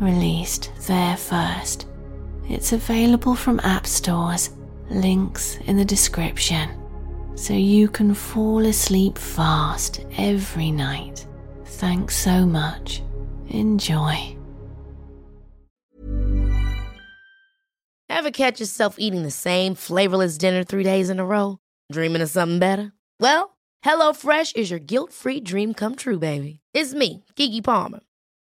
released there first. It's available from app stores, links in the description, so you can fall asleep fast every night. Thanks so much. Enjoy. Ever catch yourself eating the same flavorless dinner three days in a row? Dreaming of something better? Well, HelloFresh is your guilt free dream come true, baby. It's me, Keke Palmer.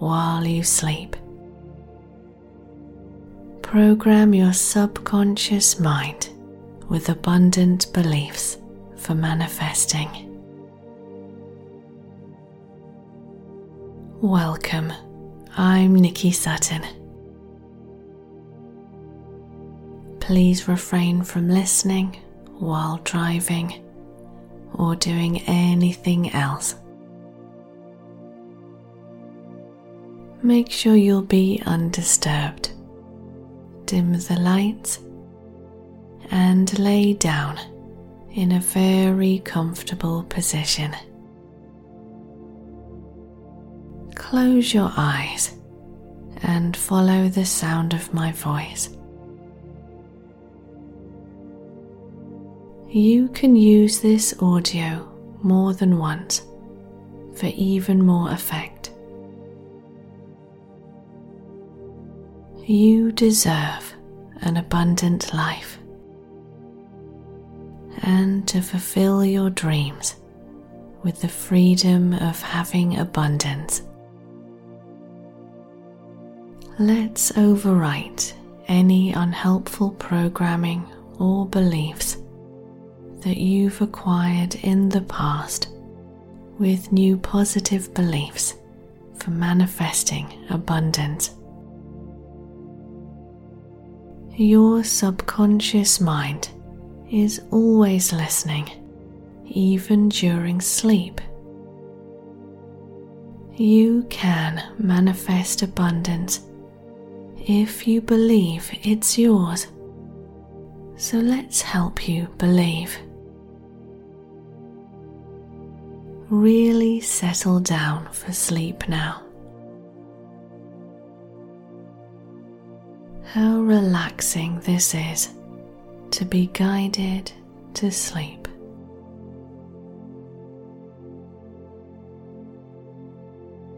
while you sleep. Program your subconscious mind with abundant beliefs for manifesting. Welcome, I'm Nicky Sutton. Please refrain from listening while driving or doing anything else. Make sure you'll be undisturbed. Dim the lights and lay down in a very comfortable position. Close your eyes and follow the sound of my voice. You can use this audio more than once for even more effect. You deserve an abundant life and to fulfill your dreams with the freedom of having abundance. Let's overwrite any unhelpful programming or beliefs that you've acquired in the past with new positive beliefs for manifesting abundance. Your subconscious mind is always listening, even during sleep. You can manifest abundance if you believe it's yours. So let's help you believe. Really settle down for sleep now. How relaxing this is to be guided to sleep.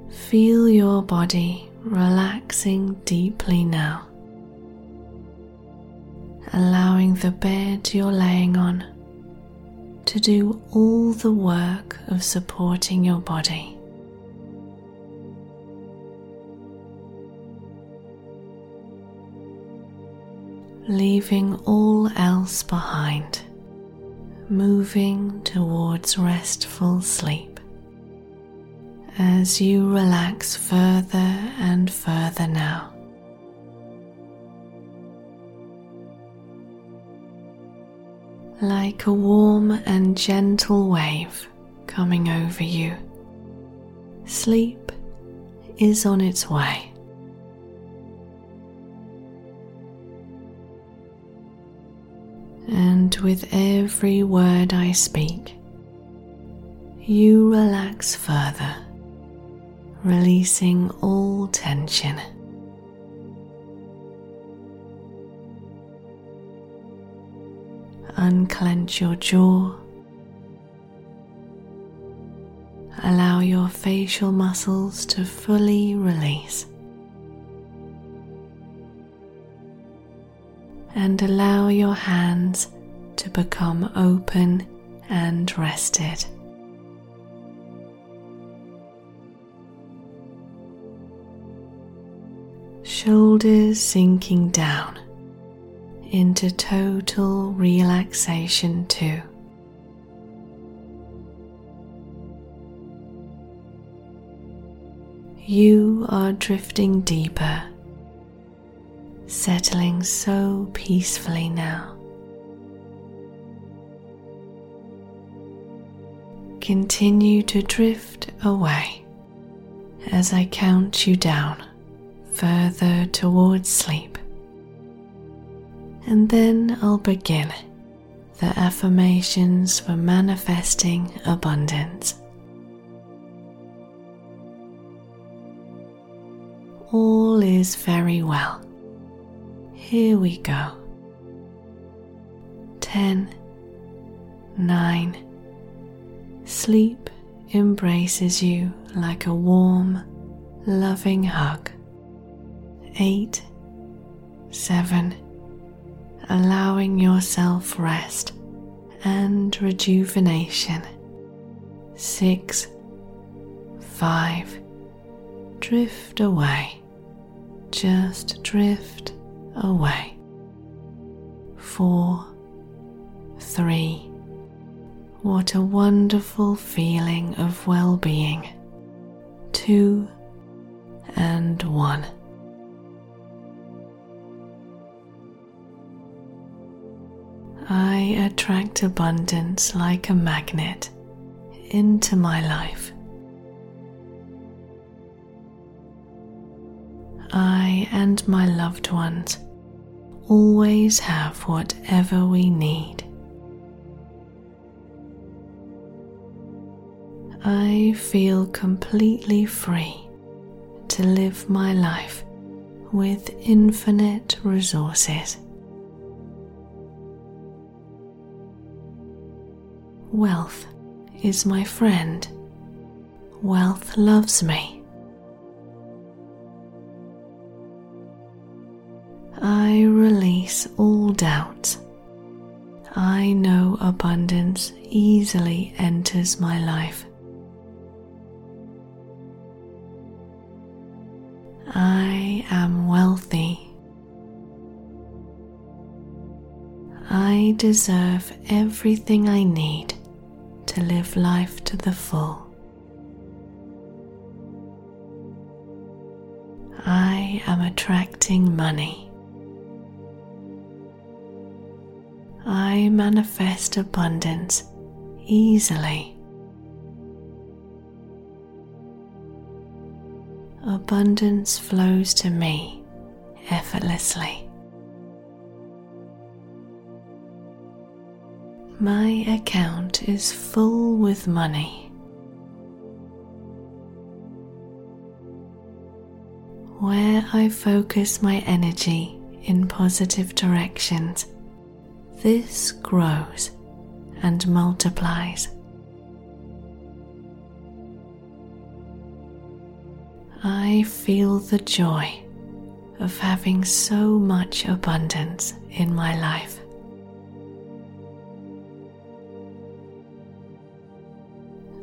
Feel your body relaxing deeply now, allowing the bed you're laying on to do all the work of supporting your body. Leaving all else behind, moving towards restful sleep. As you relax further and further now, like a warm and gentle wave coming over you, sleep is on its way. And with every word I speak, you relax further, releasing all tension. Unclench your jaw. Allow your facial muscles to fully release. And allow your hands to become open and rested. Shoulders sinking down into total relaxation too. You are drifting deeper, settling so peacefully now. Continue to drift away as I count you down further towards sleep. And then I'll begin the affirmations for manifesting abundance. All is very well. Here we go. 10, 9. Sleep embraces you like a warm, loving hug. 8, 7 allowing yourself rest and rejuvenation. Six, five, drift away, just drift away. Four, three, what a wonderful feeling of well being. Two, and one. I attract abundance like a magnet into my life. I and my loved ones always have whatever we need. I feel completely free to live my life with infinite resources. Wealth is my friend. Wealth loves me. I release all doubts. I know abundance easily enters my life. I am wealthy. I deserve everything I need to live life to the full. I am attracting money. I manifest abundance easily. Abundance flows to me effortlessly. My account is full with money. Where I focus my energy in positive directions, this grows and multiplies. I feel the joy of having so much abundance in my life.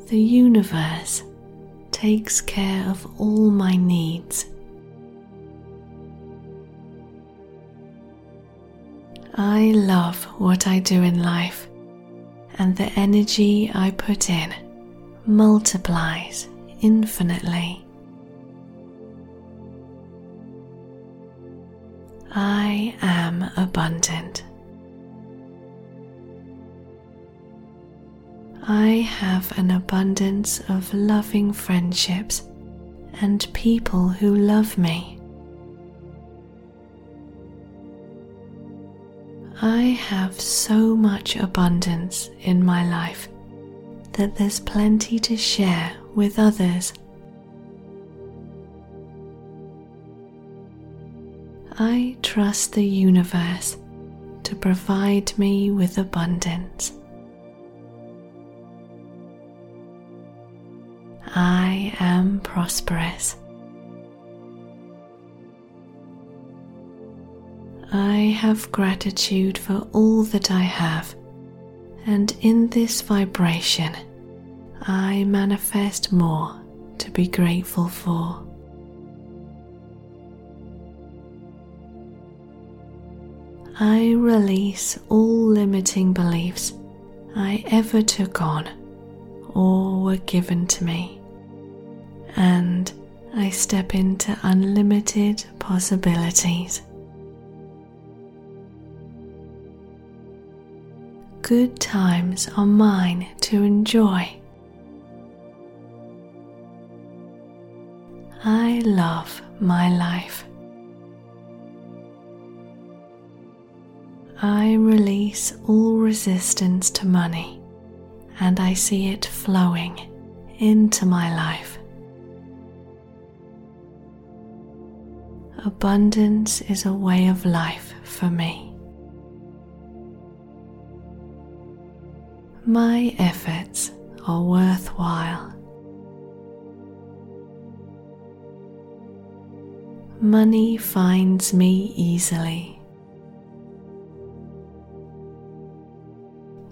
The universe takes care of all my needs. I love what I do in life, and the energy I put in multiplies infinitely. I am abundant. I have an abundance of loving friendships and people who love me. I have so much abundance in my life that there's plenty to share with others. I trust the universe to provide me with abundance. I am prosperous. I have gratitude for all that I have, and in this vibration, I manifest more to be grateful for. I release all limiting beliefs I ever took on or were given to me, and I step into unlimited possibilities. Good times are mine to enjoy. I love my life. I release all resistance to money and I see it flowing into my life. Abundance is a way of life for me. My efforts are worthwhile. Money finds me easily.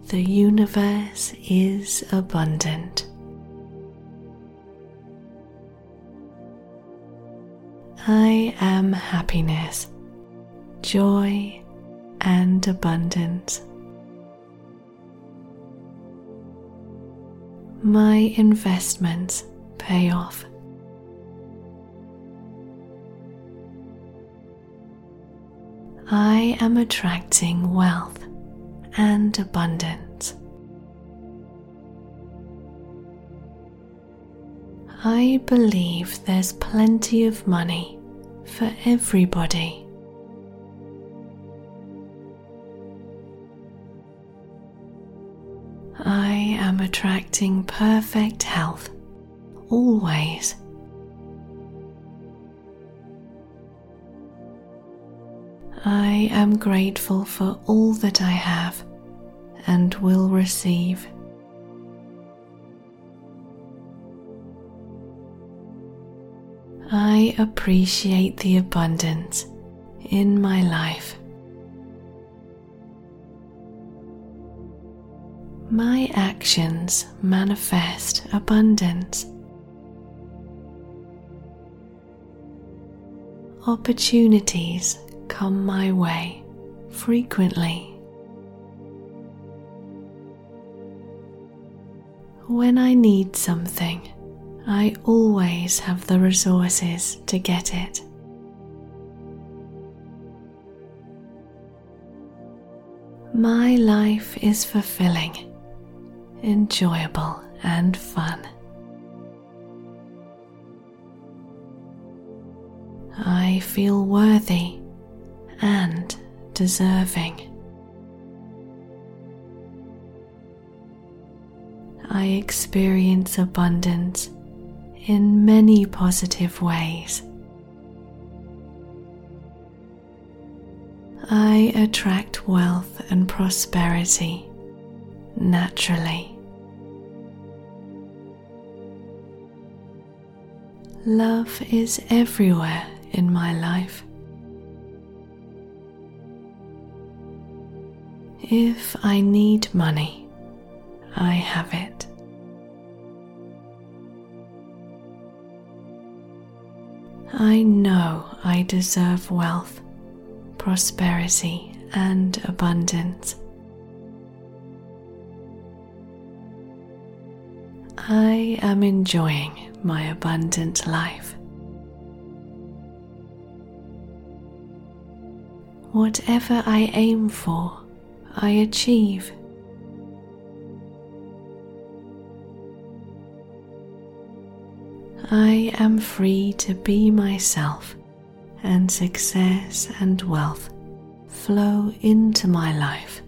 The universe is abundant. I am happiness, joy, and abundance. My investments pay off. I am attracting wealth and abundance. I believe there's plenty of money for everybody. I am attracting perfect health always. I am grateful for all that I have and will receive. I appreciate the abundance in my life. My actions manifest abundance. Opportunities come my way frequently. When I need something, I always have the resources to get it. My life is fulfilling, enjoyable, and fun. I feel worthy and deserving. I experience abundance in many positive ways. I attract wealth and prosperity naturally. Love is everywhere in my life. If I need money, I have it. I know I deserve wealth, prosperity, and abundance. I am enjoying my abundant life. Whatever I aim for, I achieve. I am free to be myself, and success and wealth flow into my life.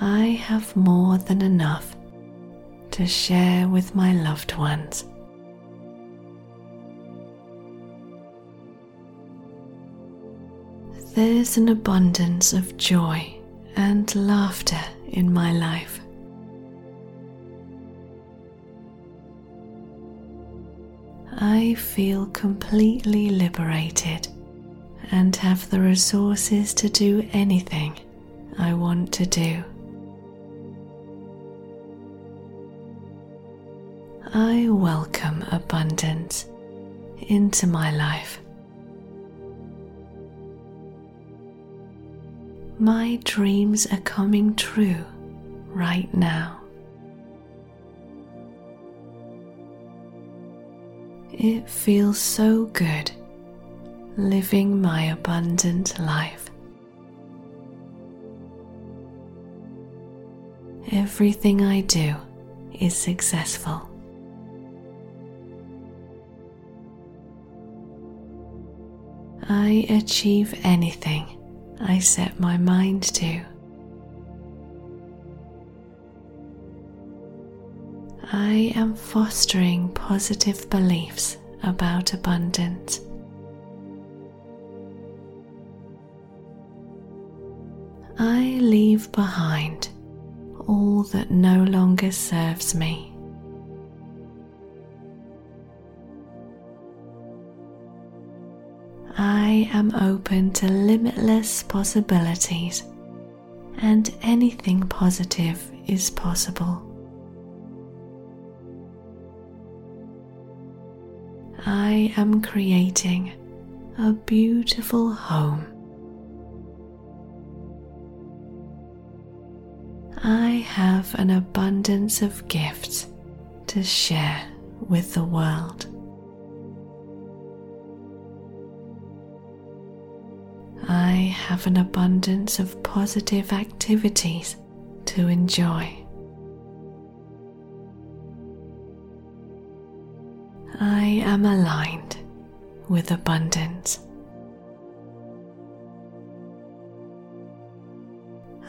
I have more than enough to share with my loved ones. There's an abundance of joy and laughter in my life. I feel completely liberated and have the resources to do anything I want to do. I welcome abundance into my life. My dreams are coming true right now. It feels so good living my abundant life. Everything I do is successful. I achieve anything I set my mind to. I am fostering positive beliefs about abundance. I leave behind all that no longer serves me. I am open to limitless possibilities, and anything positive is possible. I am creating a beautiful home. I have an abundance of gifts to share with the world. I have an abundance of positive activities to enjoy. I am aligned with abundance.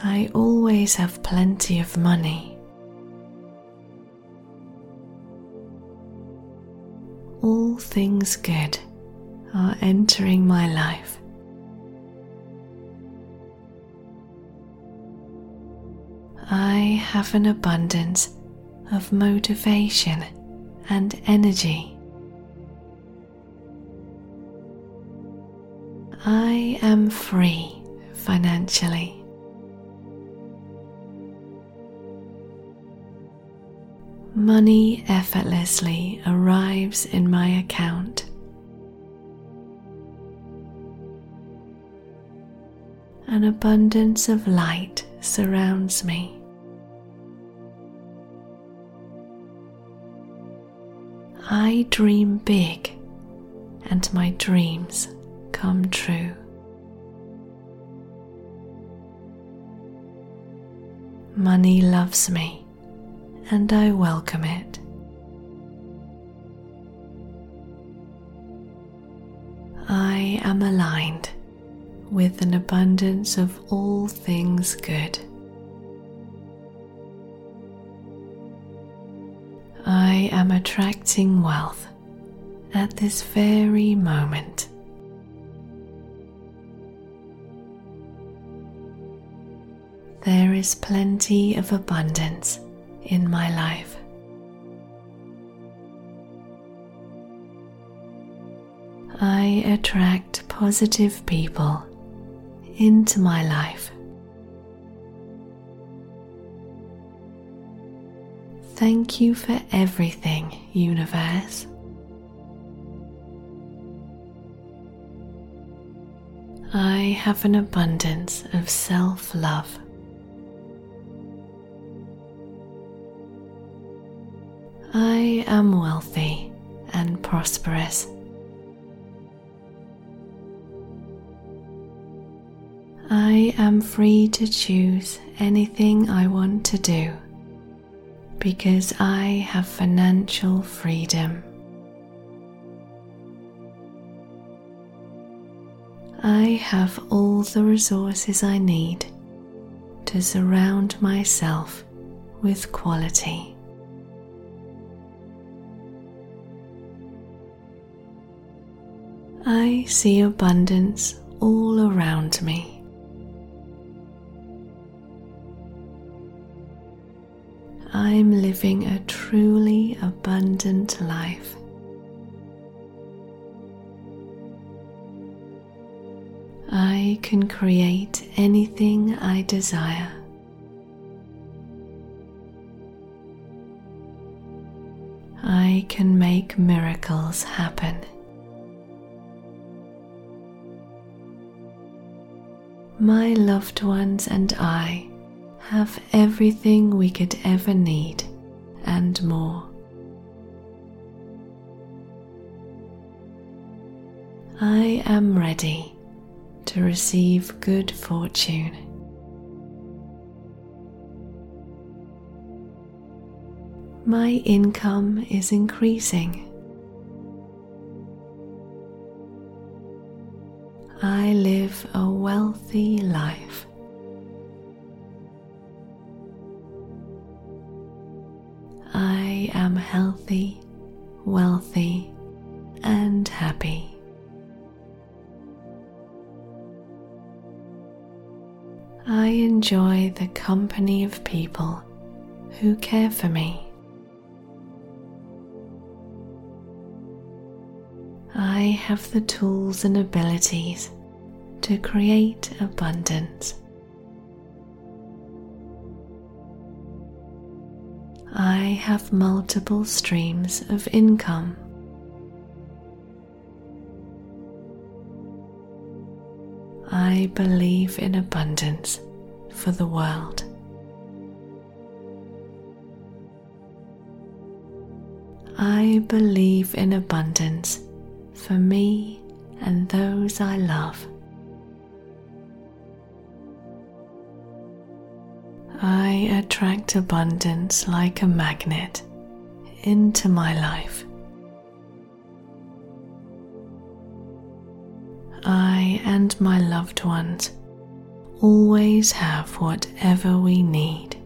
I always have plenty of money. All things good are entering my life. I have an abundance of motivation and energy. I am free financially. Money effortlessly arrives in my account. An abundance of light surrounds me. I dream big and my dreams come true. Money loves me and I welcome it. I am aligned with an abundance of all things good. I am attracting wealth at this very moment. There is plenty of abundance in my life. I attract positive people into my life. Thank you for everything, Universe. I have an abundance of self love. I am wealthy and prosperous. I am free to choose anything I want to do because I have financial freedom. I have all the resources I need to surround myself with quality. I see abundance all around me. I'm living a truly abundant life. I can create anything I desire. I can make miracles happen. My loved ones and I have everything we could ever need and more. I am ready to receive good fortune. My income is increasing. I live a wealthy life. I am healthy, wealthy, and happy. I enjoy the company of people who care for me. I have the tools and abilities to create abundance. I have multiple streams of income. I believe in abundance for the world. I believe in abundance for me and those I love. I attract abundance like a magnet into my life. I and my loved ones always have whatever we need.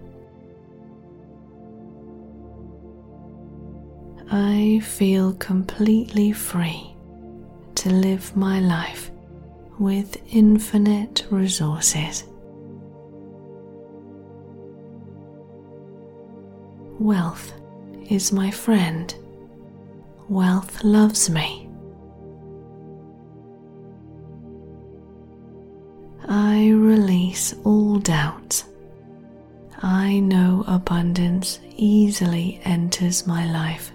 I feel completely free to live my life with infinite resources. Wealth is my friend. Wealth loves me. I release all doubts. I know abundance easily enters my life.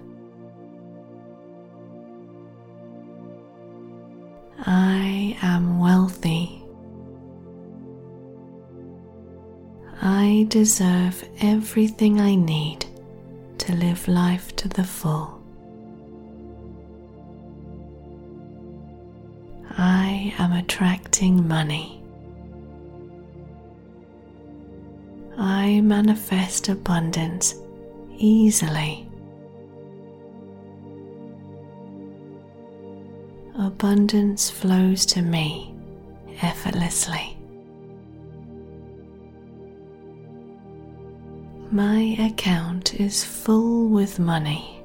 I am wealthy. I deserve everything I need to live life to the full. I am attracting money. I manifest abundance easily. Abundance flows to me effortlessly. My account is full with money.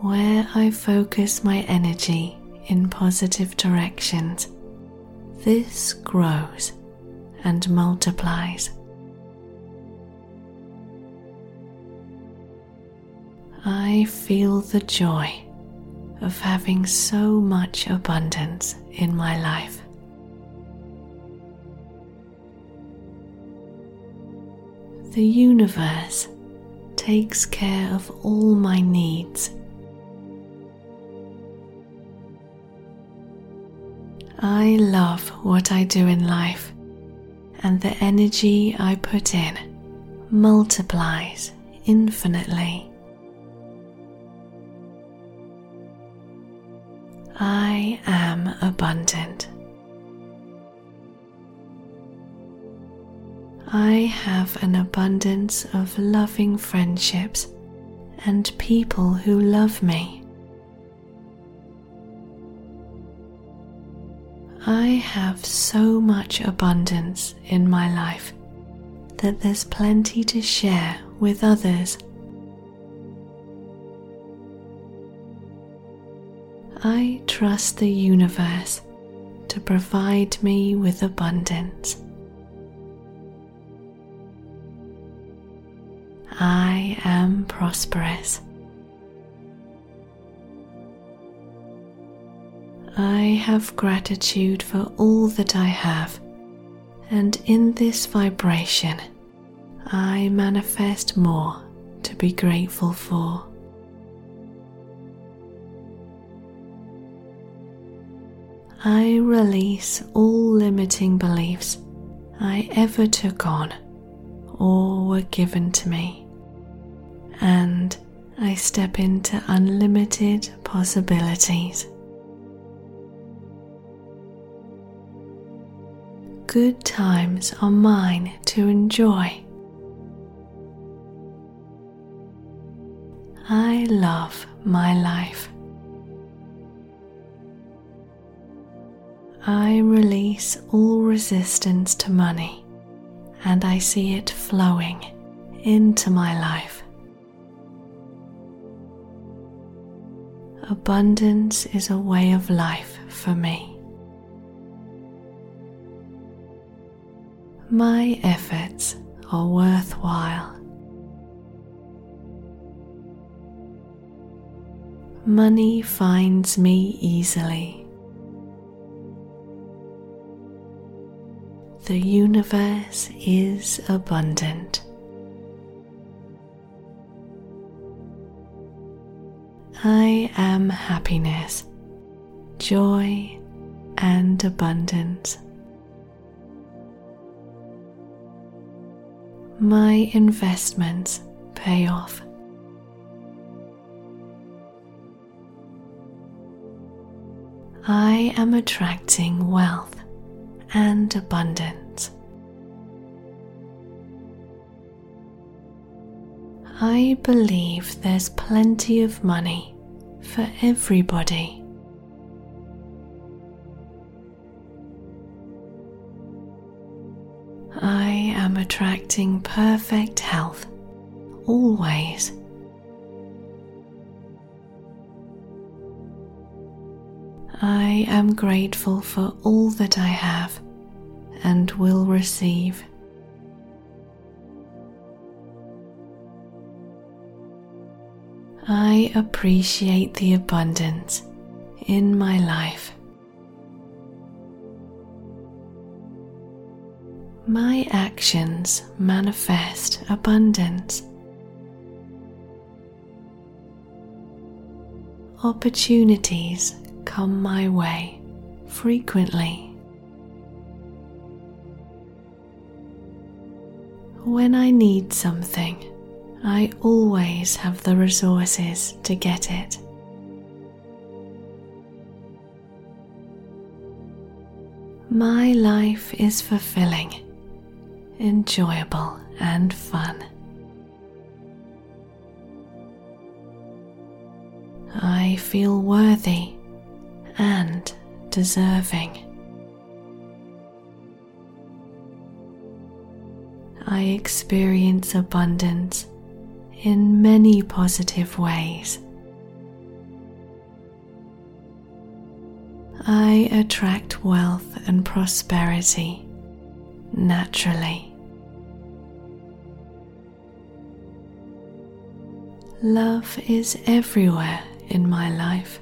Where I focus my energy in positive directions, this grows and multiplies. I feel the joy of having so much abundance in my life. The universe takes care of all my needs. I love what I do in life, and the energy I put in multiplies infinitely. I am abundant. I have an abundance of loving friendships and people who love me. I have so much abundance in my life that there's plenty to share with others. I trust the universe to provide me with abundance. I am prosperous. I have gratitude for all that I have, and in this vibration, I manifest more to be grateful for. I release all limiting beliefs I ever took on or were given to me, and I step into unlimited possibilities. good times are mine to enjoy. I love my life. I release all resistance to money and I see it flowing into my life. Abundance is a way of life for me. my efforts are worthwhile. Money finds me easily. The universe is abundant. I am happiness, joy, and abundance. my investments pay off. I am attracting wealth and abundance. I believe there's plenty of money for everybody. I am attracting perfect health always. I am grateful for all that I have and will receive. I appreciate the abundance in my life. my actions manifest abundance. Opportunities come my way frequently. When I need something, I always have the resources to get it. My life is fulfilling enjoyable, and fun. I feel worthy and deserving. I experience abundance in many positive ways. I attract wealth and prosperity naturally. Love is everywhere in my life.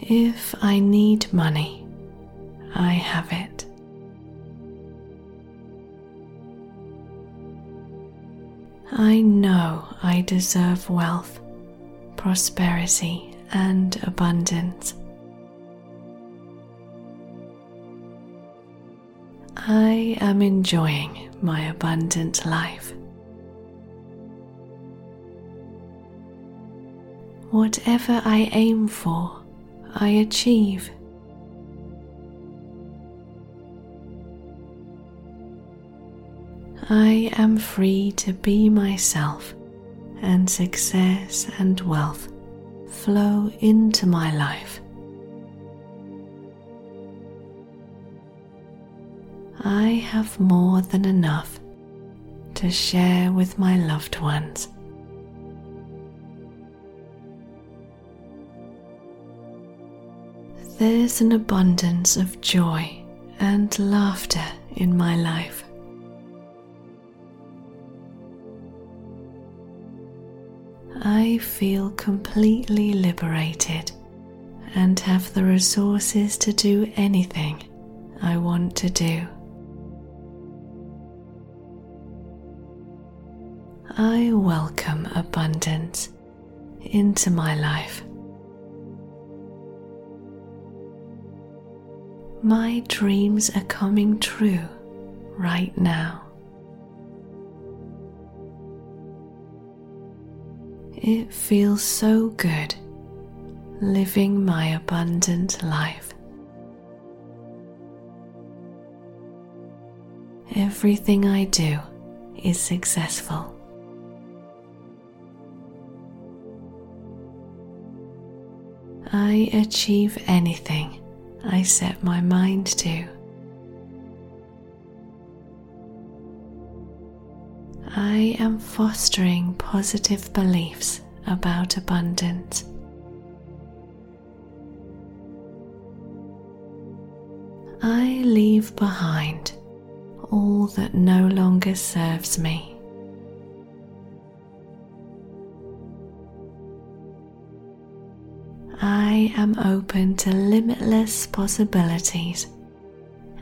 If I need money, I have it. I know I deserve wealth, prosperity, and abundance. I am enjoying my abundant life. Whatever I aim for, I achieve. I am free to be myself, and success and wealth flow into my life. I have more than enough to share with my loved ones. There's an abundance of joy and laughter in my life. I feel completely liberated and have the resources to do anything I want to do. I welcome abundance into my life. My dreams are coming true right now. It feels so good living my abundant life. Everything I do is successful. I achieve anything I set my mind to. I am fostering positive beliefs about abundance. I leave behind all that no longer serves me. I am open to limitless possibilities,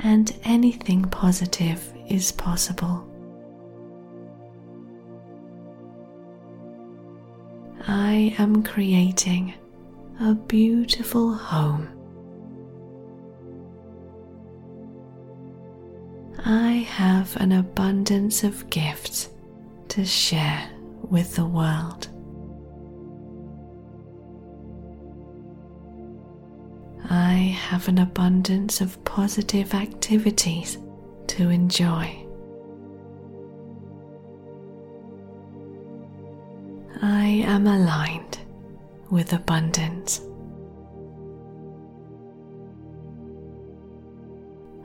and anything positive is possible. I am creating a beautiful home. I have an abundance of gifts to share with the world. I have an abundance of positive activities to enjoy. I am aligned with abundance.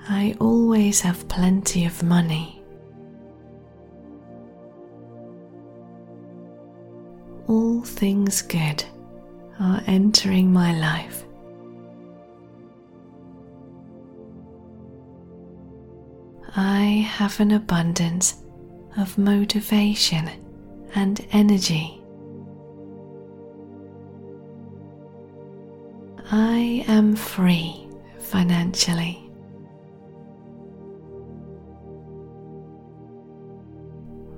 I always have plenty of money. All things good are entering my life. I have an abundance of motivation and energy. I am free financially.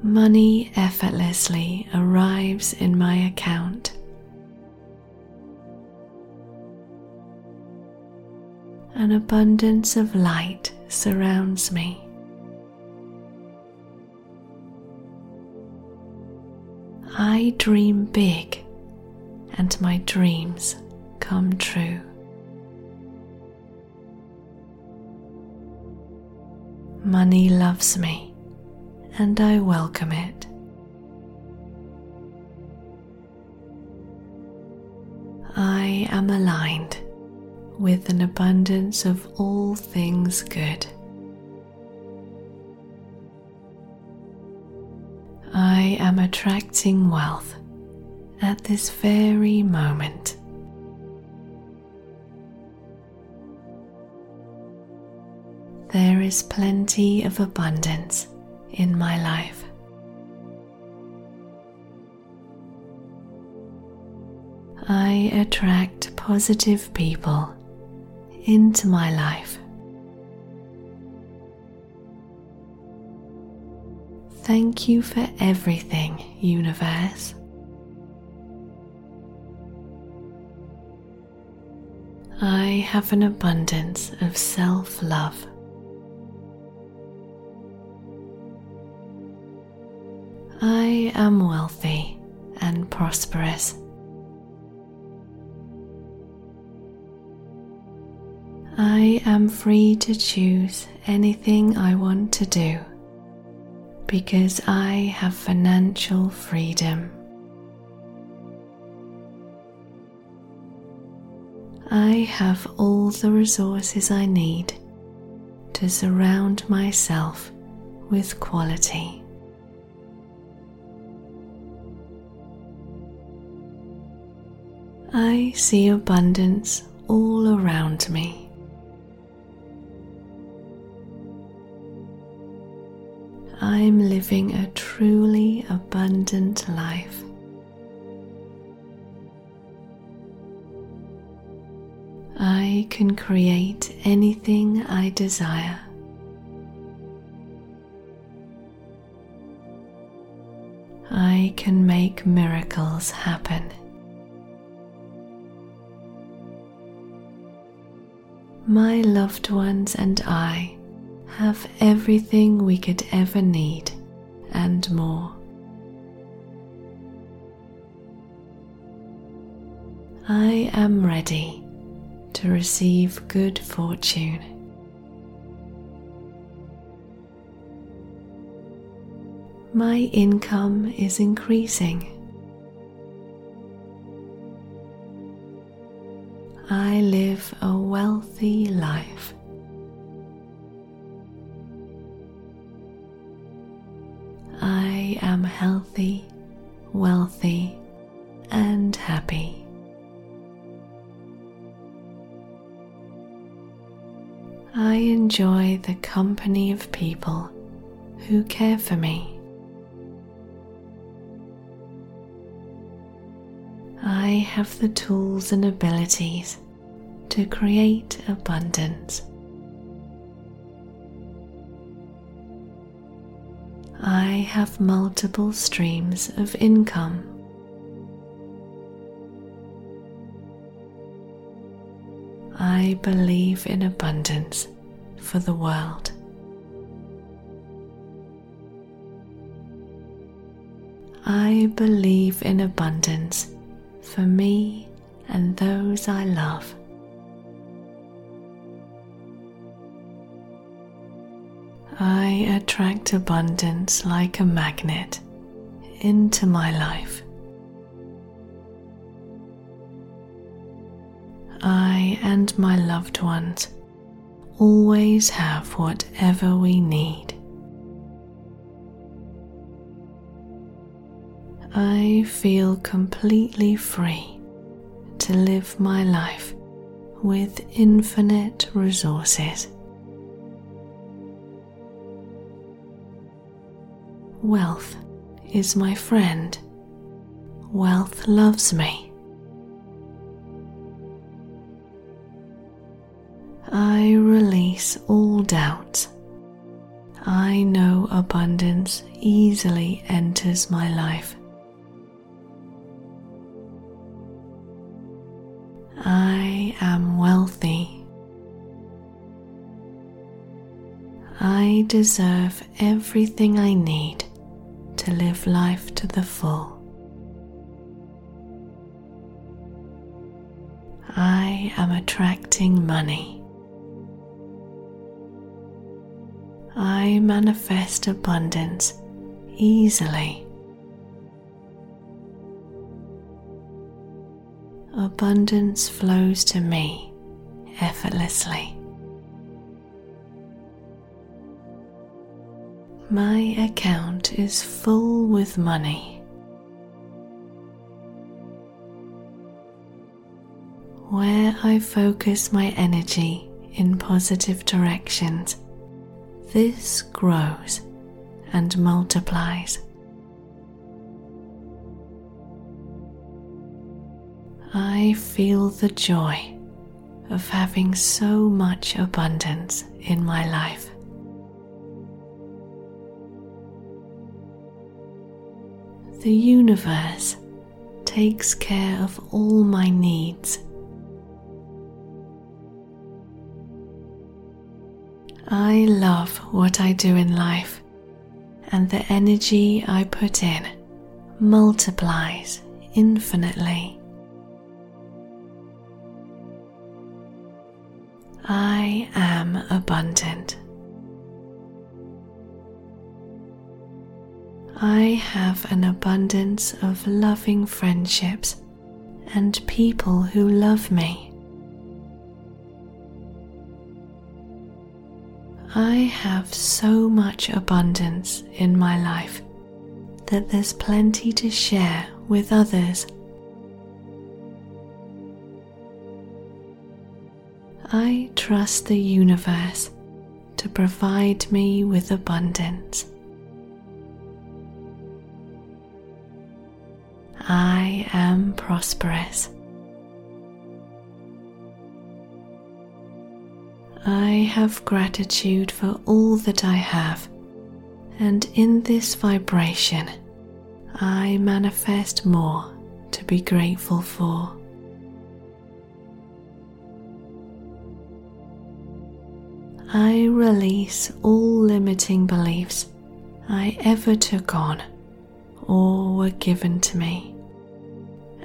Money effortlessly arrives in my account. An abundance of light surrounds me. I dream big and my dreams come true. Money loves me and I welcome it. I am aligned with an abundance of all things good. I am attracting wealth at this very moment. There is plenty of abundance in my life. I attract positive people into my life. Thank you for everything, Universe. I have an abundance of self love. I am wealthy and prosperous. I am free to choose anything I want to do because I have financial freedom. I have all the resources I need to surround myself with quality. I see abundance all around me. I'm living a truly abundant life. I can create anything I desire. I can make miracles happen. My loved ones and I have everything we could ever need and more. I am ready to receive good fortune. My income is increasing. I live a wealthy life. I am healthy, wealthy, and happy. I enjoy the company of people who care for me. I have the tools and abilities to create abundance. I have multiple streams of income. I believe in abundance for the world. I believe in abundance for me and those I love. I attract abundance like a magnet into my life. I and my loved ones always have whatever we need. I feel completely free to live my life with infinite resources. Wealth is my friend. Wealth loves me. I release all doubts. I know abundance easily enters my life. I am wealthy. I deserve everything I need to live life to the full. I am attracting money. I manifest abundance easily. Abundance flows to me effortlessly. My account is full with money. Where I focus my energy in positive directions, this grows and multiplies. I feel the joy of having so much abundance in my life. The universe takes care of all my needs. I love what I do in life, and the energy I put in multiplies infinitely. I am abundant. I have an abundance of loving friendships and people who love me. I have so much abundance in my life that there's plenty to share with others. I trust the universe to provide me with abundance. I am prosperous. I have gratitude for all that I have, and in this vibration, I manifest more to be grateful for. I release all limiting beliefs I ever took on or were given to me,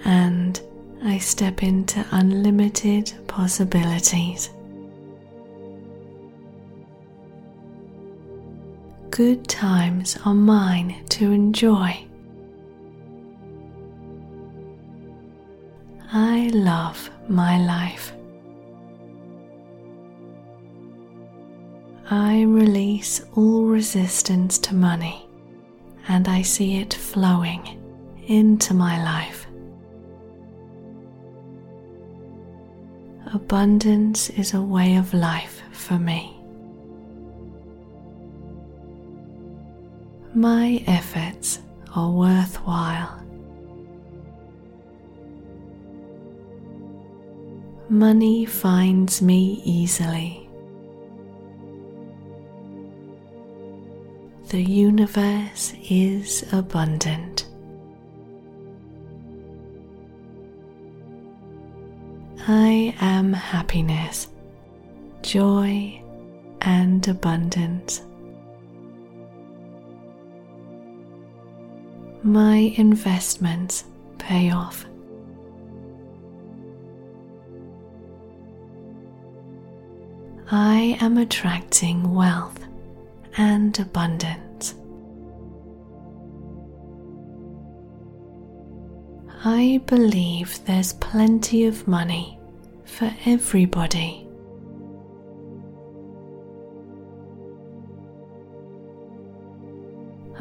and I step into unlimited possibilities. Good times are mine to enjoy. I love my life. I release all resistance to money and I see it flowing into my life. Abundance is a way of life for me. My efforts are worthwhile. Money finds me easily. The universe is abundant. I am happiness, joy, and abundance. My investments pay off. I am attracting wealth and abundance. I believe there's plenty of money for everybody.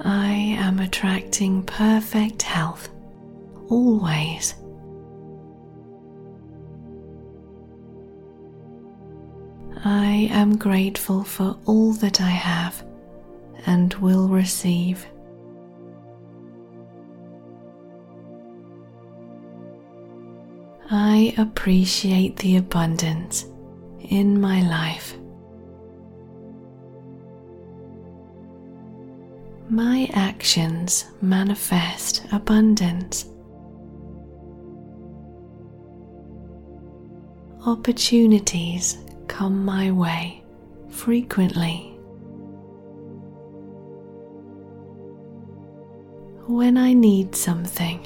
I am attracting perfect health always. I am grateful for all that I have and will receive. I appreciate the abundance in my life. My actions manifest abundance. Opportunities come my way frequently. When I need something,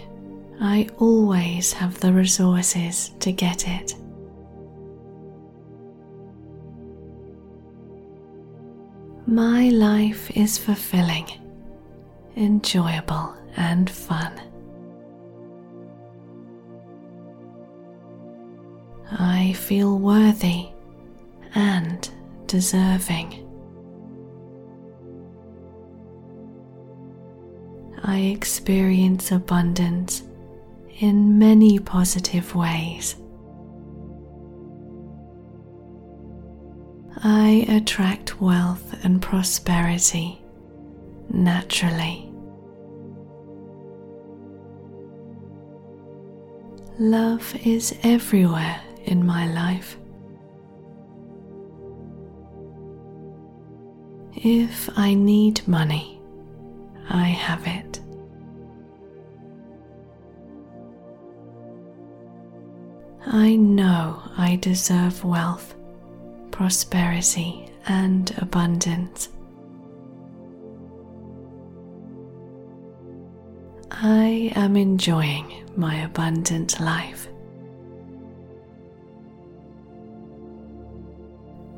I always have the resources to get it. My life is fulfilling, enjoyable, and fun. I feel worthy and deserving. I experience abundance in many positive ways. I attract wealth and prosperity naturally. Love is everywhere in my life. If I need money, I have it. I know I deserve wealth, prosperity, and abundance. I am enjoying my abundant life.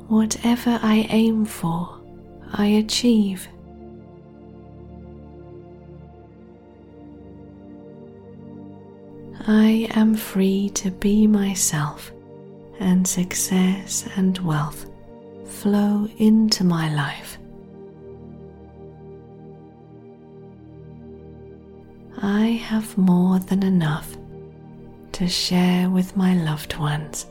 Whatever I aim for, I achieve. I am free to be myself, and success and wealth flow into my life. I have more than enough to share with my loved ones.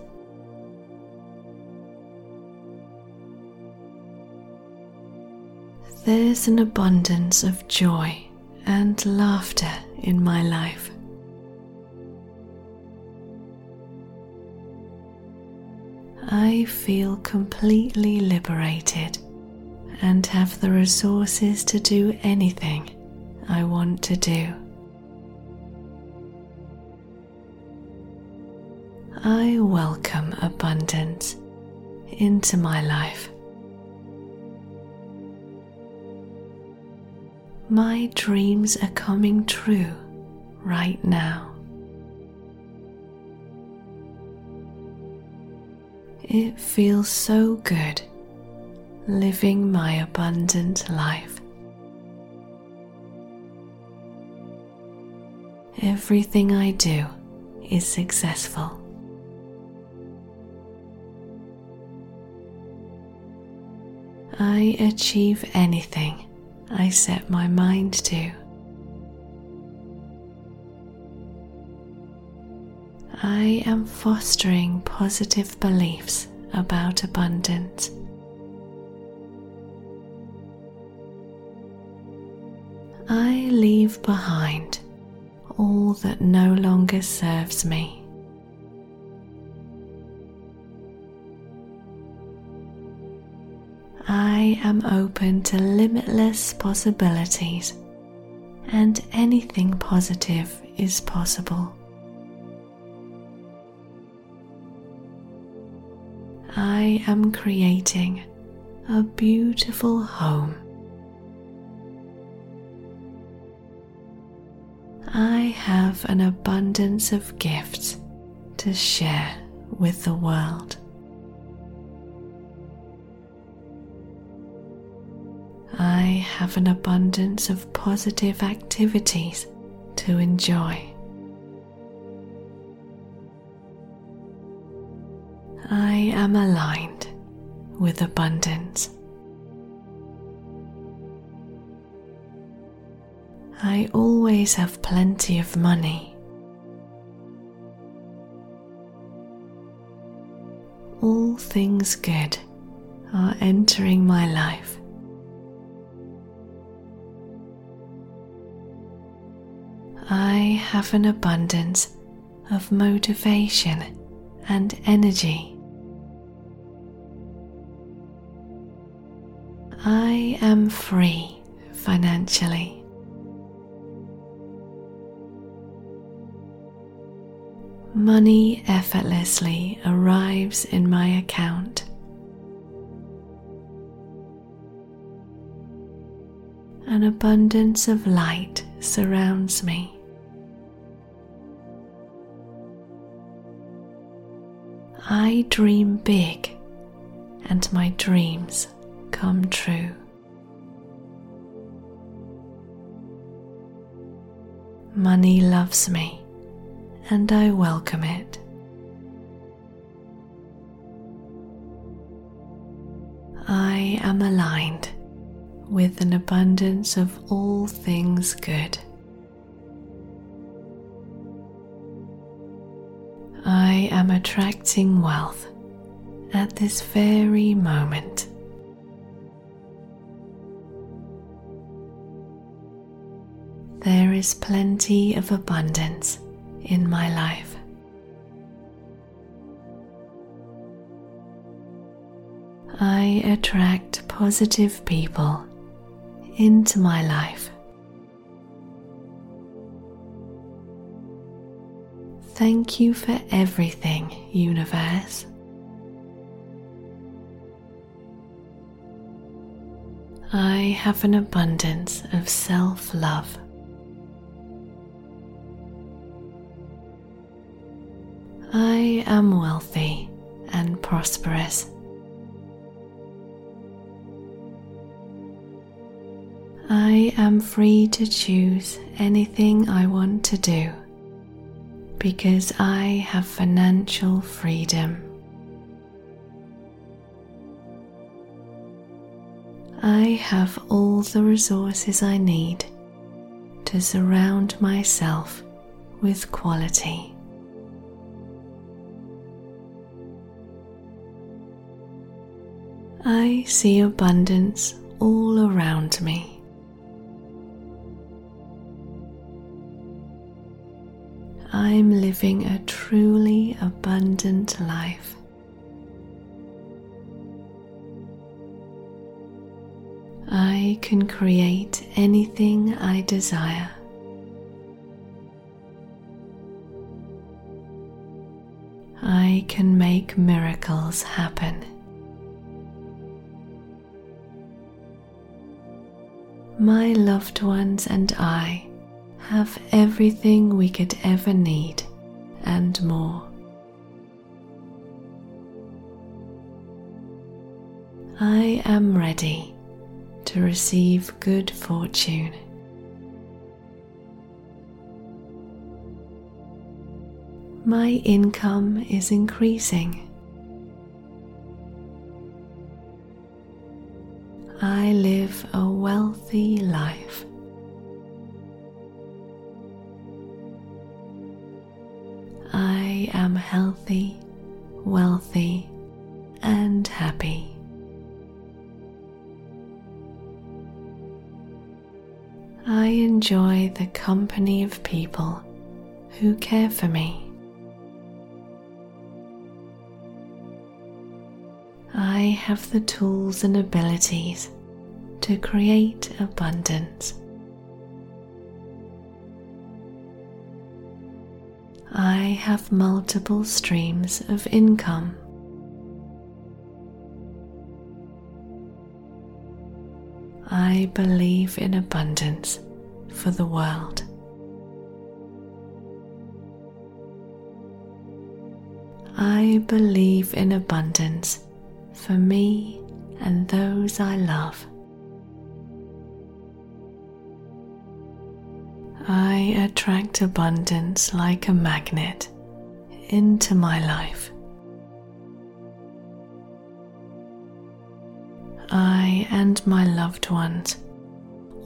There's an abundance of joy and laughter in my life. I feel completely liberated and have the resources to do anything I want to do. I welcome abundance into my life. My dreams are coming true right now. It feels so good living my abundant life. Everything I do is successful. I achieve anything I set my mind to. I am fostering positive beliefs about abundance. I leave behind all that no longer serves me. I am open to limitless possibilities, and anything positive is possible. I am creating a beautiful home. I have an abundance of gifts to share with the world. I have an abundance of positive activities to enjoy. I am aligned with abundance. I always have plenty of money. All things good are entering my life. I have an abundance of motivation and energy. I am free financially. Money effortlessly arrives in my account. An abundance of light surrounds me. I dream big and my dreams come true. Money loves me and I welcome it. I am aligned with an abundance of all things good. I am attracting wealth at this very moment. There is plenty of abundance in my life. I attract positive people into my life. Thank you for everything, Universe. I have an abundance of self love. I am wealthy and prosperous. I am free to choose anything I want to do because I have financial freedom. I have all the resources I need to surround myself with quality. I see abundance all around me. I'm living a truly abundant life. I can create anything I desire. I can make miracles happen. My loved ones and I have everything we could ever need and more. I am ready to receive good fortune. My income is increasing. I live a wealthy life. I am healthy, wealthy, and happy. I enjoy the company of people who care for me. I have the tools and abilities to create abundance. I have multiple streams of income. I believe in abundance for the world. I believe in abundance for me and those I love. I attract abundance like a magnet into my life. I and my loved ones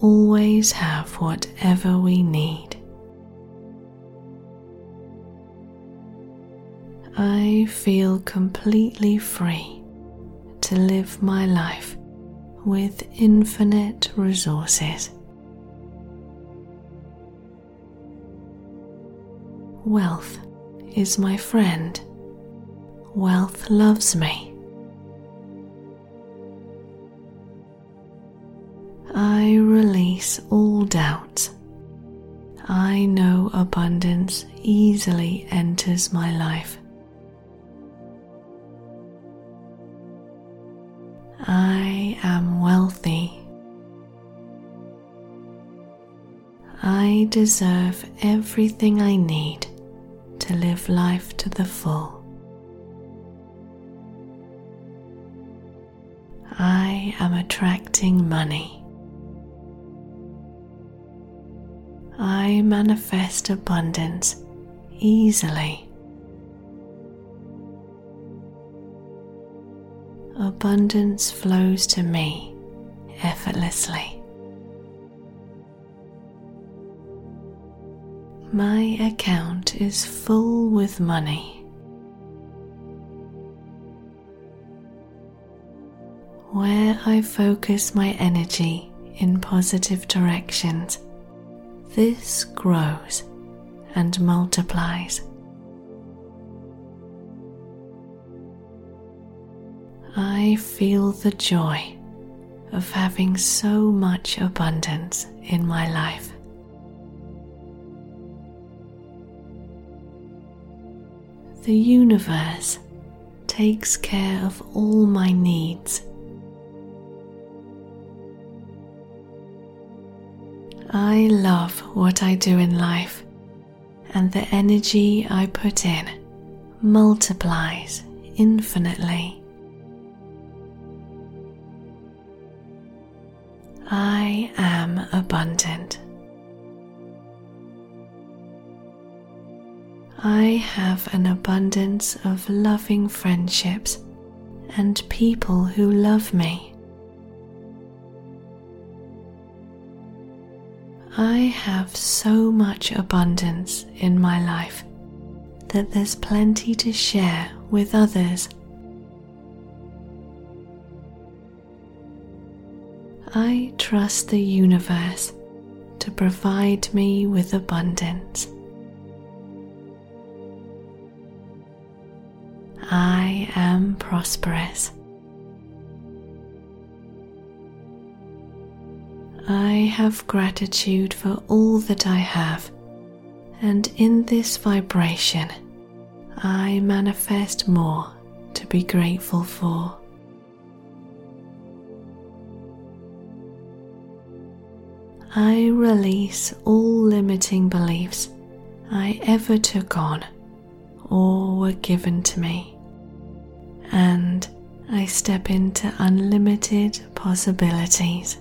always have whatever we need. I feel completely free to live my life with infinite resources. Wealth is my friend. Wealth loves me. I release all doubts. I know abundance easily enters my life. I am wealthy. I deserve everything I need to live life to the full. I am attracting money. I manifest abundance easily. Abundance flows to me effortlessly. My account is full with money. Where I focus my energy in positive directions, this grows and multiplies. I feel the joy of having so much abundance in my life. The universe takes care of all my needs. I love what I do in life, and the energy I put in multiplies infinitely. I am abundant. I have an abundance of loving friendships and people who love me. I have so much abundance in my life that there's plenty to share with others. I trust the universe to provide me with abundance. I am prosperous. I have gratitude for all that I have, and in this vibration, I manifest more to be grateful for. I release all limiting beliefs I ever took on or were given to me, and I step into unlimited possibilities.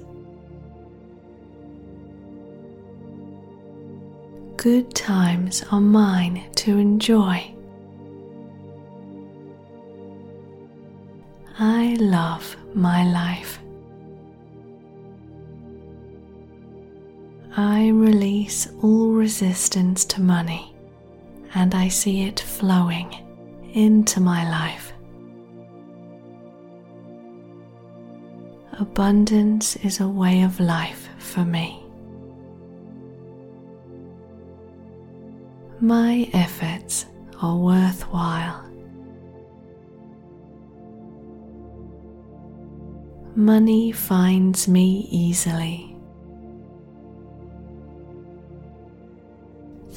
good times are mine to enjoy. I love my life. I release all resistance to money and I see it flowing into my life. Abundance is a way of life for me. my efforts are worthwhile. Money finds me easily.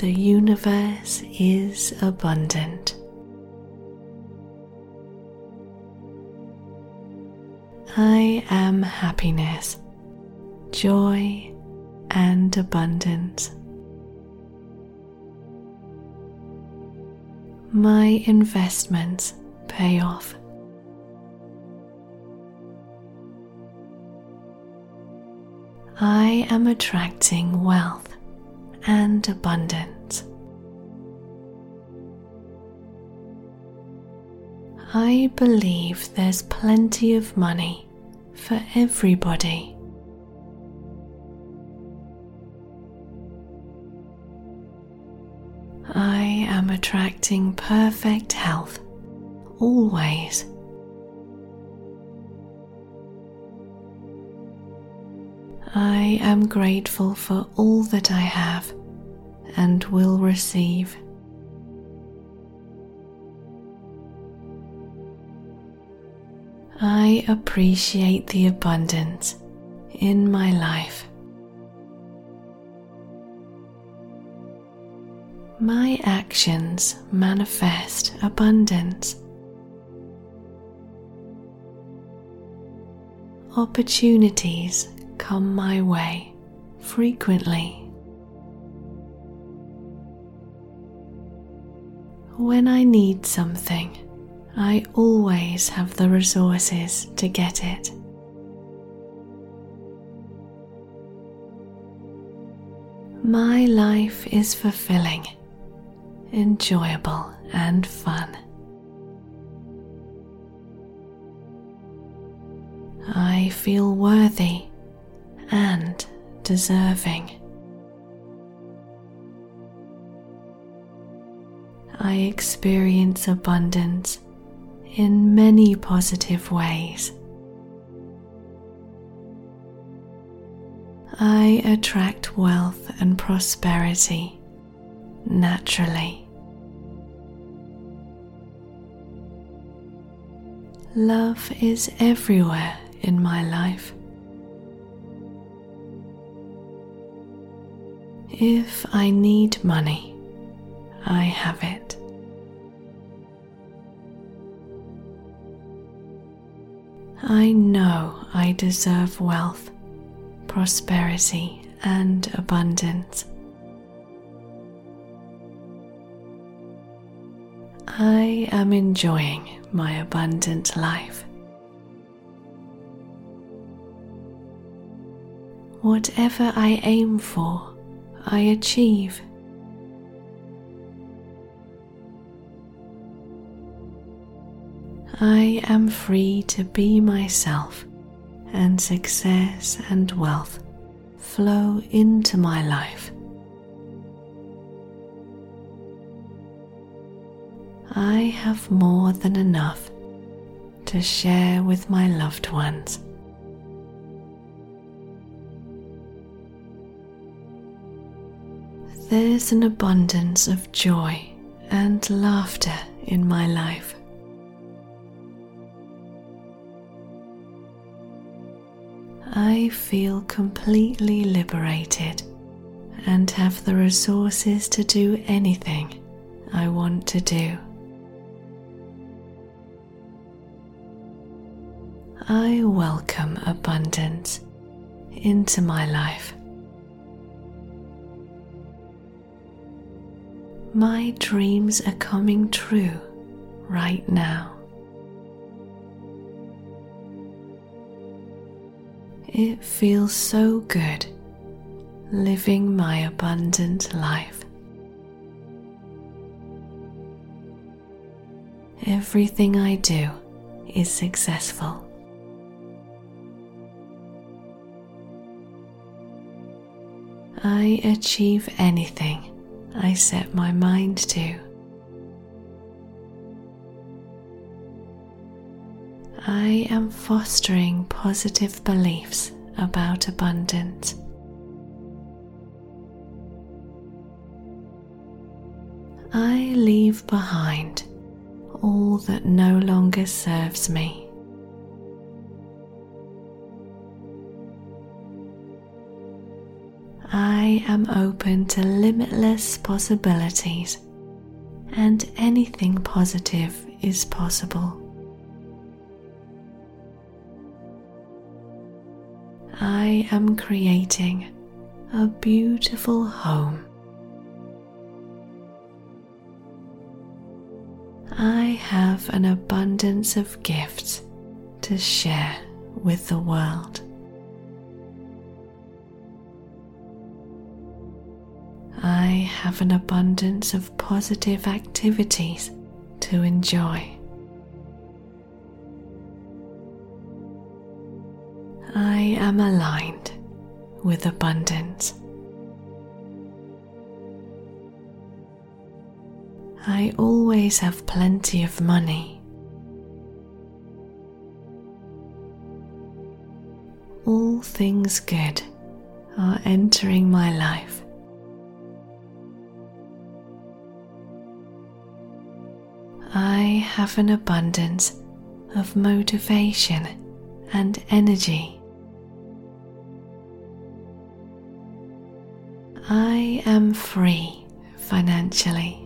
The universe is abundant. I am happiness, joy, and abundance. my investments pay off. I am attracting wealth and abundance. I believe there's plenty of money for everybody. I am attracting perfect health always. I am grateful for all that I have and will receive. I appreciate the abundance in my life. my actions manifest abundance. Opportunities come my way frequently. When I need something, I always have the resources to get it. My life is fulfilling enjoyable, and fun. I feel worthy and deserving. I experience abundance in many positive ways. I attract wealth and prosperity naturally. Love is everywhere in my life. If I need money, I have it. I know I deserve wealth, prosperity, and abundance. I am enjoying my abundant life. Whatever I aim for, I achieve. I am free to be myself, and success and wealth flow into my life. I have more than enough to share with my loved ones. There's an abundance of joy and laughter in my life. I feel completely liberated and have the resources to do anything I want to do. I welcome abundance into my life. My dreams are coming true right now. It feels so good living my abundant life. Everything I do is successful. I achieve anything I set my mind to. I am fostering positive beliefs about abundance. I leave behind all that no longer serves me. I am open to limitless possibilities, and anything positive is possible. I am creating a beautiful home. I have an abundance of gifts to share with the world. I have an abundance of positive activities to enjoy. I am aligned with abundance. I always have plenty of money. All things good are entering my life. I have an abundance of motivation and energy. I am free financially.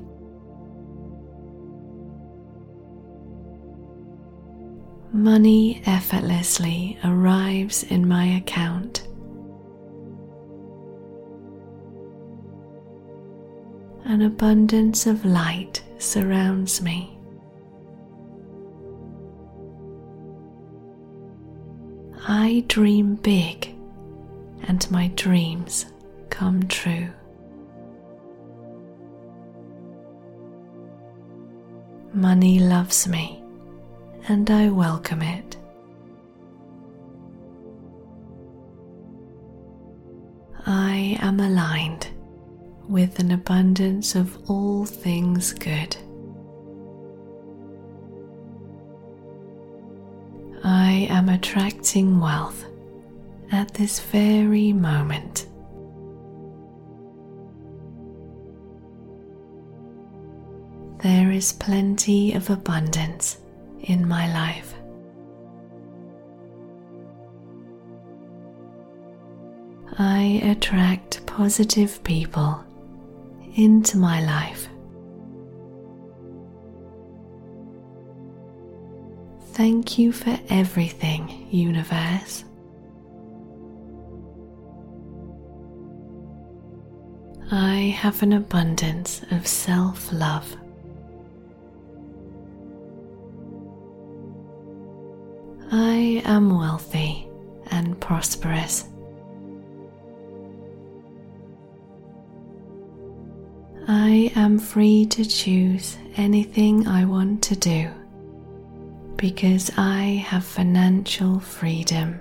Money effortlessly arrives in my account. An abundance of light surrounds me. I dream big and my dreams come true. Money loves me and I welcome it. I am aligned with an abundance of all things good. I am attracting wealth at this very moment. There is plenty of abundance in my life. I attract positive people into my life. Thank you for everything, Universe. I have an abundance of self love. I am wealthy and prosperous. I am free to choose anything I want to do because I have financial freedom.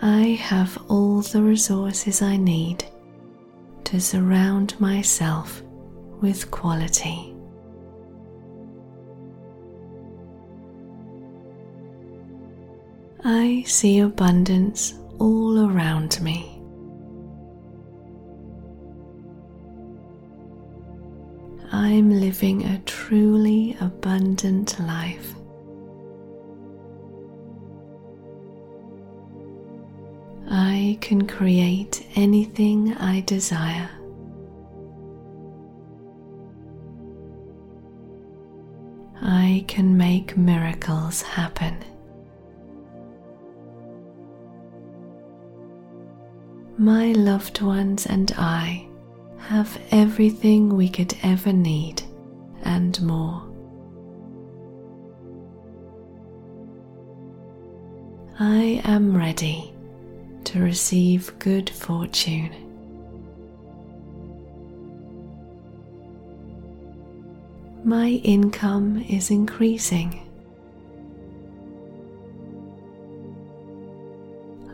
I have all the resources I need to surround myself with quality. I see abundance all around me. I'm living a truly abundant life. I can create anything I desire. I can make miracles happen. My loved ones and I have everything we could ever need and more. I am ready to receive good fortune. My income is increasing.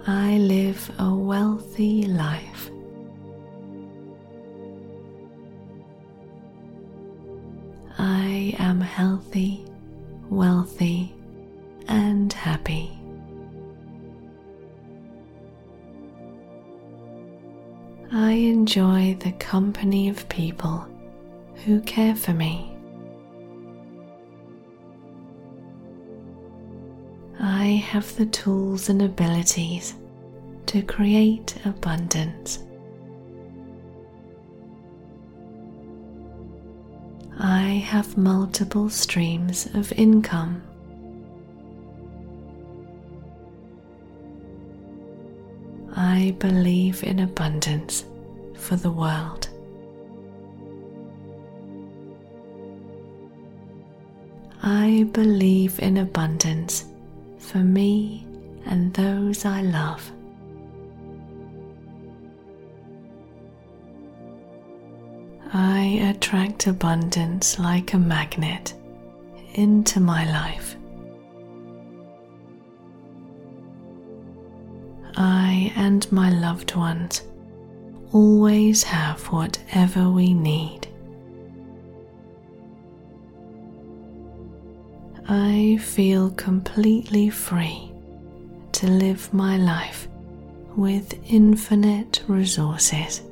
I live a wealthy life. I am healthy, wealthy, and happy. I enjoy the company of people who care for me. I have the tools and abilities to create abundance. I have multiple streams of income. I believe in abundance for the world. I believe in abundance for me and those I love. I attract abundance like a magnet into my life. I and my loved ones always have whatever we need. I feel completely free to live my life with infinite resources.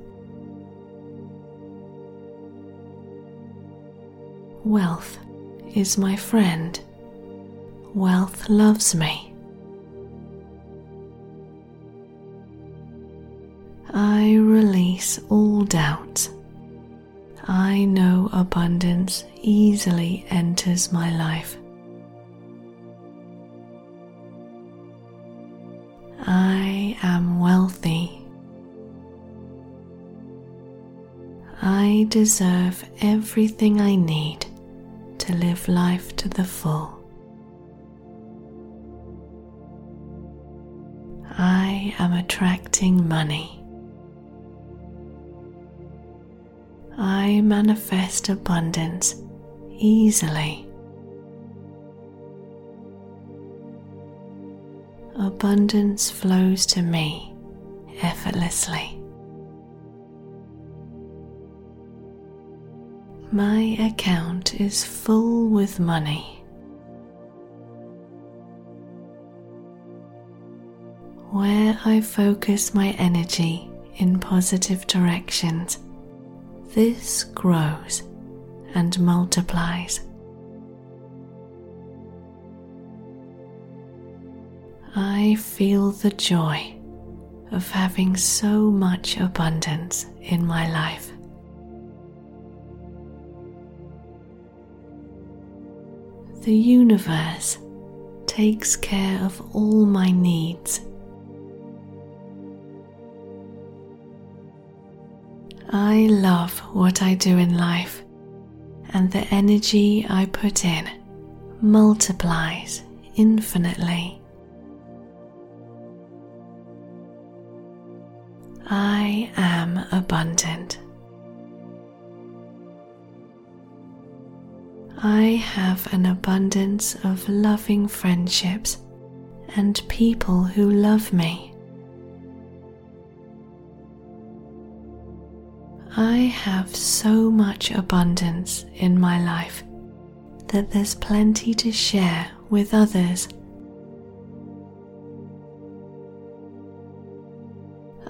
Wealth is my friend. Wealth loves me. I release all doubts. I know abundance easily enters my life. Wealthy. I deserve everything I need to live life to the full. I am attracting money. I manifest abundance easily. Abundance flows to me effortlessly. My account is full with money. Where I focus my energy in positive directions, this grows and multiplies. I feel the joy of having so much abundance in my life. The universe takes care of all my needs I love what I do in life, and the energy I put in multiplies infinitely. I am abundant. I have an abundance of loving friendships and people who love me. I have so much abundance in my life that there's plenty to share with others.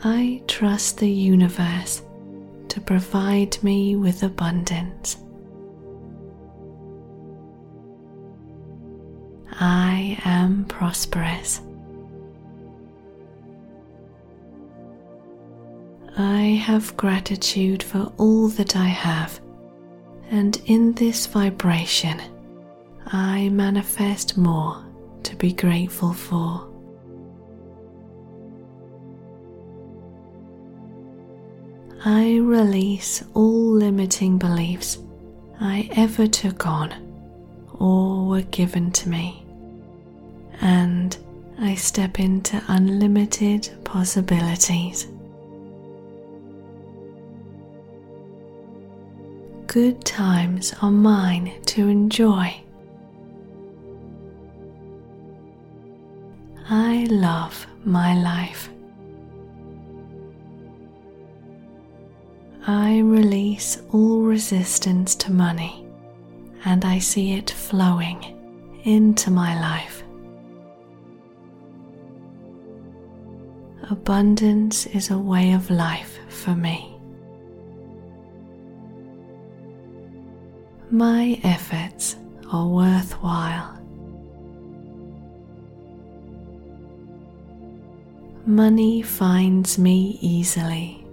I trust the universe to provide me with abundance. I am prosperous. I have gratitude for all that I have, and in this vibration, I manifest more to be grateful for. I release all limiting beliefs I ever took on or were given to me, and I step into unlimited possibilities. Good times are mine to enjoy. I love my life. I release all resistance to money and I see it flowing into my life. Abundance is a way of life for me. My efforts are worthwhile. Money finds me easily.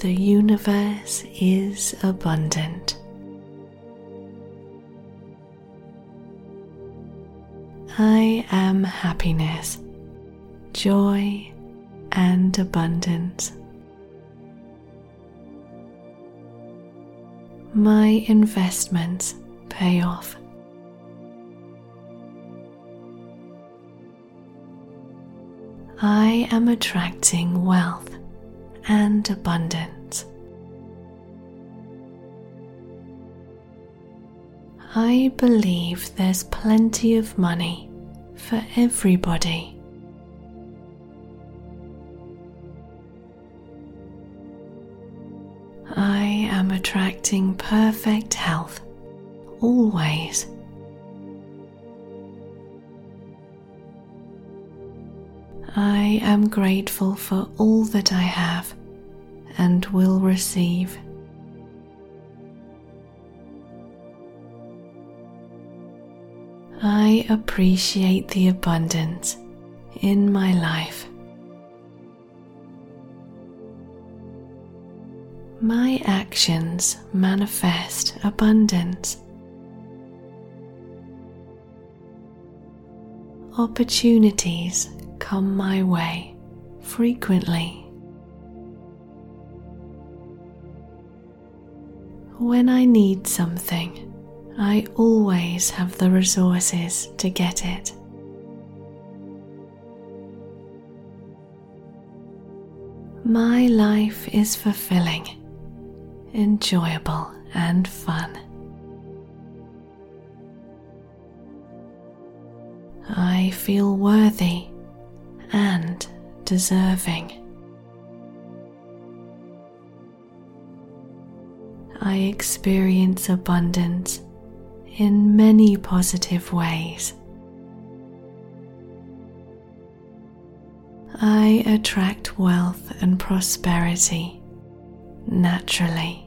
The universe is abundant. I am happiness, joy, and abundance. My investments pay off. I am attracting wealth and abundant. I believe there's plenty of money for everybody. I am attracting perfect health always. I am grateful for all that I have and will receive. I appreciate the abundance in my life. My actions manifest abundance. Opportunities come my way frequently. When I need something, I always have the resources to get it. My life is fulfilling, enjoyable, and fun. I feel worthy and deserving. I experience abundance in many positive ways. I attract wealth and prosperity naturally.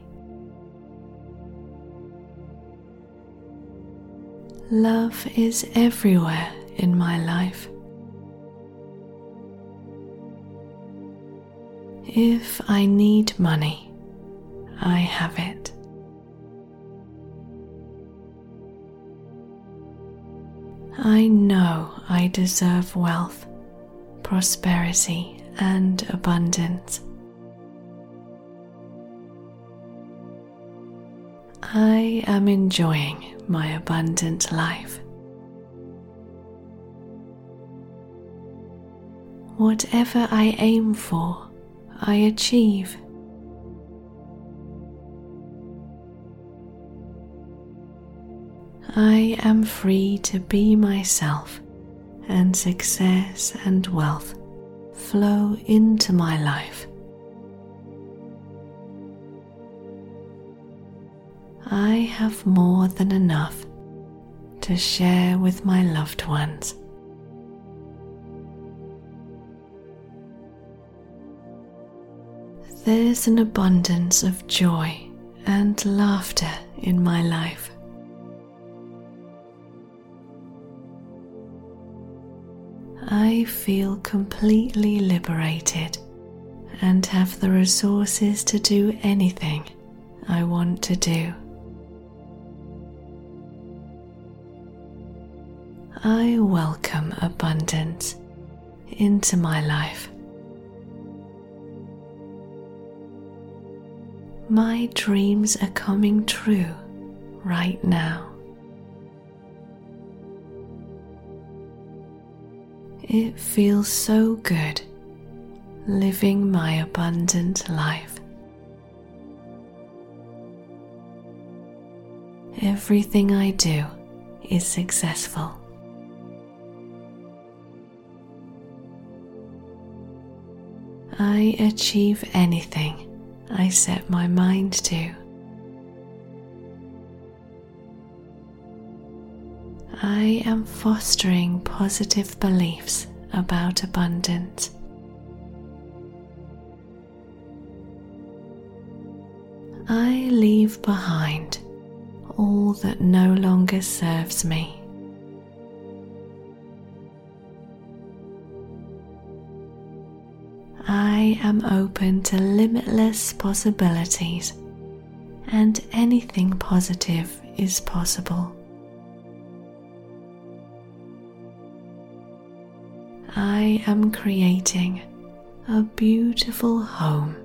Love is everywhere in my life. If I need money, I have it. I know I deserve wealth, prosperity, and abundance. I am enjoying my abundant life. Whatever I aim for, I achieve. I am free to be myself, and success and wealth flow into my life. I have more than enough to share with my loved ones. There's an abundance of joy and laughter in my life. I feel completely liberated and have the resources to do anything I want to do. I welcome abundance into my life. My dreams are coming true right now. It feels so good living my abundant life. Everything I do is successful. I achieve anything I set my mind to. I am fostering positive beliefs about abundance. I leave behind all that no longer serves me. I am open to limitless possibilities, and anything positive is possible. I am creating a beautiful home.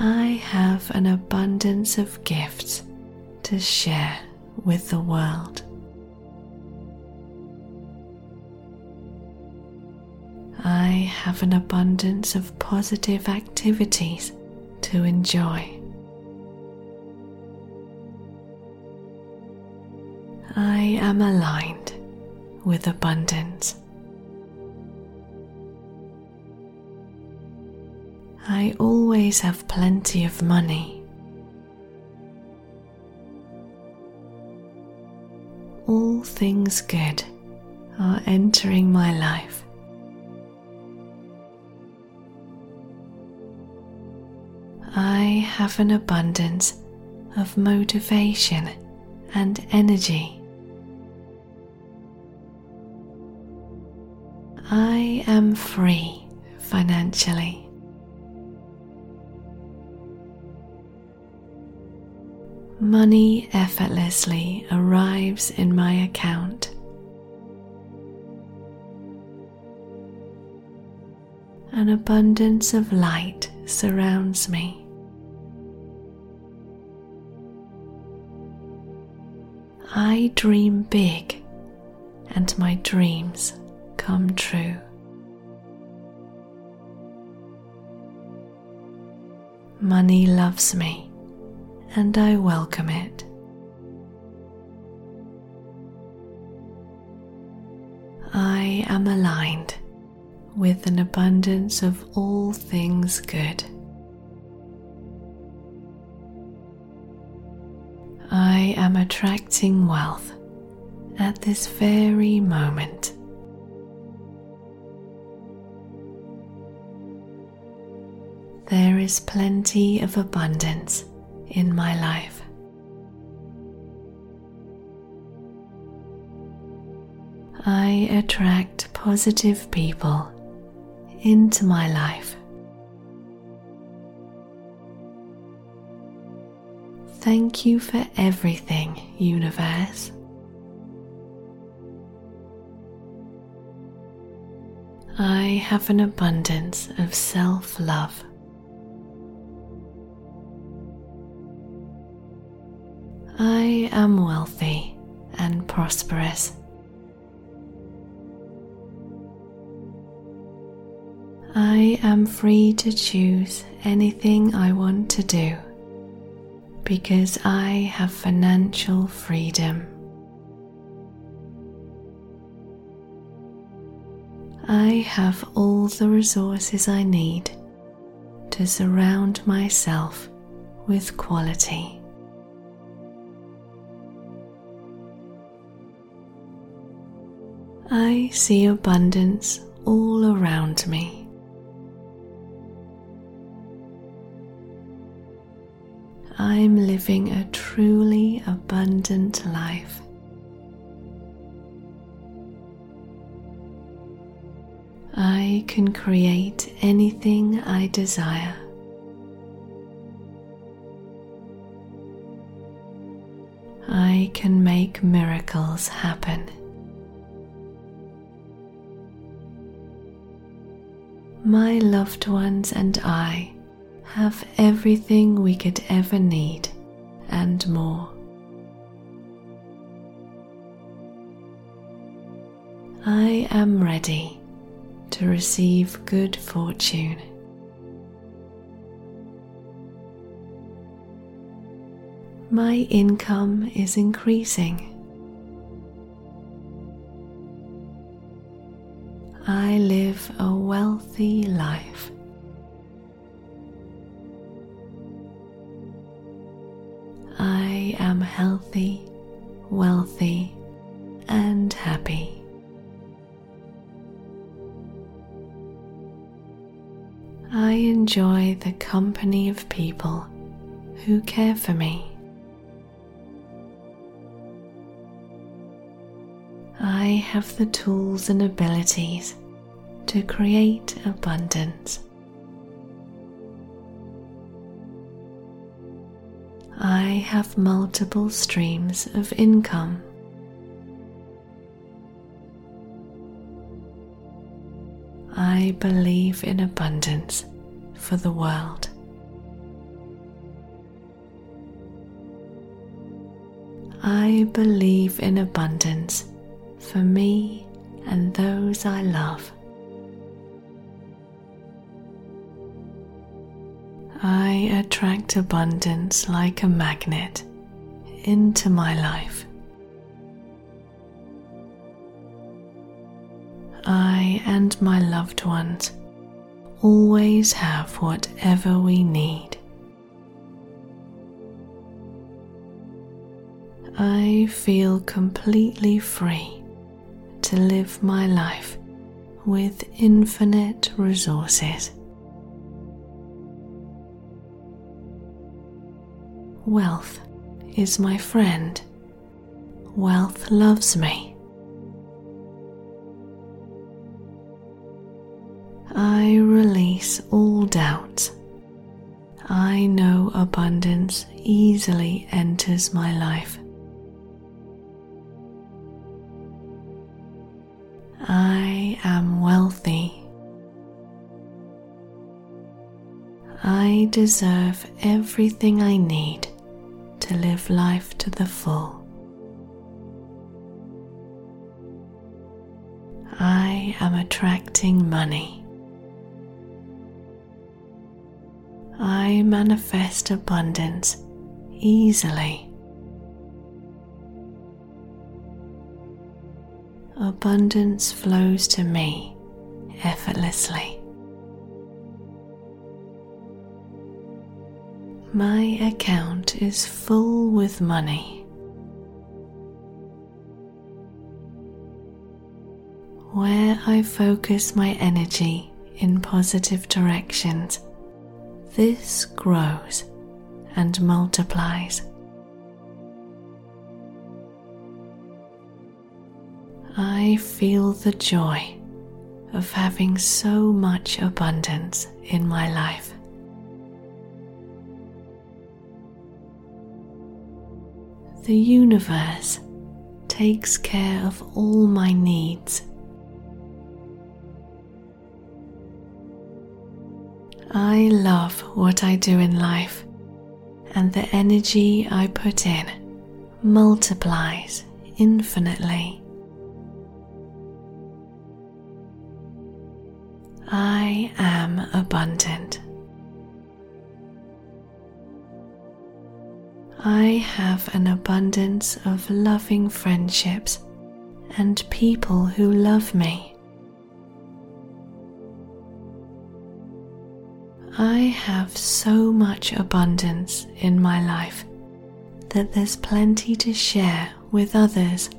I have an abundance of gifts to share with the world. I have an abundance of positive activities to enjoy. I am aligned with abundance. I always have plenty of money. All things good are entering my life. I have an abundance of motivation and energy. I am free financially. Money effortlessly arrives in my account. An abundance of light surrounds me. I dream big and my dreams come true. Money loves me and I welcome it. I am aligned with an abundance of all things good. I am attracting wealth at this very moment. There is plenty of abundance in my life. I attract positive people into my life. Thank you for everything, Universe. I have an abundance of self love. I am wealthy and prosperous. I am free to choose anything I want to do because I have financial freedom. I have all the resources I need to surround myself with quality. I see abundance all around me. I'm living a truly abundant life. I can create anything I desire. I can make miracles happen. My loved ones and I have everything we could ever need and more. I am ready to receive good fortune. My income is increasing. I live a wealthy life. I am healthy, wealthy, and happy. I enjoy the company of people who care for me. I have the tools and abilities to create abundance. I have multiple streams of income. I believe in abundance for the world. I believe in abundance for me and those I love. I attract abundance like a magnet into my life. I and my loved ones always have whatever we need. I feel completely free to live my life with infinite resources. Wealth is my friend. Wealth loves me. I release all doubt. I know abundance easily enters my life. I am wealthy. I deserve everything I need to live life to the full. I am attracting money. I manifest abundance easily. Abundance flows to me effortlessly. My account is full with money. Where I focus my energy in positive directions, this grows and multiplies. I feel the joy of having so much abundance in my life. The universe takes care of all my needs. I love what I do in life, and the energy I put in multiplies infinitely. I am abundant. I have an abundance of loving friendships and people who love me. I have so much abundance in my life that there's plenty to share with others.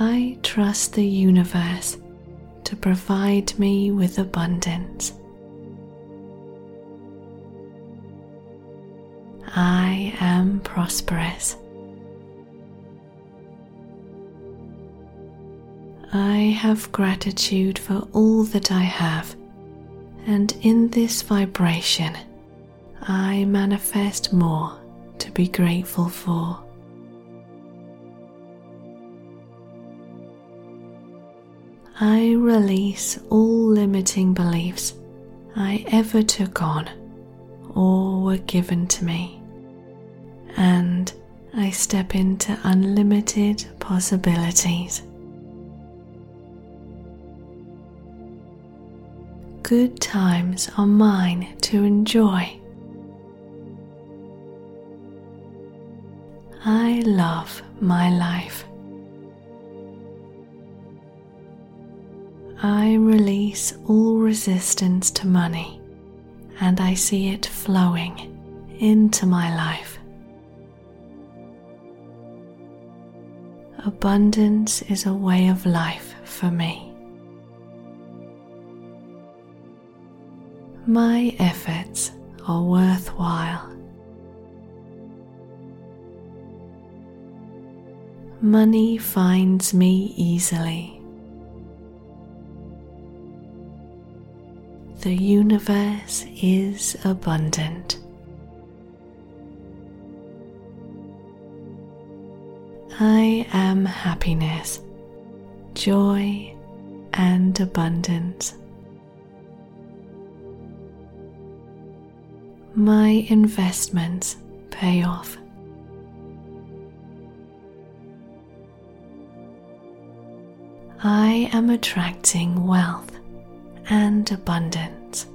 I trust the universe to provide me with abundance. I am prosperous. I have gratitude for all that I have, and in this vibration, I manifest more to be grateful for. I release all limiting beliefs I ever took on or were given to me and I step into unlimited possibilities. Good times are mine to enjoy. I love my life. I release all resistance to money and I see it flowing into my life. Abundance is a way of life for me. My efforts are worthwhile. Money finds me easily. The universe is abundant. I am happiness, joy, and abundance. My investments pay off. I am attracting wealth and abundance.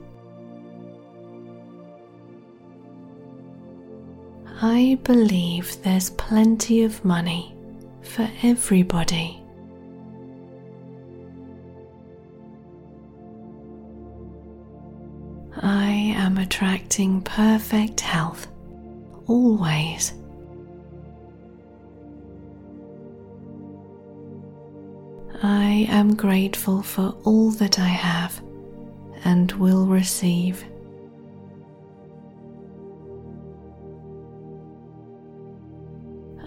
I believe there's plenty of money for everybody. I am attracting perfect health always. I am grateful for all that I have and will receive.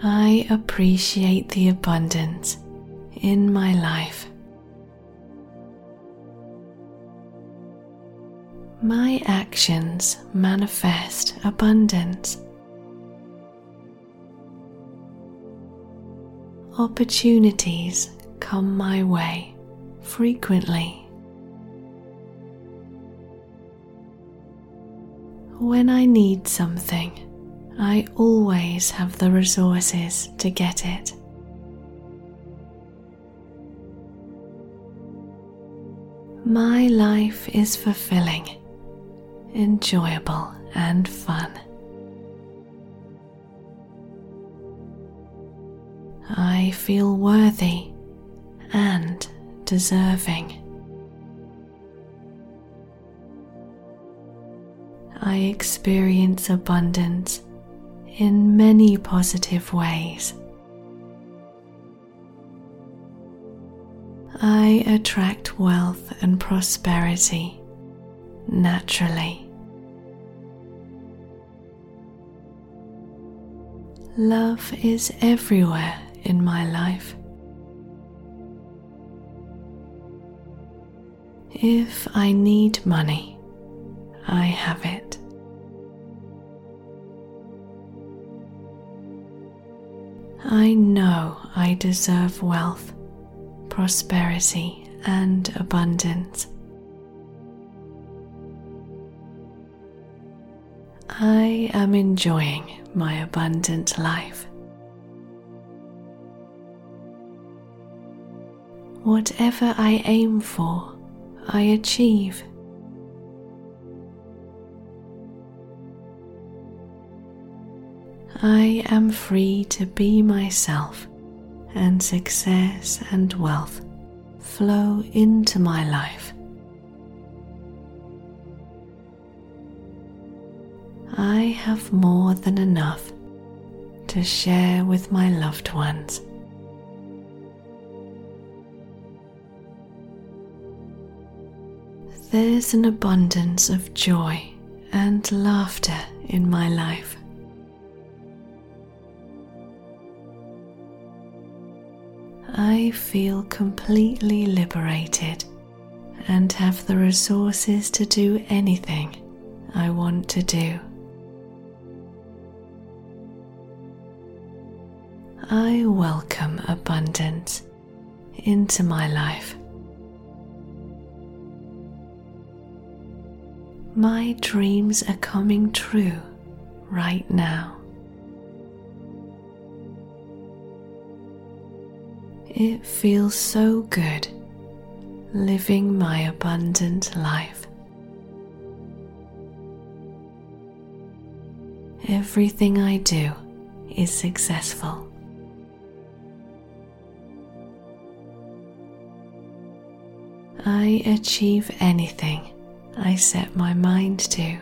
I appreciate the abundance in my life. My actions manifest abundance. Opportunities come my way frequently. When I need something, I always have the resources to get it. My life is fulfilling, enjoyable, and fun. I feel worthy and deserving. I experience abundance in many positive ways. I attract wealth and prosperity naturally. Love is everywhere in my life. If I need money, I have it. I know I deserve wealth, prosperity, and abundance. I am enjoying my abundant life. Whatever I aim for, I achieve. I am free to be myself, and success and wealth flow into my life. I have more than enough to share with my loved ones. There's an abundance of joy and laughter in my life. I feel completely liberated and have the resources to do anything I want to do. I welcome abundance into my life. My dreams are coming true right now. It feels so good living my abundant life. Everything I do is successful. I achieve anything I set my mind to.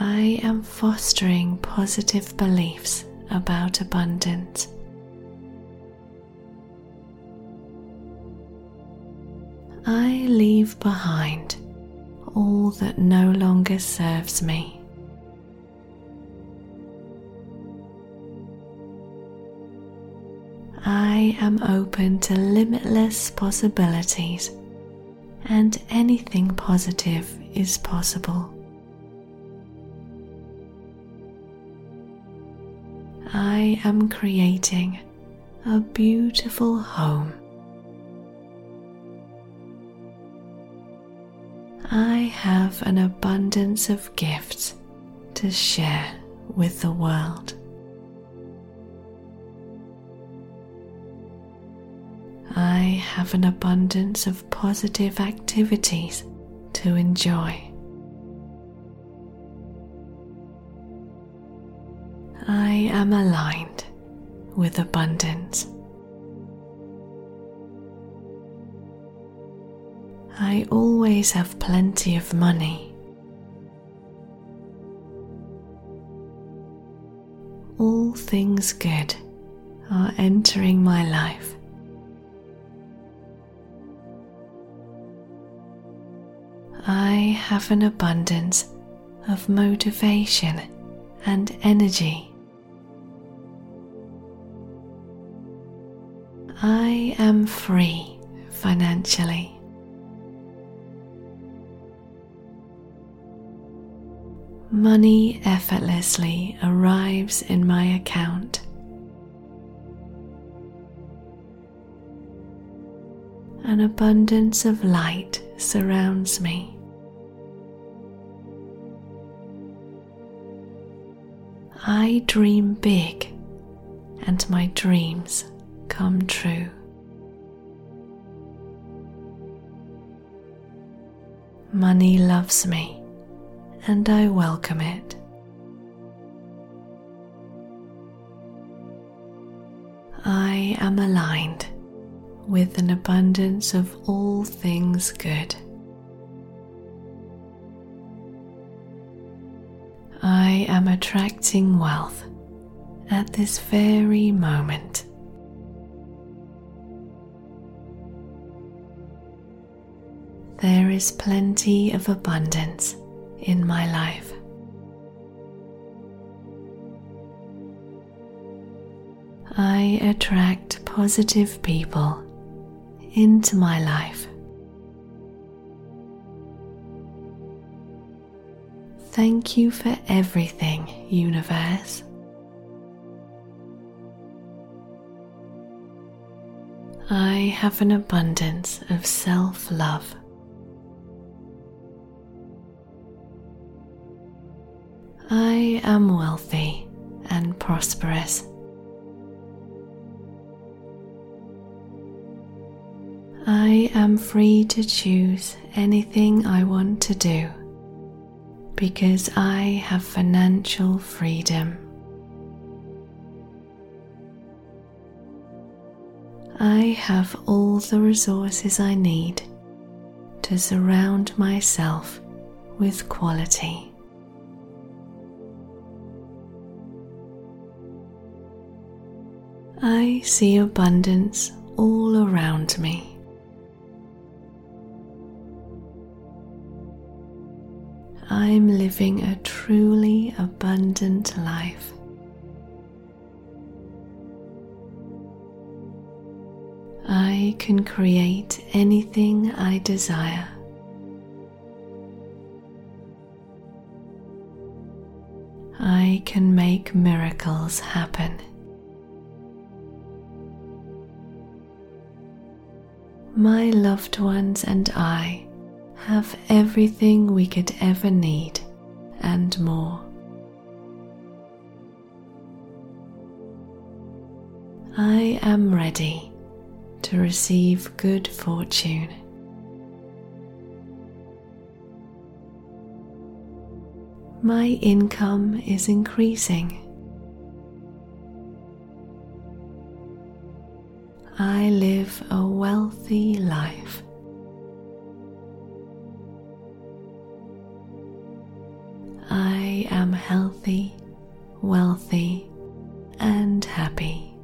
I am fostering positive beliefs about abundance. I leave behind all that no longer serves me. I am open to limitless possibilities, and anything positive is possible. I am creating a beautiful home. I have an abundance of gifts to share with the world. I have an abundance of positive activities to enjoy. I am aligned with abundance. I always have plenty of money. All things good are entering my life. I have an abundance of motivation and energy. I am free financially. Money effortlessly arrives in my account. An abundance of light surrounds me. I dream big and my dreams come true. Money loves me and I welcome it. I am aligned with an abundance of all things good. I am attracting wealth at this very moment. There is plenty of abundance in my life. I attract positive people into my life. Thank you for everything, Universe. I have an abundance of self love. I am wealthy and prosperous. I am free to choose anything I want to do because I have financial freedom. I have all the resources I need to surround myself with quality. I see abundance all around me. I'm living a truly abundant life. I can create anything I desire. I can make miracles happen. My loved ones and I have everything we could ever need and more. I am ready to receive good fortune. My income is increasing. I live a wealthy life. I am healthy, wealthy, and happy.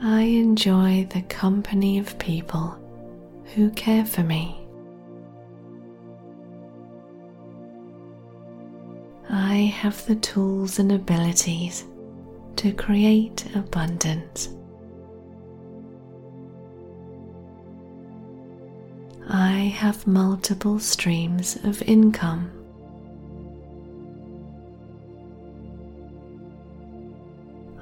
I enjoy the company of people who care for me. I have the tools and abilities to create abundance. I have multiple streams of income.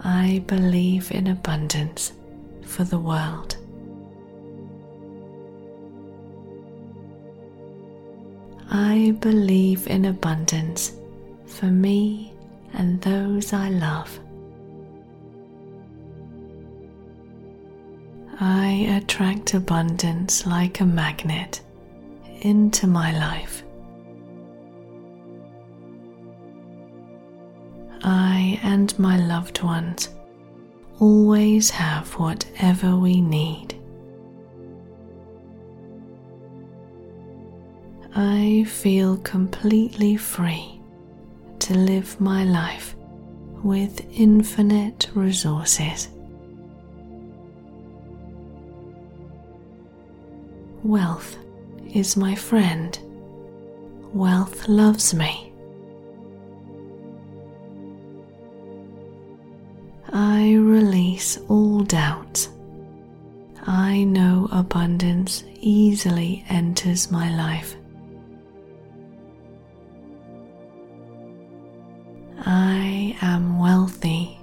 I believe in abundance for the world. I believe in abundance for me and those I love. I attract abundance like a magnet into my life. I and my loved ones always have whatever we need. I feel completely free to live my life with infinite resources. Wealth is my friend. Wealth loves me. I release all doubt. I know abundance easily enters my life. I am wealthy.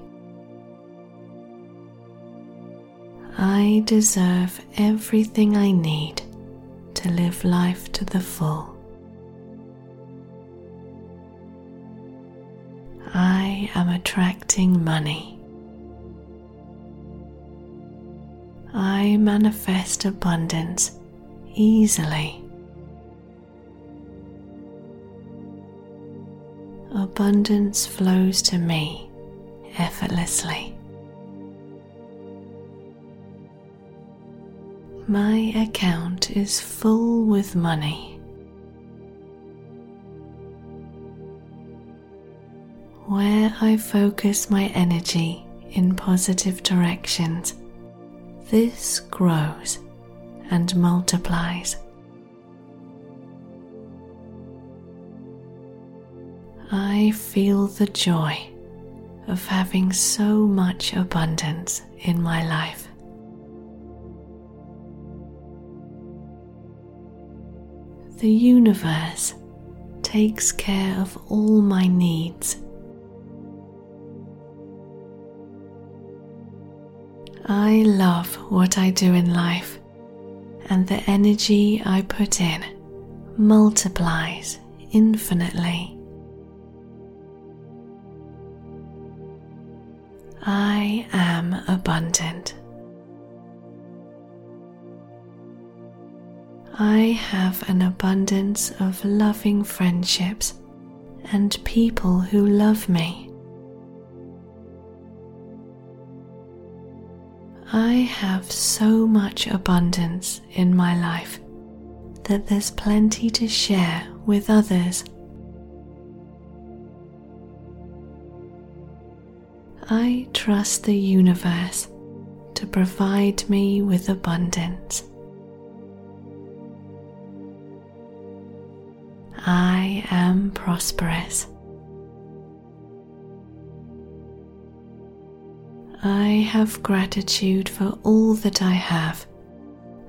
I deserve everything I need to live life to the full. I am attracting money. I manifest abundance easily. Abundance flows to me effortlessly. My account is full with money. Where I focus my energy in positive directions, this grows and multiplies. I feel the joy of having so much abundance in my life. The universe takes care of all my needs. I love what I do in life, and the energy I put in multiplies infinitely. I am abundant. I have an abundance of loving friendships and people who love me. I have so much abundance in my life that there's plenty to share with others. I trust the universe to provide me with abundance. I am prosperous. I have gratitude for all that I have,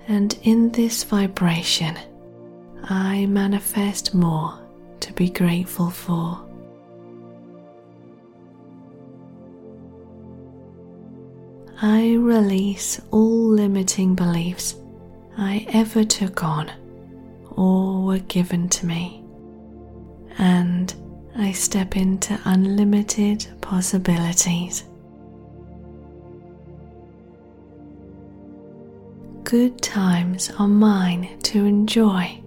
and in this vibration, I manifest more to be grateful for. I release all limiting beliefs I ever took on or were given to me, and I step into unlimited possibilities. Good times are mine to enjoy.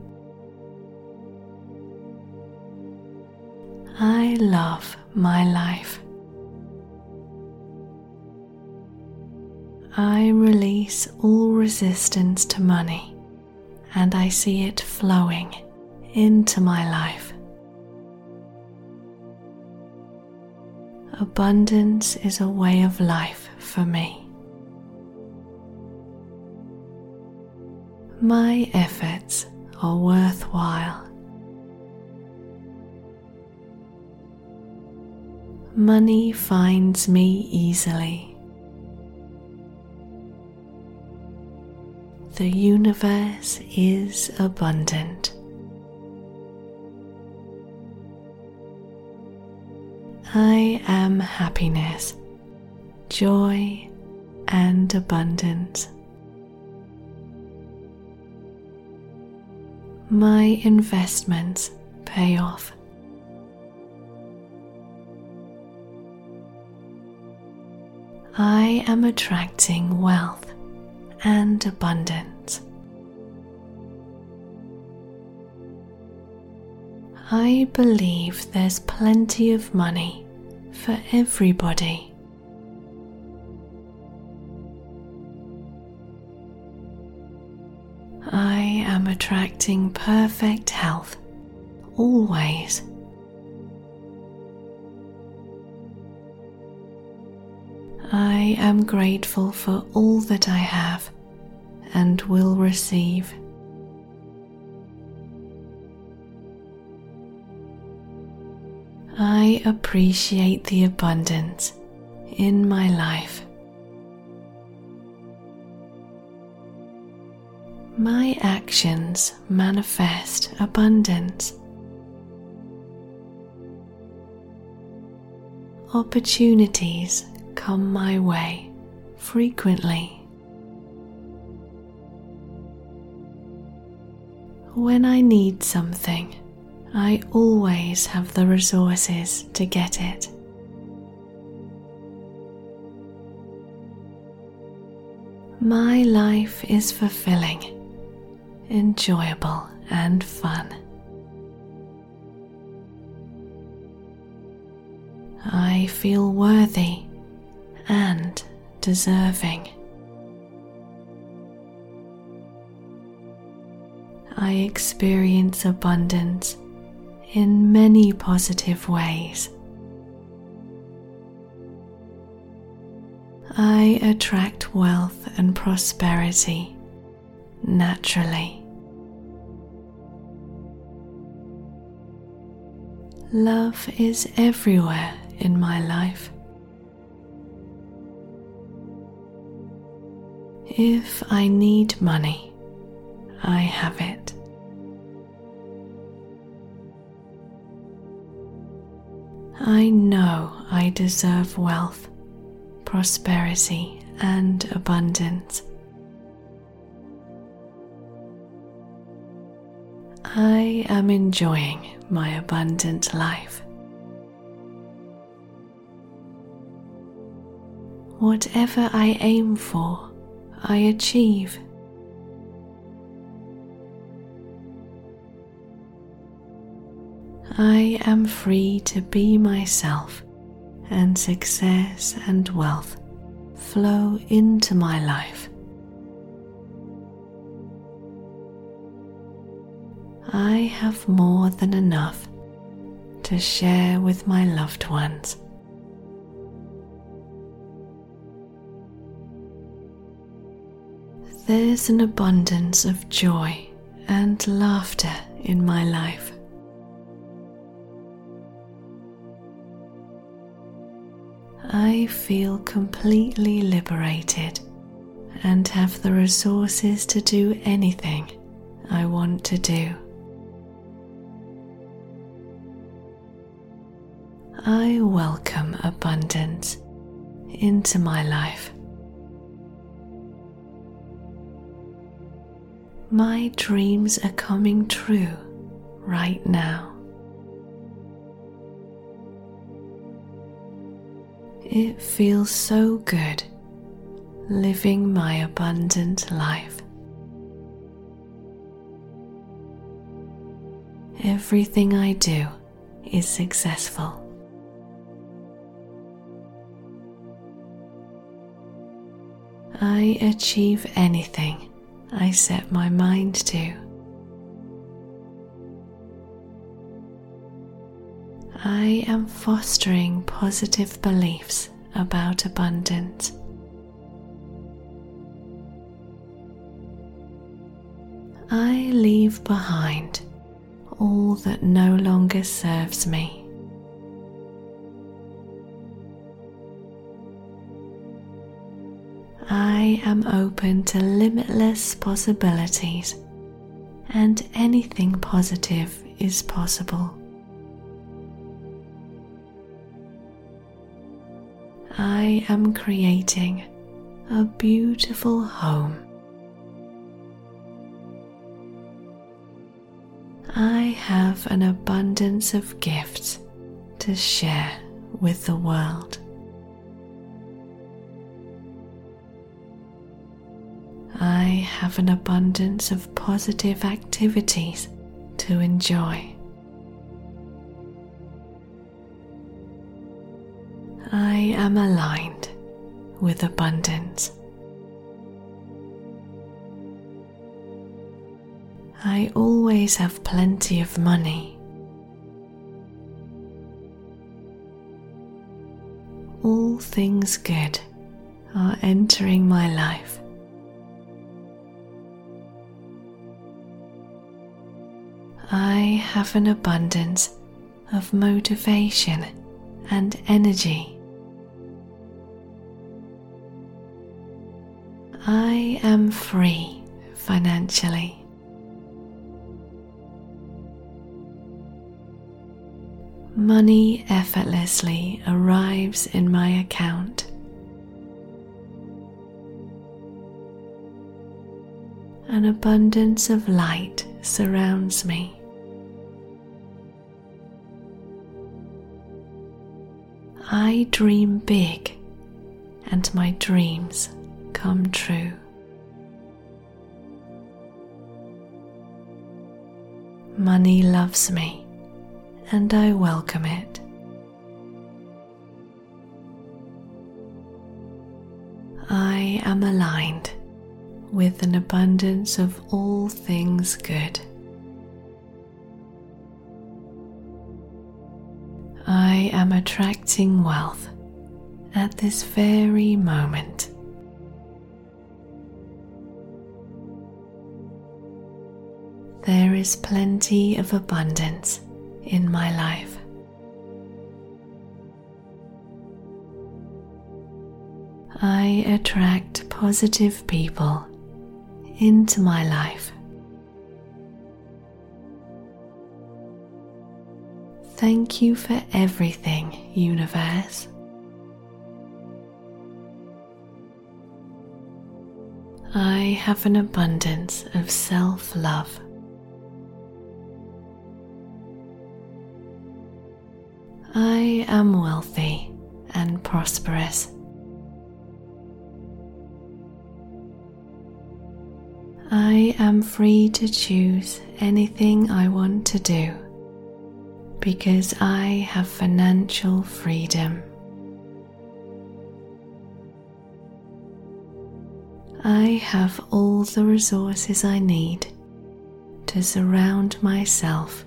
I love my life. I release all resistance to money and I see it flowing into my life. Abundance is a way of life for me. My efforts are worthwhile. Money finds me easily. The universe is abundant. I am happiness, joy, and abundance. My investments pay off. I am attracting wealth and abundant. I believe there's plenty of money for everybody. I am attracting perfect health always. I am grateful for all that I have and will receive. I appreciate the abundance in my life. My actions manifest abundance. Opportunities come my way frequently. When I need something, I always have the resources to get it. My life is fulfilling, enjoyable, and fun. I feel worthy and deserving. I experience abundance in many positive ways. I attract wealth and prosperity naturally. Love is everywhere in my life. If I need money, I have it. I know I deserve wealth, prosperity, and abundance. I am enjoying my abundant life. Whatever I aim for, I achieve. I am free to be myself, and success and wealth flow into my life. I have more than enough to share with my loved ones. There's an abundance of joy and laughter in my life. I feel completely liberated and have the resources to do anything I want to do. I welcome abundance into my life. My dreams are coming true right now. It feels so good living my abundant life. Everything I do is successful. I achieve anything I set my mind to. I am fostering positive beliefs about abundance. I leave behind all that no longer serves me. I am open to limitless possibilities, and anything positive is possible. I am creating a beautiful home. I have an abundance of gifts to share with the world. I have an abundance of positive activities to enjoy. I am aligned with abundance. I always have plenty of money. All things good are entering my life. I have an abundance of motivation and energy. I am free financially. Money effortlessly arrives in my account. An abundance of light surrounds me. I dream big and my dreams come true. Money loves me and I welcome it. I am aligned with an abundance of all things good. I am attracting wealth at this very moment. There is plenty of abundance in my life. I attract positive people into my life. Thank you for everything, Universe. I have an abundance of self love. I am wealthy and prosperous. I am free to choose anything I want to do because I have financial freedom. I have all the resources I need to surround myself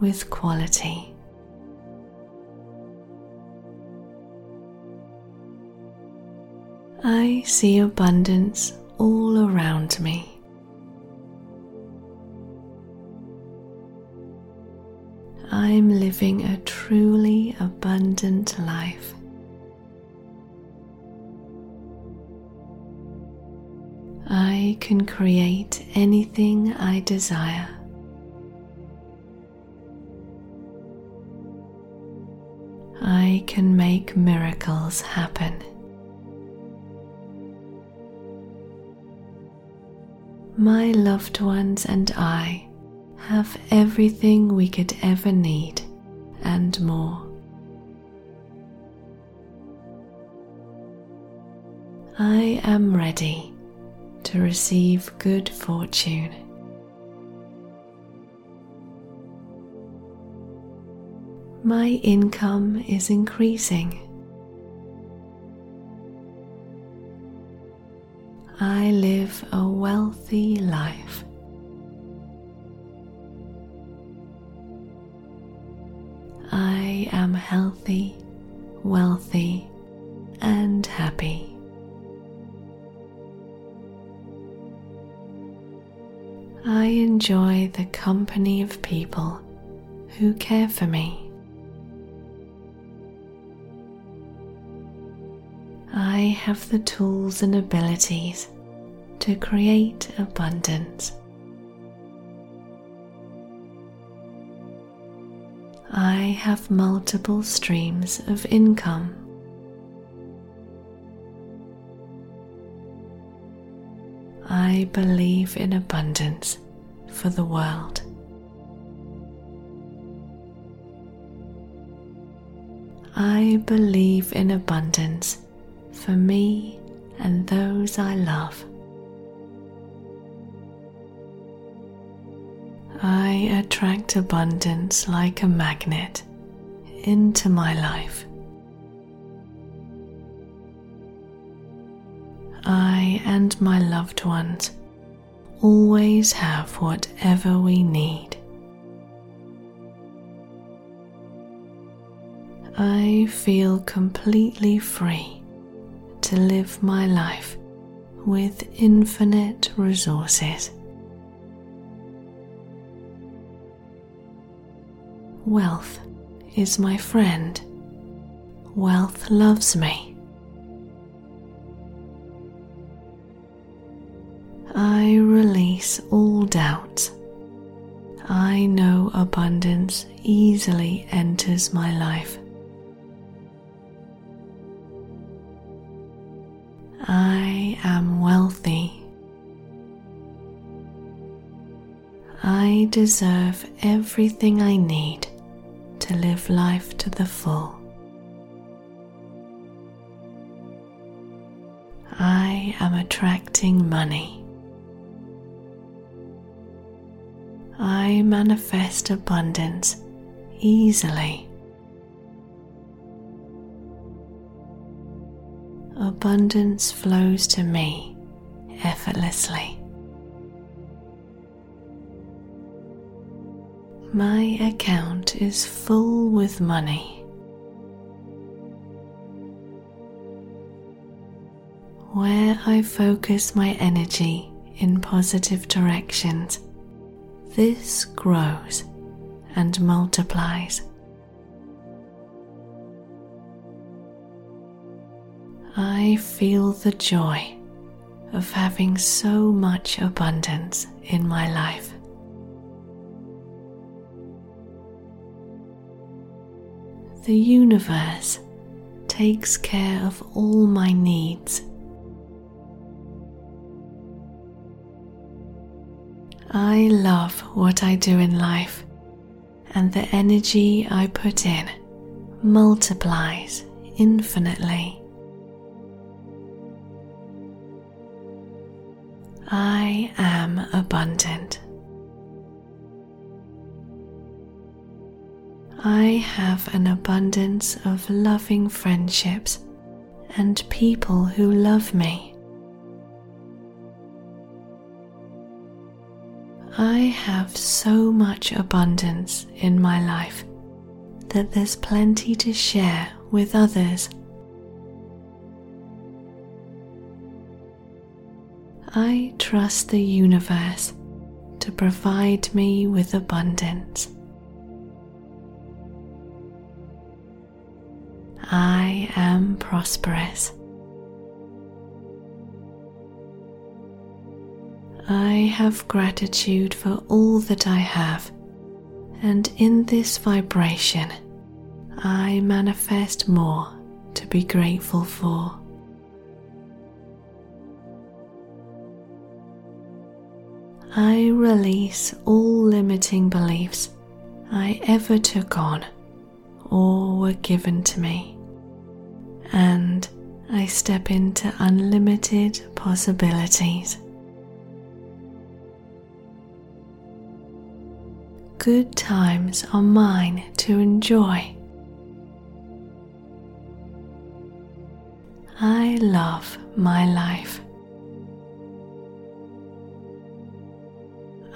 with quality. I see abundance all around me. I'm living a truly abundant life. I can create anything I desire. I can make miracles happen. My loved ones and I have everything we could ever need and more. I am ready to receive good fortune. My income is increasing. I live a wealthy life. I am healthy, wealthy, and happy. I enjoy the company of people who care for me. I have the tools and abilities to create abundance. I have multiple streams of income. I believe in abundance for the world. I believe in abundance for me and those I love. I attract abundance like a magnet into my life. I and my loved ones always have whatever we need. I feel completely free to live my life with infinite resources. Wealth is my friend. Wealth loves me. I release all doubts. I know abundance easily enters my life. I am wealthy. I deserve everything I need to live life to the full. I am attracting money. I manifest abundance easily. Abundance flows to me effortlessly. My account is full with money. Where I focus my energy in positive directions, this grows and multiplies. I feel the joy of having so much abundance in my life. The universe takes care of all my needs. I love what I do in life, and the energy I put in multiplies infinitely. I am abundant. I have an abundance of loving friendships and people who love me. I have so much abundance in my life that there's plenty to share with others. I trust the universe to provide me with abundance. I am prosperous. I have gratitude for all that I have, and in this vibration, I manifest more to be grateful for. I release all limiting beliefs I ever took on or were given to me, and I step into unlimited possibilities. Good times are mine to enjoy. I love my life.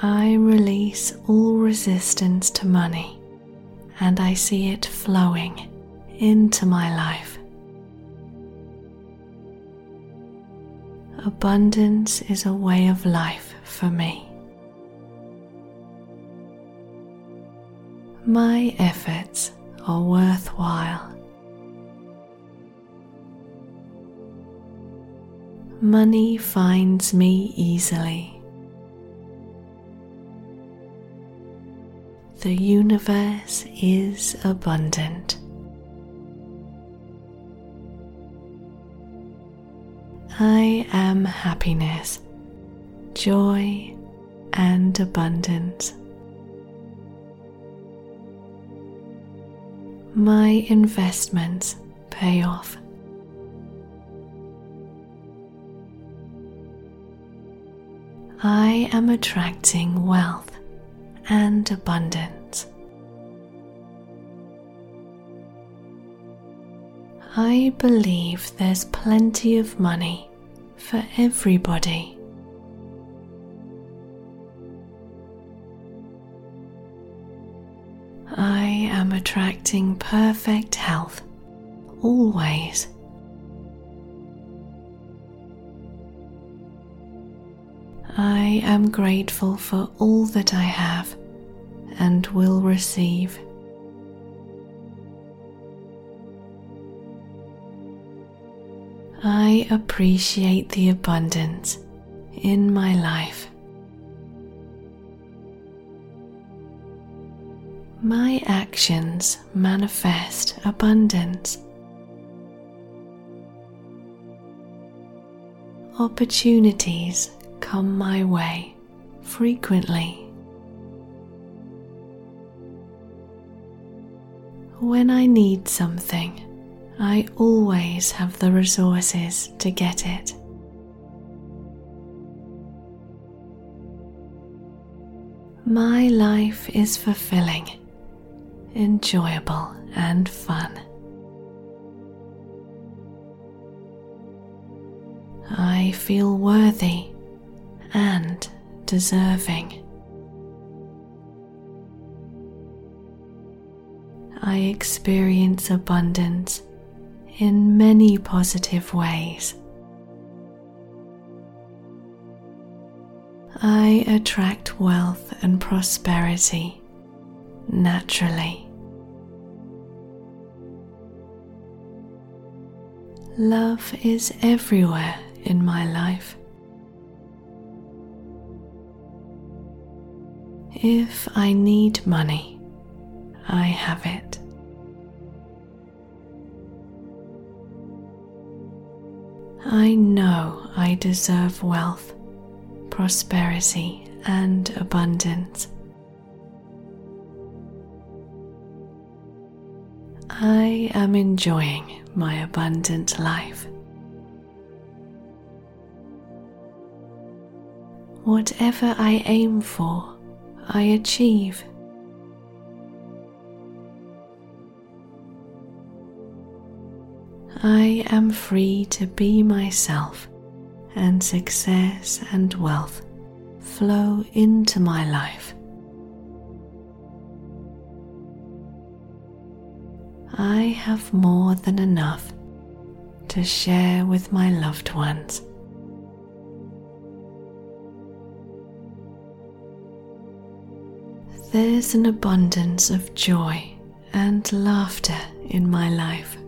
I release all resistance to money and I see it flowing into my life. Abundance is a way of life for me. My efforts are worthwhile. Money finds me easily. The universe is abundant. I am happiness, joy, and abundance. My investments pay off. I am attracting wealth and abundance. I believe there's plenty of money for everybody. I am attracting perfect health always. I am grateful for all that I have and will receive. I appreciate the abundance in my life. My actions manifest abundance. Opportunities come my way frequently. When I need something, I always have the resources to get it. My life is fulfilling, enjoyable, and fun. I feel worthy and deserving. I experience abundance in many positive ways. I attract wealth and prosperity naturally. Love is everywhere in my life. If I need money, I have it. I know I deserve wealth, prosperity, and abundance. I am enjoying my abundant life. Whatever I aim for, I achieve. I am free to be myself, and success and wealth flow into my life. I have more than enough to share with my loved ones. There's an abundance of joy and laughter in my life.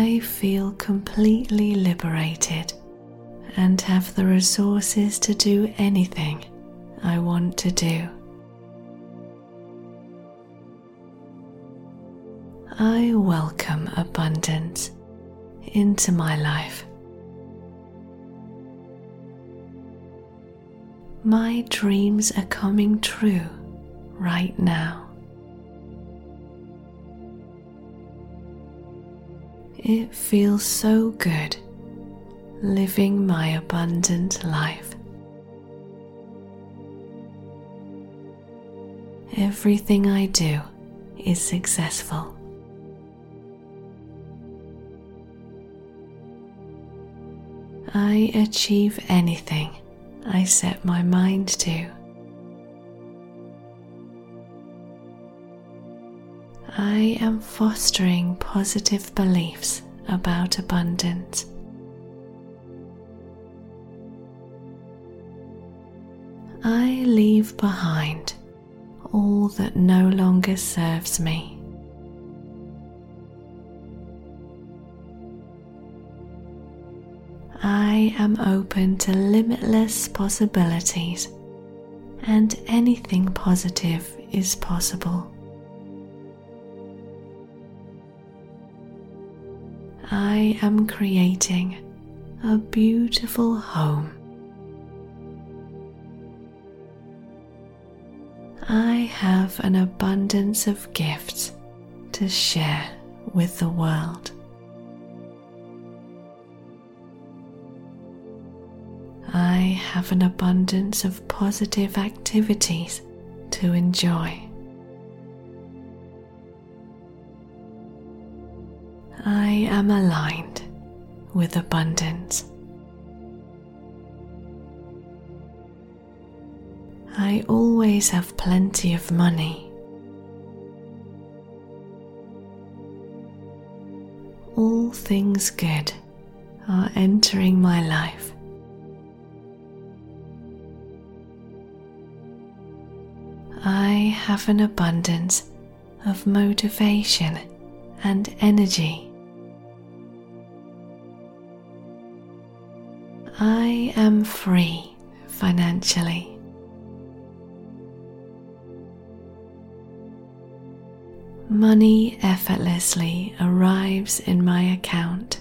I feel completely liberated and have the resources to do anything I want to do. I welcome abundance into my life. My dreams are coming true right now. It feels so good living my abundant life. Everything I do is successful. I achieve anything I set my mind to. I am fostering positive beliefs about abundance. I leave behind all that no longer serves me. I am open to limitless possibilities, and anything positive is possible. I am creating a beautiful home. I have an abundance of gifts to share with the world. I have an abundance of positive activities to enjoy. I am aligned with abundance. I always have plenty of money. All things good are entering my life. I have an abundance of motivation and energy. I am free financially. Money effortlessly arrives in my account.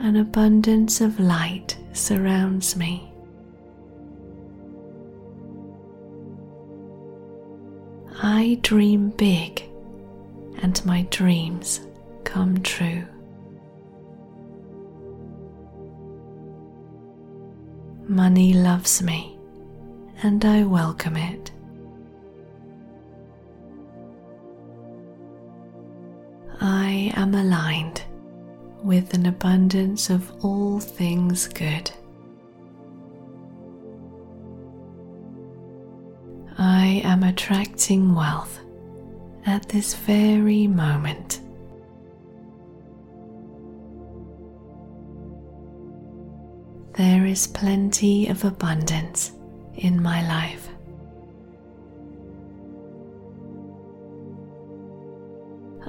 An abundance of light surrounds me. I dream big and my dreams come true. Money loves me and I welcome it. I am aligned with an abundance of all things good. I am attracting wealth at this very moment. There is plenty of abundance in my life.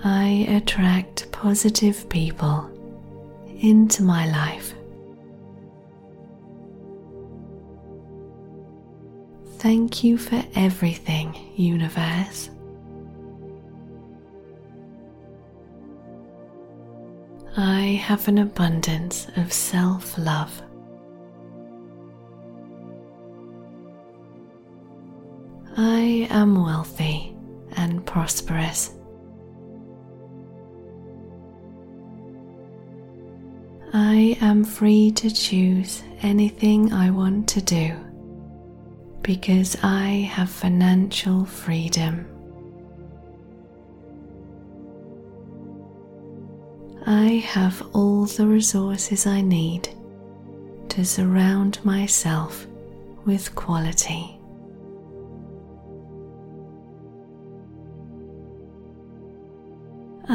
I attract positive people into my life. Thank you for everything, Universe. I have an abundance of self love. I am wealthy and prosperous. I am free to choose anything I want to do because I have financial freedom. I have all the resources I need to surround myself with quality.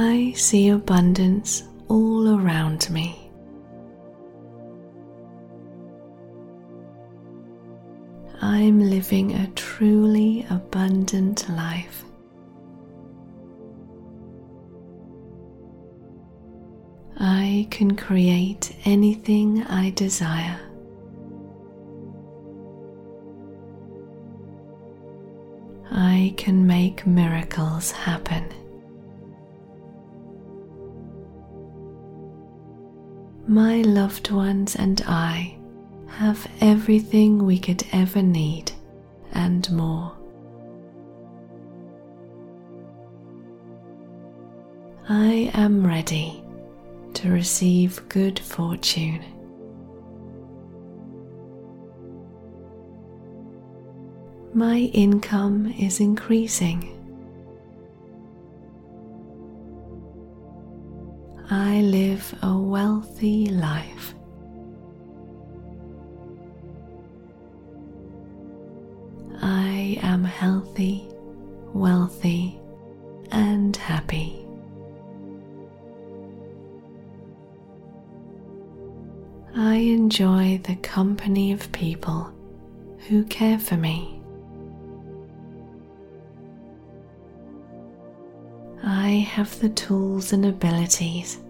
I see abundance all around me. I'm living a truly abundant life. I can create anything I desire. I can make miracles happen. My loved ones and I have everything we could ever need and more. I am ready to receive good fortune. My income is increasing. I live a wealthy life. I am healthy, wealthy, and happy. I enjoy the company of people who care for me. I have the tools and abilities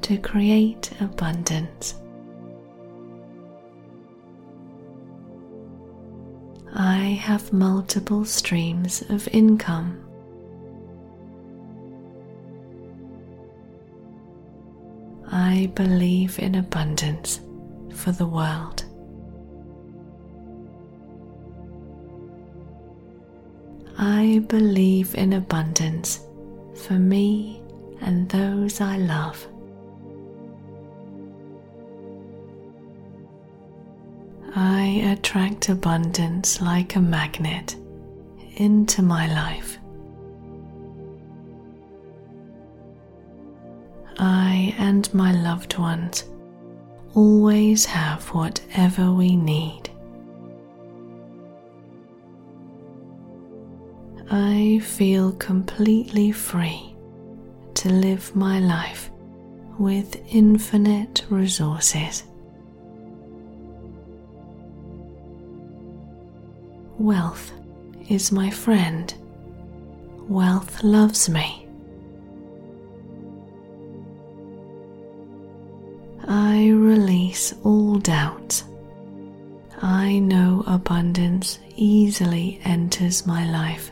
to create abundance. I have multiple streams of income. I believe in abundance for the world. I believe in abundance for me and those I love. I attract abundance like a magnet into my life. I and my loved ones always have whatever we need. I feel completely free to live my life with infinite resources. Wealth is my friend. Wealth loves me. I release all doubt. I know abundance easily enters my life.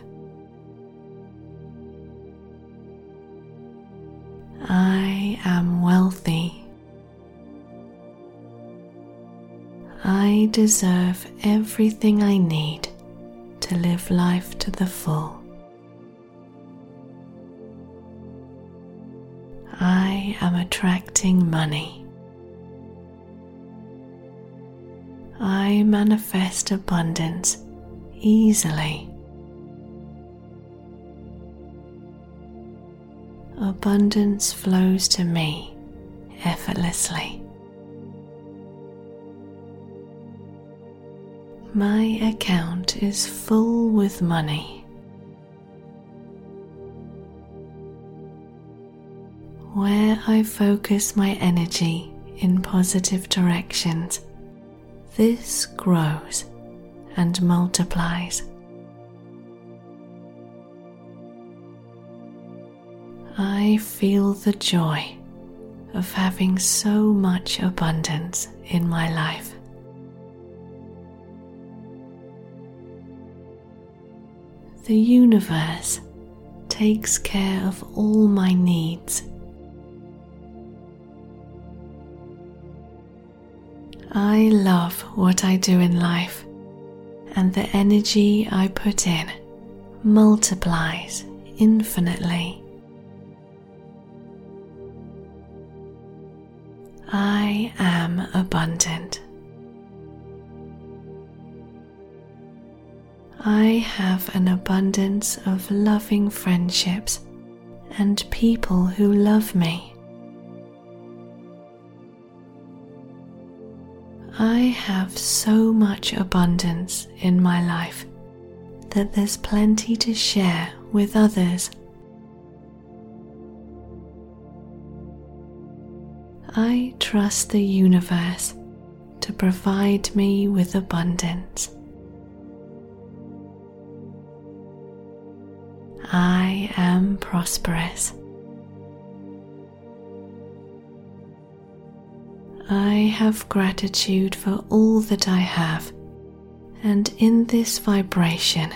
Am wealthy. I deserve everything I need to live life to the full. I am attracting money. I manifest abundance easily. Abundance flows to me effortlessly. My account is full with money. Where I focus my energy in positive directions, this grows and multiplies. I feel the joy of having so much abundance in my life. The universe takes care of all my needs. I love what I do in life, and the energy I put in multiplies infinitely. I am abundant. I have an abundance of loving friendships and people who love me. I have so much abundance in my life that there's plenty to share with others. I trust the universe to provide me with abundance. I am prosperous. I have gratitude for all that I have, and in this vibration,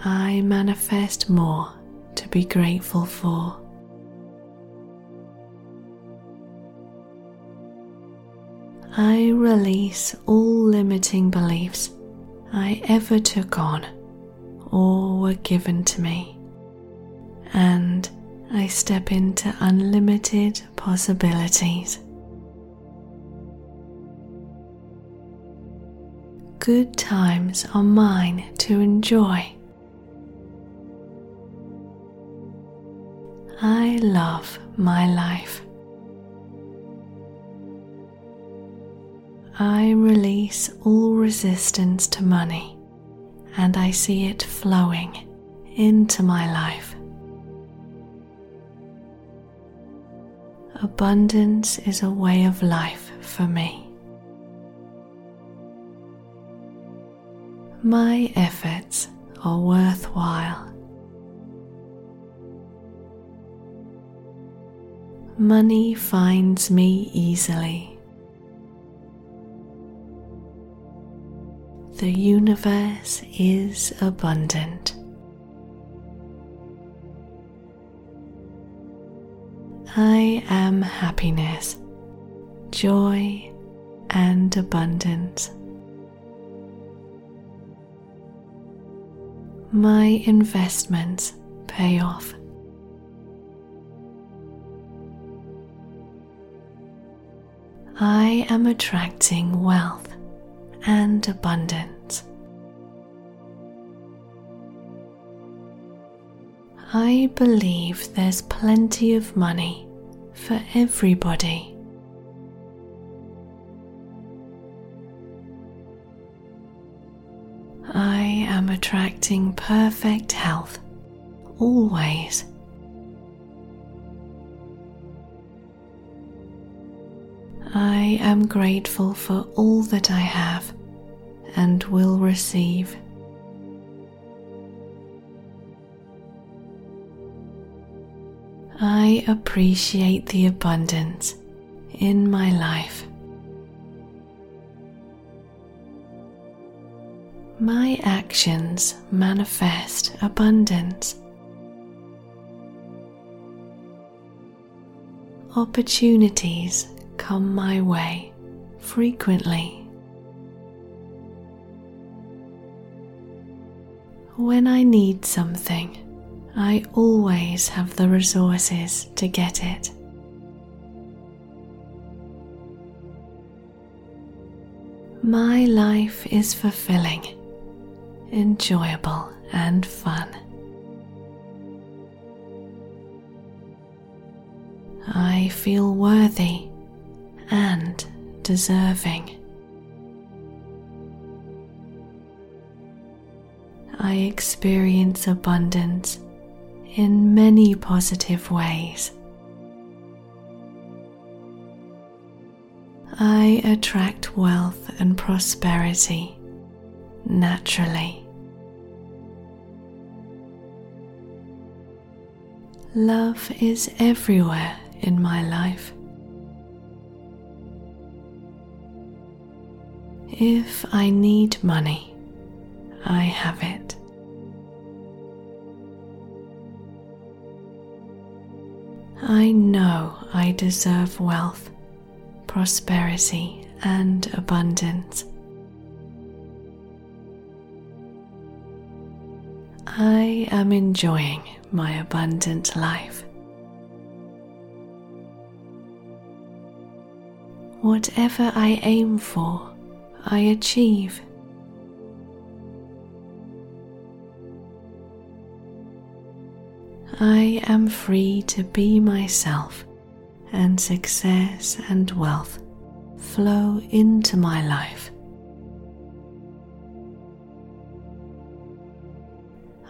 I manifest more to be grateful for. I release all limiting beliefs I ever took on or were given to me, and I step into unlimited possibilities. Good times are mine to enjoy. I love my life. I release all resistance to money and I see it flowing into my life. Abundance is a way of life for me. My efforts are worthwhile. Money finds me easily. The universe is abundant. I am happiness, joy, and abundance. My investments pay off. I am attracting wealth and abundant. I believe there's plenty of money for everybody. I am attracting perfect health always. I am grateful for all that I have and will receive. I appreciate the abundance in my life. My actions manifest abundance. Opportunities come my way frequently. When I need something, I always have the resources to get it. My life is fulfilling, enjoyable, and fun. I feel worthy and deserving. I experience abundance in many positive ways. I attract wealth and prosperity naturally. Love is everywhere in my life. If I need money, I have it. I know I deserve wealth, prosperity, and abundance. I am enjoying my abundant life. Whatever I aim for, I achieve. I am free to be myself, and success and wealth flow into my life.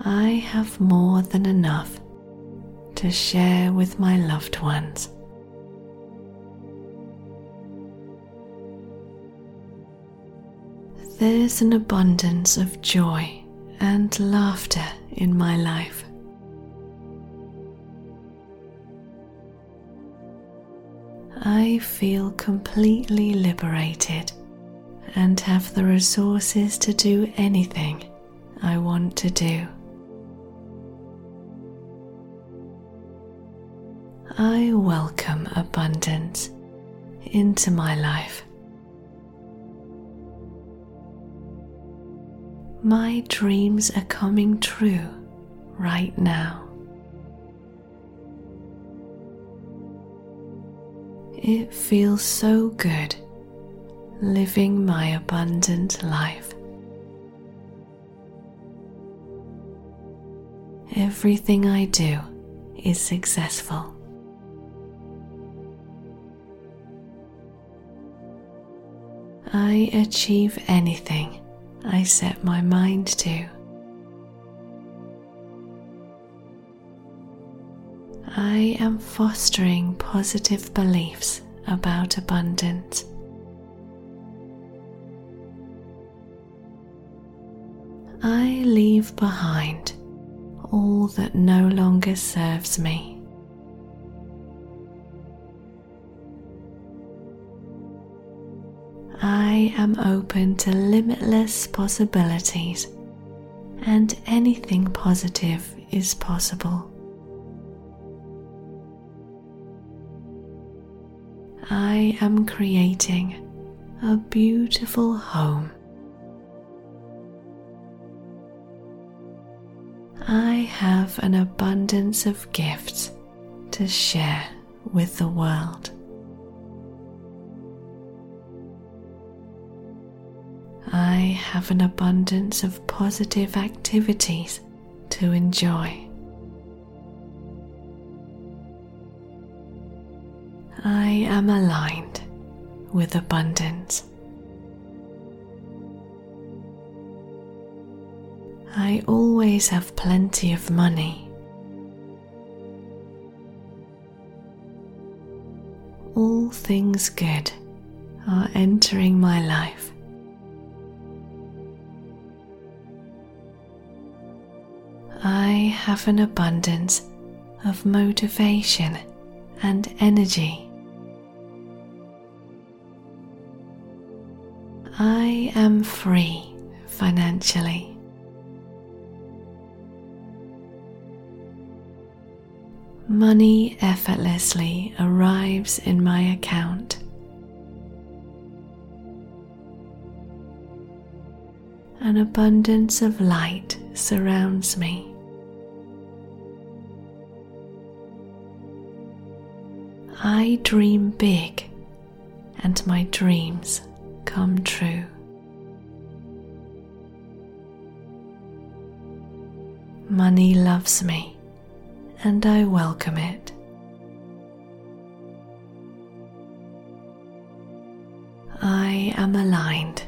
I have more than enough to share with my loved ones. There's an abundance of joy and laughter in my life. I feel completely liberated and have the resources to do anything I want to do. I welcome abundance into my life. My dreams are coming true right now. It feels so good living my abundant life. Everything I do is successful. I achieve anything I set my mind to. I am fostering positive beliefs about abundance. I leave behind all that no longer serves me. I am open to limitless possibilities, and anything positive is possible. I am creating a beautiful home. I have an abundance of gifts to share with the world. I have an abundance of positive activities to enjoy. I am aligned with abundance. I always have plenty of money. All things good are entering my life. I have an abundance of motivation and energy. I am free financially. Money effortlessly arrives in my account. An abundance of light surrounds me. I dream big and my dreams come true. Money loves me and I welcome it. I am aligned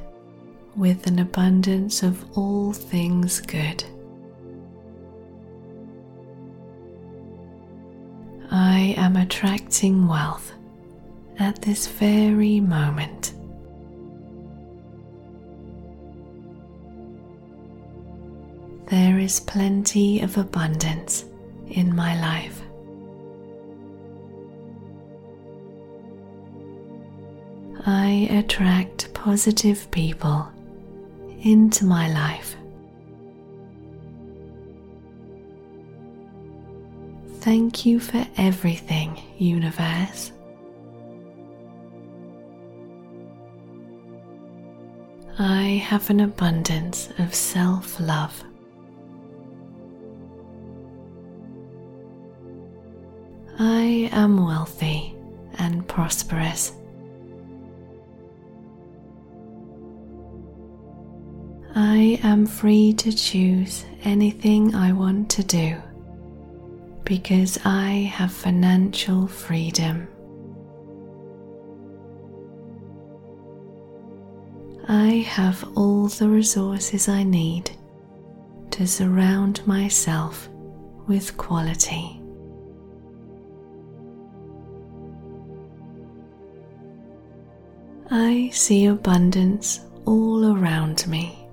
with an abundance of all things good. I am attracting wealth at this very moment. There is plenty of abundance in my life. I attract positive people into my life. Thank you for everything, Universe. I have an abundance of self love. I am wealthy and prosperous. I am free to choose anything I want to do because I have financial freedom. I have all the resources I need to surround myself with quality. I see abundance all around me.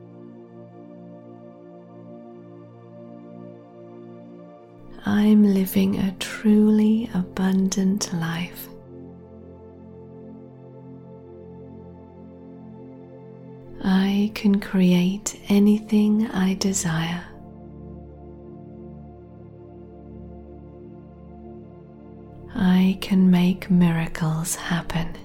I'm living a truly abundant life. I can create anything I desire. I can make miracles happen.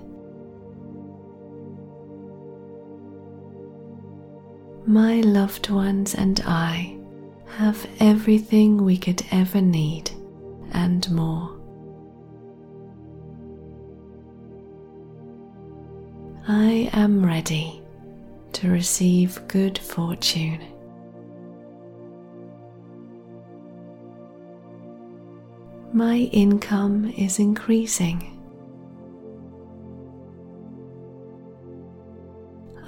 My loved ones and I have everything we could ever need and more. I am ready to receive good fortune. My income is increasing.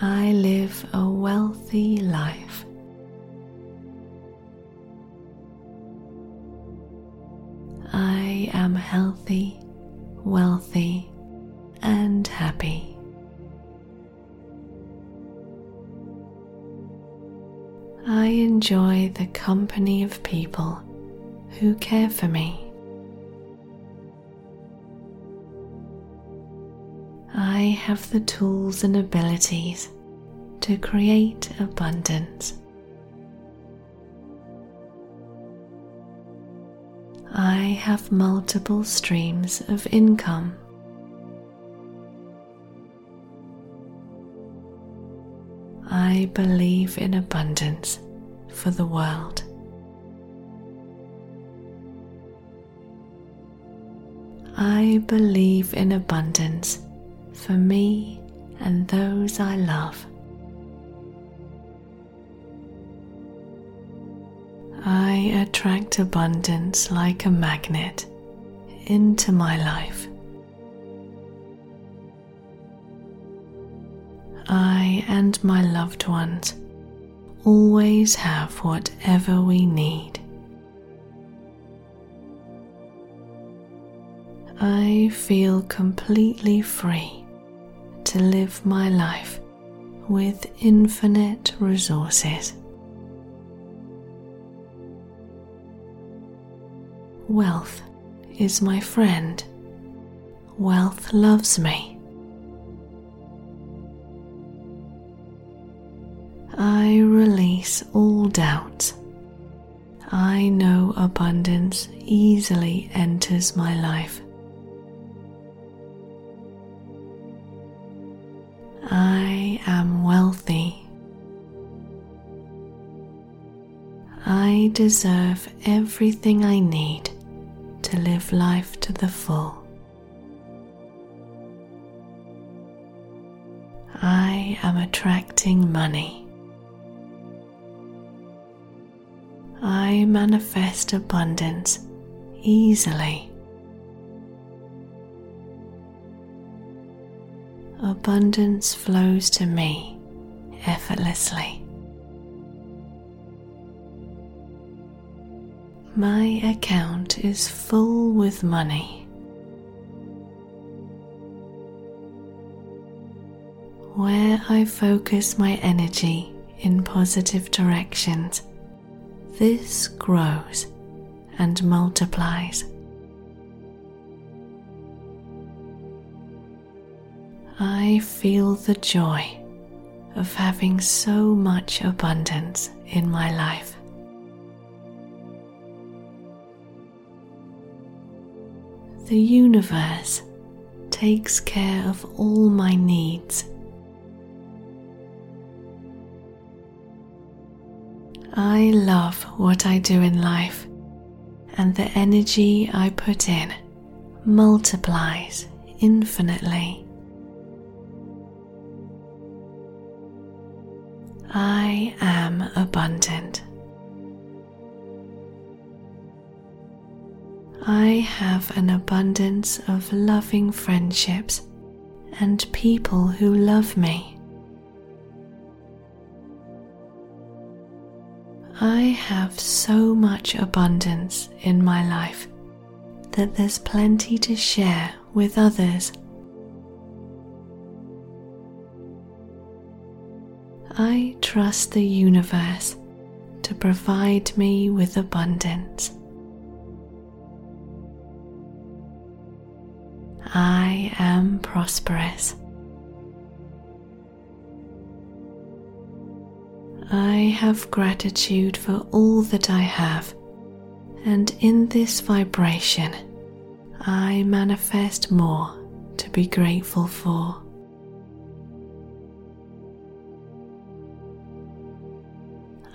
I live a wealthy life. I am healthy, wealthy, and happy. I enjoy the company of people who care for me. I have the tools and abilities to create abundance. I have multiple streams of income. I believe in abundance for the world. I believe in abundance for me and those I love. I attract abundance like a magnet into my life. I and my loved ones always have whatever we need. I feel completely free to live my life with infinite resources. Wealth is my friend. Wealth loves me. I release all doubts. I know abundance easily enters my life. I am wealthy. I deserve everything I need to live life to the full. I am attracting money. I manifest abundance easily. Abundance flows to me effortlessly. My account is full with money. Where I focus my energy in positive directions, this grows and multiplies. I feel the joy of having so much abundance in my life. The universe takes care of all my needs. I love what I do in life, and the energy I put in multiplies infinitely. I am abundant. I have an abundance of loving friendships and people who love me. I have so much abundance in my life that there's plenty to share with others. I trust the universe to provide me with abundance. I am prosperous. I have gratitude for all that I have, and in this vibration, I manifest more to be grateful for.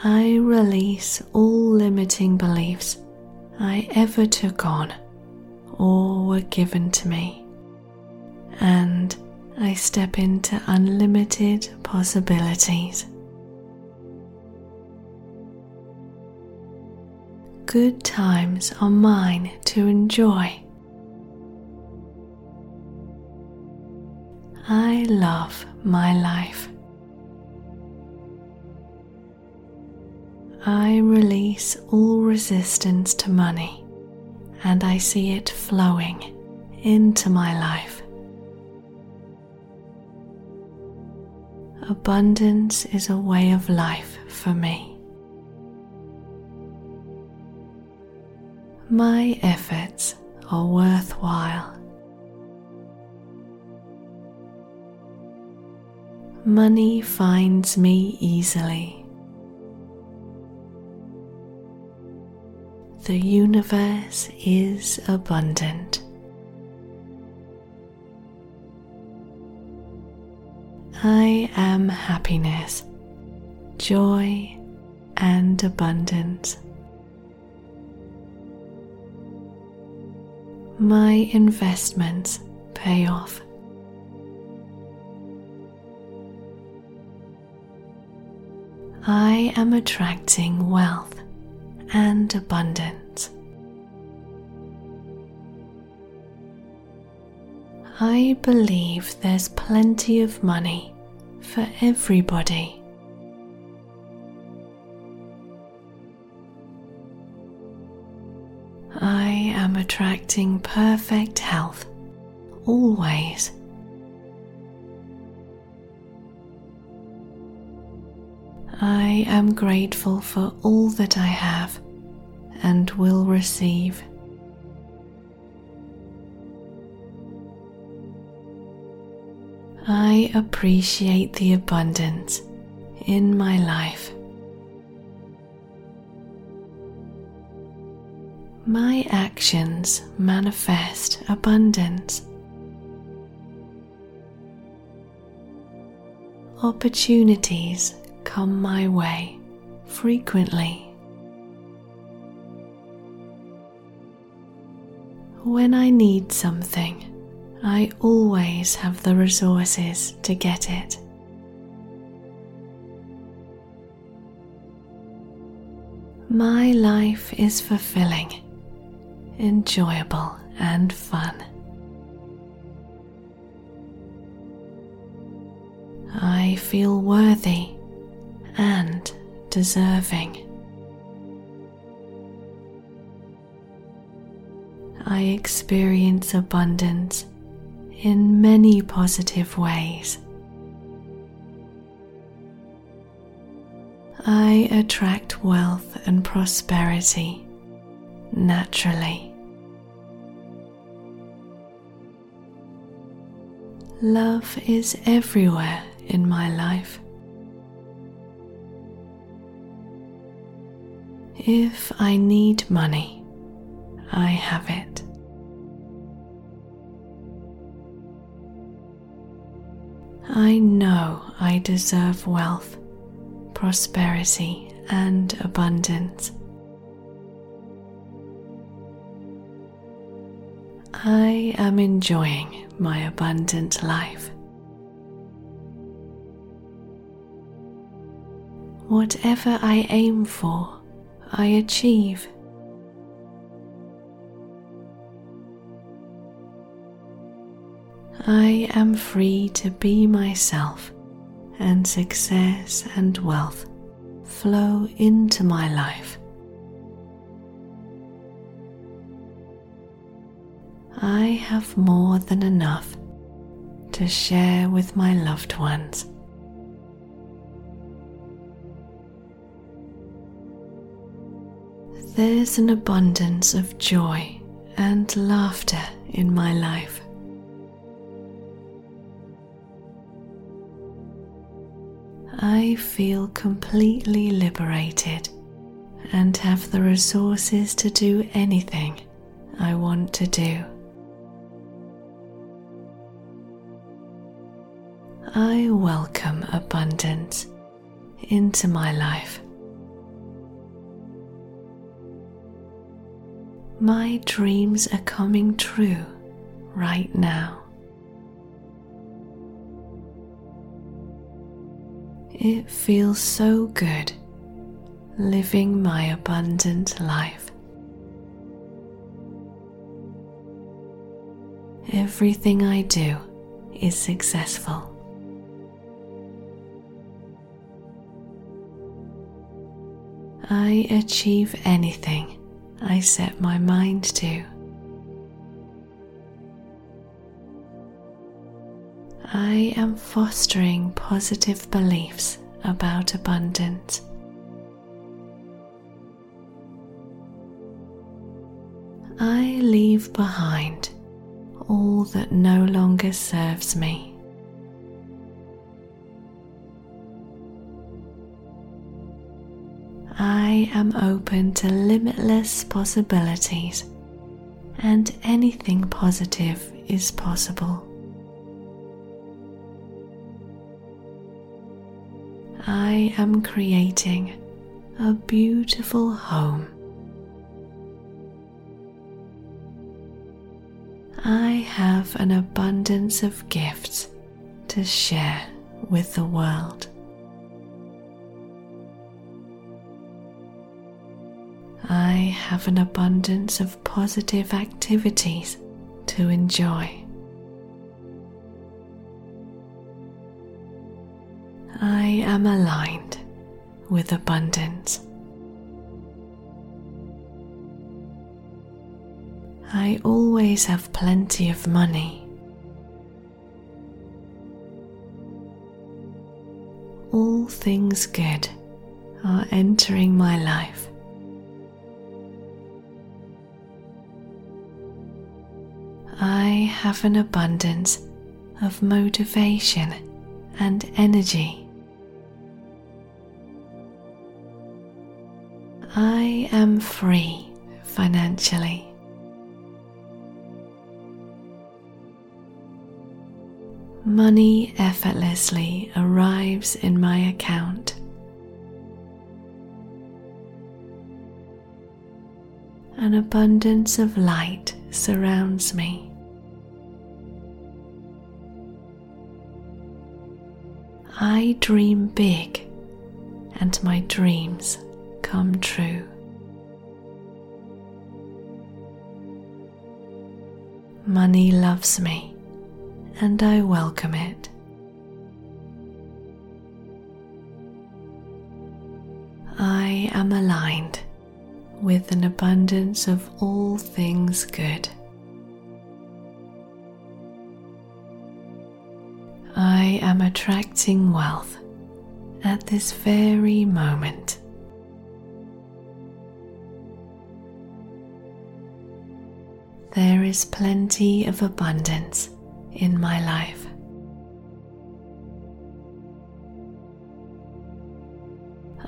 I release all limiting beliefs I ever took on or were given to me, and I step into unlimited possibilities. Good times are mine to enjoy. I love my life. I release all resistance to money and I see it flowing into my life. Abundance is a way of life for me. My efforts are worthwhile. Money finds me easily. The universe is abundant. I am happiness, joy, and abundance. My investments pay off. I am attracting wealth and abundance. I believe there's plenty of money for everybody. I am attracting perfect health always. I am grateful for all that I have and will receive. I appreciate the abundance in my life. My actions manifest abundance. Opportunities come my way frequently. When I need something, I always have the resources to get it. My life is fulfilling, enjoyable, and fun. I feel worthy and deserving. I experience abundance in many positive ways. I attract wealth and prosperity naturally. Love is everywhere in my life. If I need money, I have it. I know I deserve wealth, prosperity, and abundance. I am enjoying my abundant life. Whatever I aim for, I achieve. I am free to be myself, and success and wealth flow into my life. I have more than enough to share with my loved ones. There's an abundance of joy and laughter in my life. I feel completely liberated and have the resources to do anything I want to do. I welcome abundance into my life. My dreams are coming true right now. It feels so good living my abundant life. Everything I do is successful. I achieve anything I set my mind to. I am fostering positive beliefs about abundance. I leave behind all that no longer serves me. I am open to limitless possibilities, and anything positive is possible. I am creating a beautiful home. I have an abundance of gifts to share with the world. I have an abundance of positive activities to enjoy. I am aligned with abundance. I always have plenty of money. All things good are entering my life. I have an abundance of motivation and energy. I am free financially. Money effortlessly arrives in my account. An abundance of light surrounds me. I dream big and my dreams come true. Money loves me and I welcome it. I am aligned with an abundance of all things good. I am attracting wealth at this very moment. There is plenty of abundance in my life.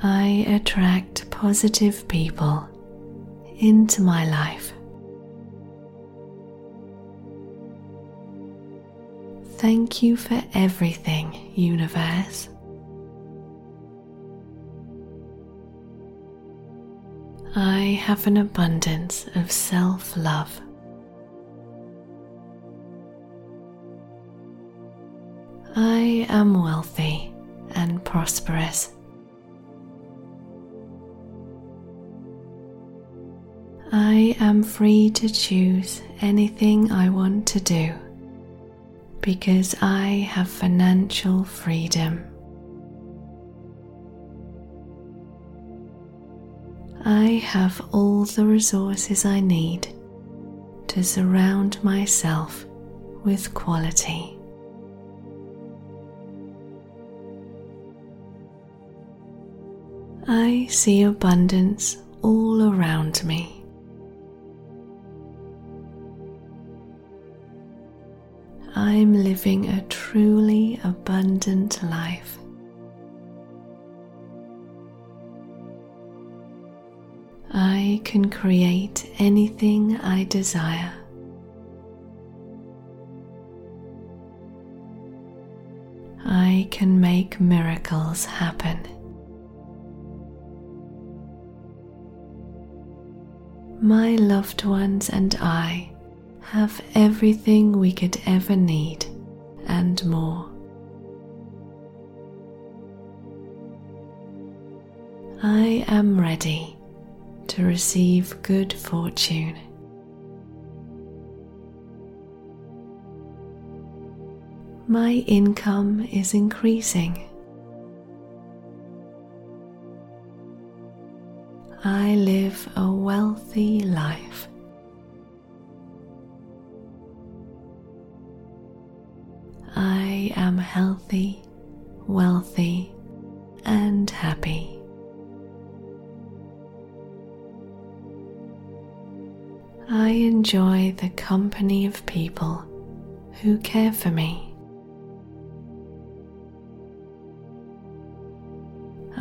I attract positive people into my life. Thank you for everything, Universe. I have an abundance of self love. I am wealthy and prosperous. I am free to choose anything I want to do because I have financial freedom. I have all the resources I need to surround myself with quality. I see abundance all around me. I'm living a truly abundant life. I can create anything I desire. I can make miracles happen. My loved ones and I have everything we could ever need and more. I am ready to receive good fortune. My income is increasing. I live a wealthy life. I am healthy, wealthy, and happy. I enjoy the company of people who care for me.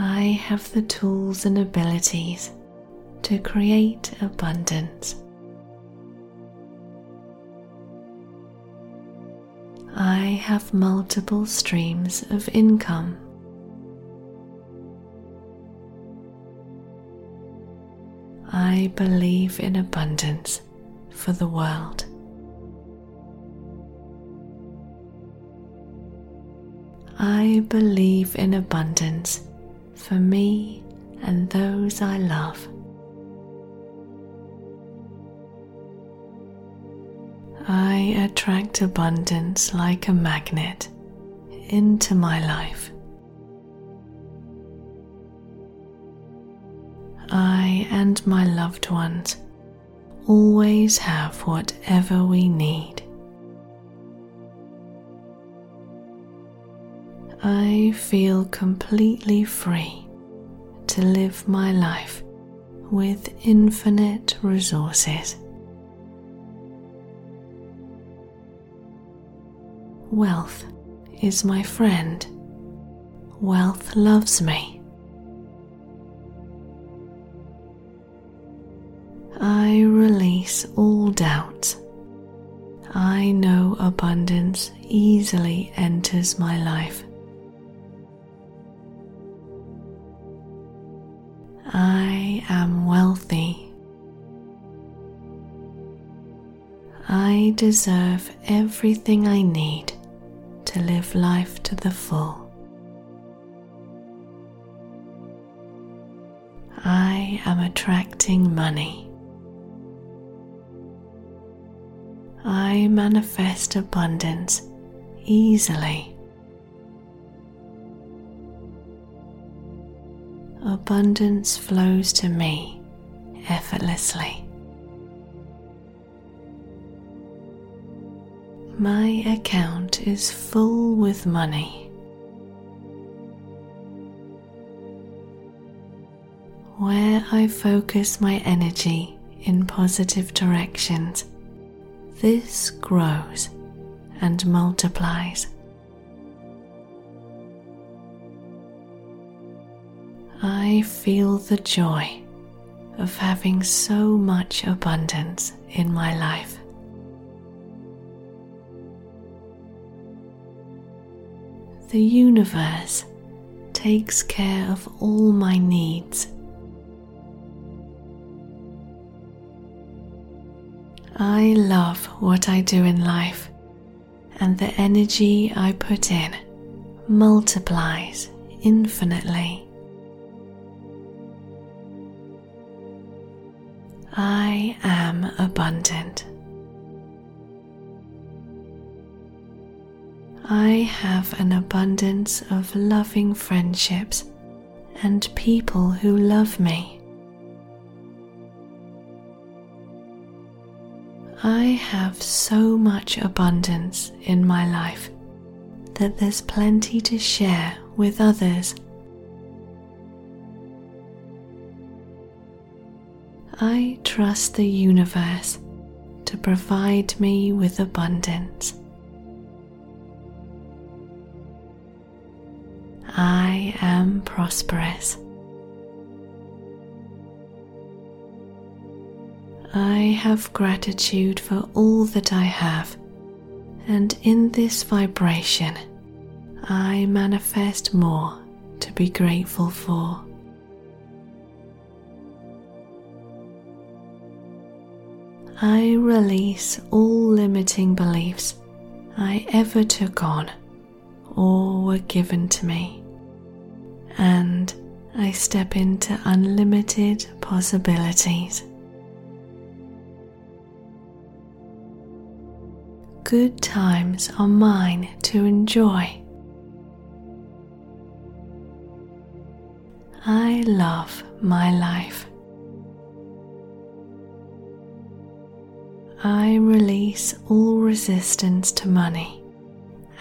I have the tools and abilities to create abundance. I have multiple streams of income. I believe in abundance for the world. I believe in abundance for me and those I love. I attract abundance like a magnet into my life. I and my loved ones always have whatever we need. I feel completely free to live my life with infinite resources. Wealth is my friend. Wealth loves me. I release all doubt. I know abundance easily enters my life. I am wealthy. I deserve everything I need to live life to the full. I am attracting money. I manifest abundance easily. Abundance flows to me effortlessly. My account is full with money. Where I focus my energy in positive directions, this grows and multiplies. I feel the joy of having so much abundance in my life. The universe takes care of all my needs. I love what I do in life, and the energy I put in multiplies infinitely. I am abundant. I have an abundance of loving friendships and people who love me. I have so much abundance in my life that there's plenty to share with others. I trust the universe to provide me with abundance. I am prosperous. I have gratitude for all that I have, and in this vibration, I manifest more to be grateful for. I release all limiting beliefs I ever took on or were given to me, and I step into unlimited possibilities. Good times are mine to enjoy. I love my life. I release all resistance to money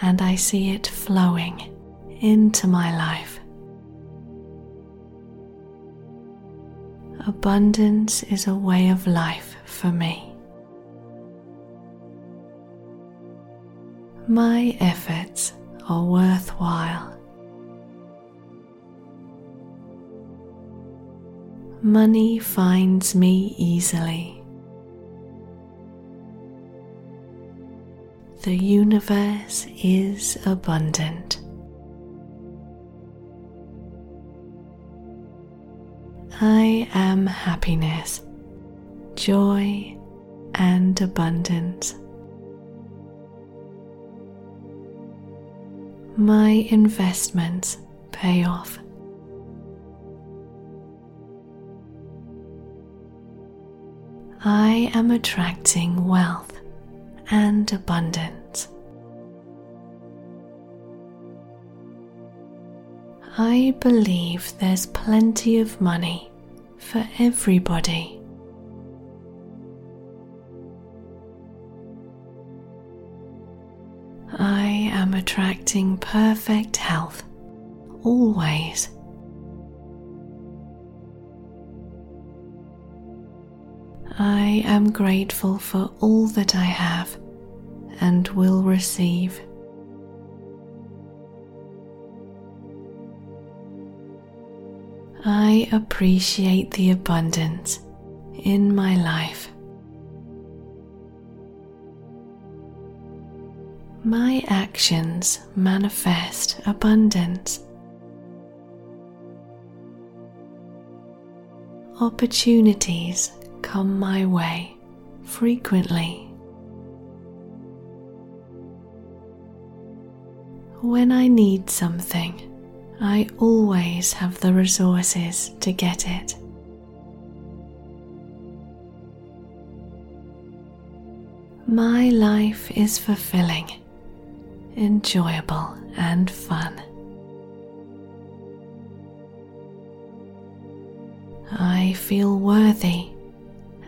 and I see it flowing into my life. Abundance is a way of life for me. My efforts are worthwhile. Money finds me easily. The universe is abundant. I am happiness, joy, and abundance. My investments pay off. I am attracting wealth and abundant. I believe there's plenty of money for everybody. I am attracting perfect health always. I am grateful for all that I have and will receive. I appreciate the abundance in my life. My actions manifest abundance. Opportunities come my way frequently. When I need something, I always have the resources to get it. My life is fulfilling, enjoyable, and fun. I feel worthy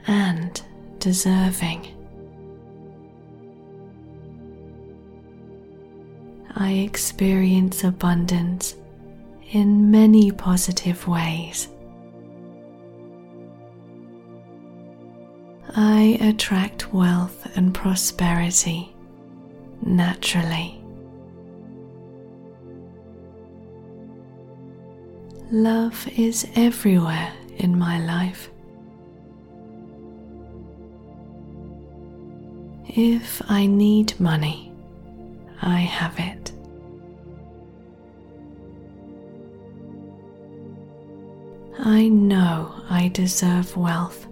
and deserving. I experience abundance in many positive ways. I attract wealth and prosperity naturally. Love is everywhere in my life. If I need money, I have it. I know I deserve wealth,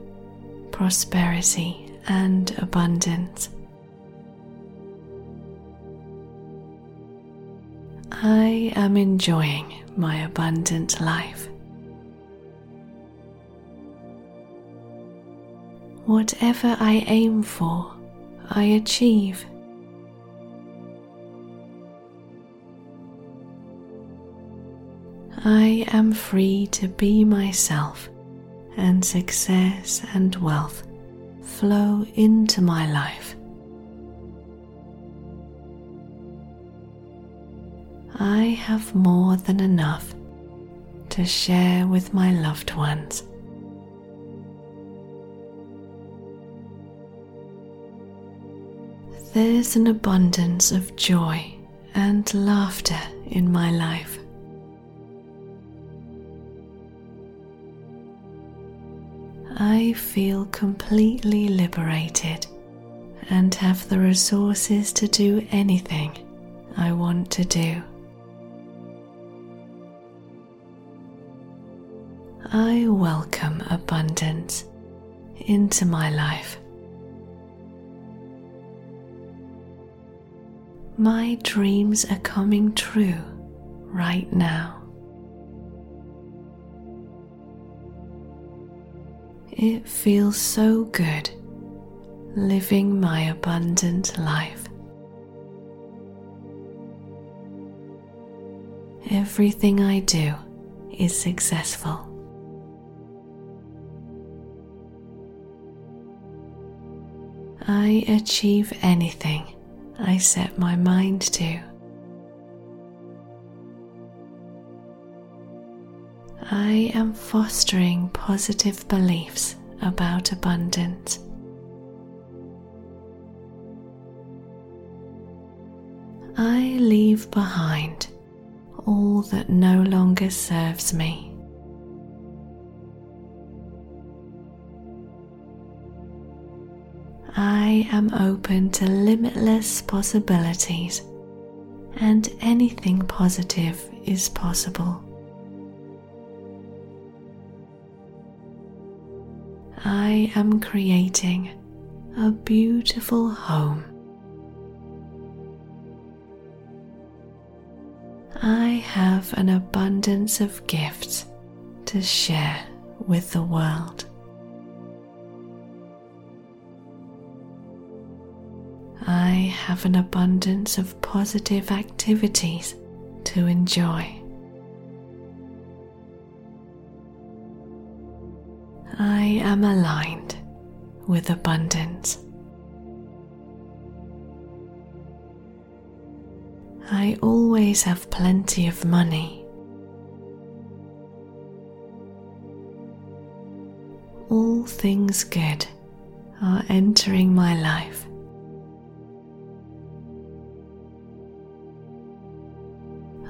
prosperity, and abundance. I am enjoying my abundant life. Whatever I aim for, I achieve. I am free to be myself, and success and wealth flow into my life. I have more than enough to share with my loved ones. There's an abundance of joy and laughter in my life. I feel completely liberated and have the resources to do anything I want to do. I welcome abundance into my life. My dreams are coming true right now. It feels so good living my abundant life. Everything I do is successful. I achieve anything I set my mind to. I am fostering positive beliefs about abundance. I leave behind all that no longer serves me. I am open to limitless possibilities, and anything positive is possible. I am creating a beautiful home. I have an abundance of gifts to share with the world. I have an abundance of positive activities to enjoy. I am aligned with abundance. I always have plenty of money. All things good are entering my life.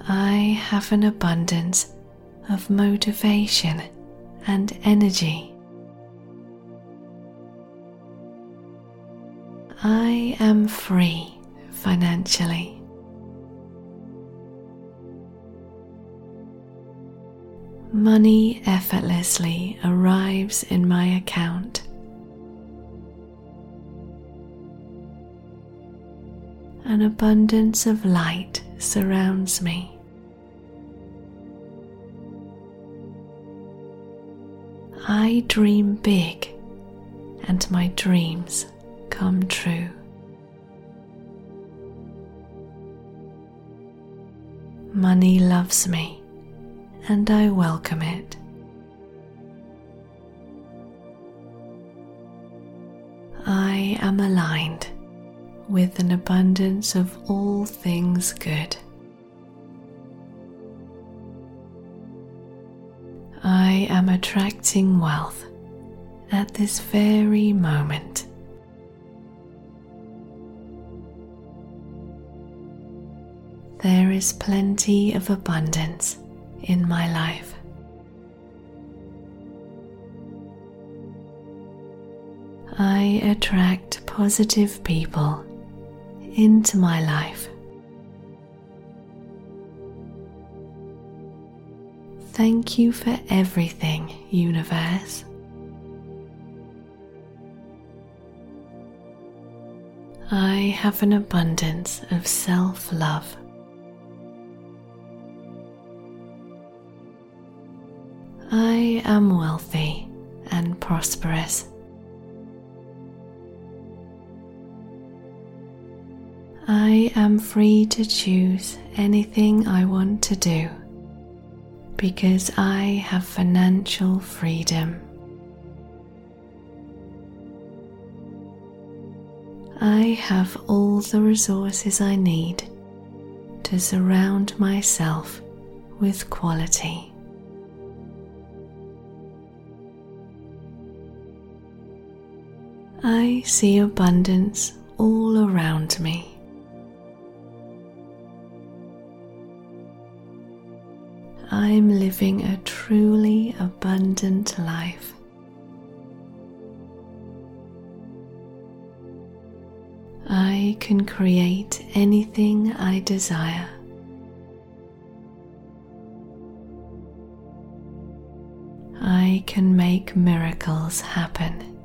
I have an abundance of motivation and energy. I am free financially. Money effortlessly arrives in my account. An abundance of light surrounds me. I dream big and my dreams come true. Money loves me and I welcome it. I am aligned with an abundance of all things good. I am attracting wealth at this very moment. There is plenty of abundance in my life. I attract positive people into my life. Thank you for everything, Universe. I have an abundance of self love. I am wealthy and prosperous. I am free to choose anything I want to do because I have financial freedom. I have all the resources I need to surround myself with quality. I see abundance all around me. I'm living a truly abundant life. I can create anything I desire. I can make miracles happen.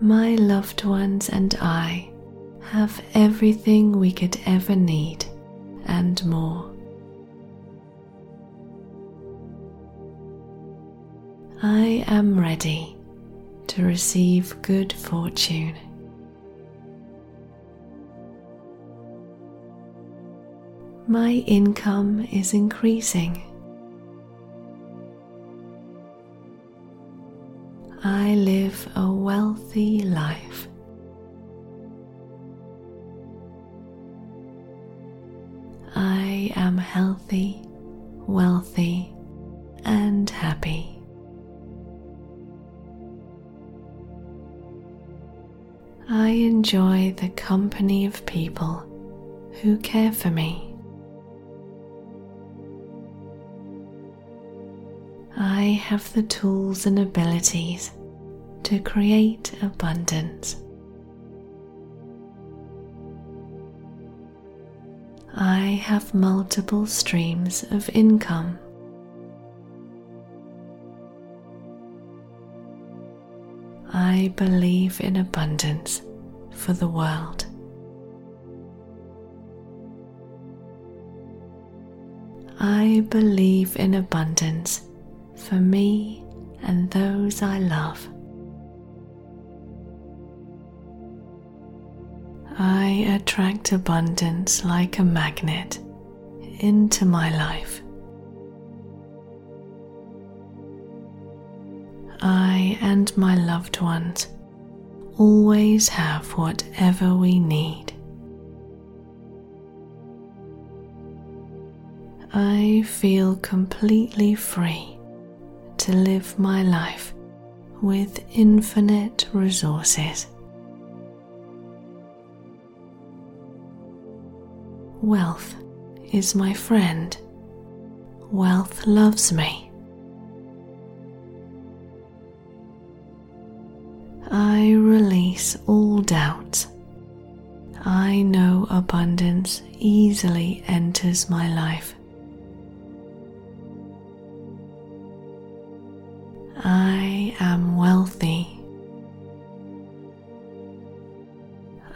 My loved ones and I have everything we could ever need and more. I am ready to receive good fortune. My income is increasing. I live a wealthy life. I am healthy, wealthy, and happy. I enjoy the company of people who care for me. I have the tools and abilities to create abundance. I have multiple streams of income. I believe in abundance for the world. I believe in abundance for me and those I love. I attract abundance like a magnet into my life. I and my loved ones always have whatever we need. I feel completely free to live my life with infinite resources. Wealth is my friend. Wealth loves me. I release all doubts. I know abundance easily enters my life. I am wealthy.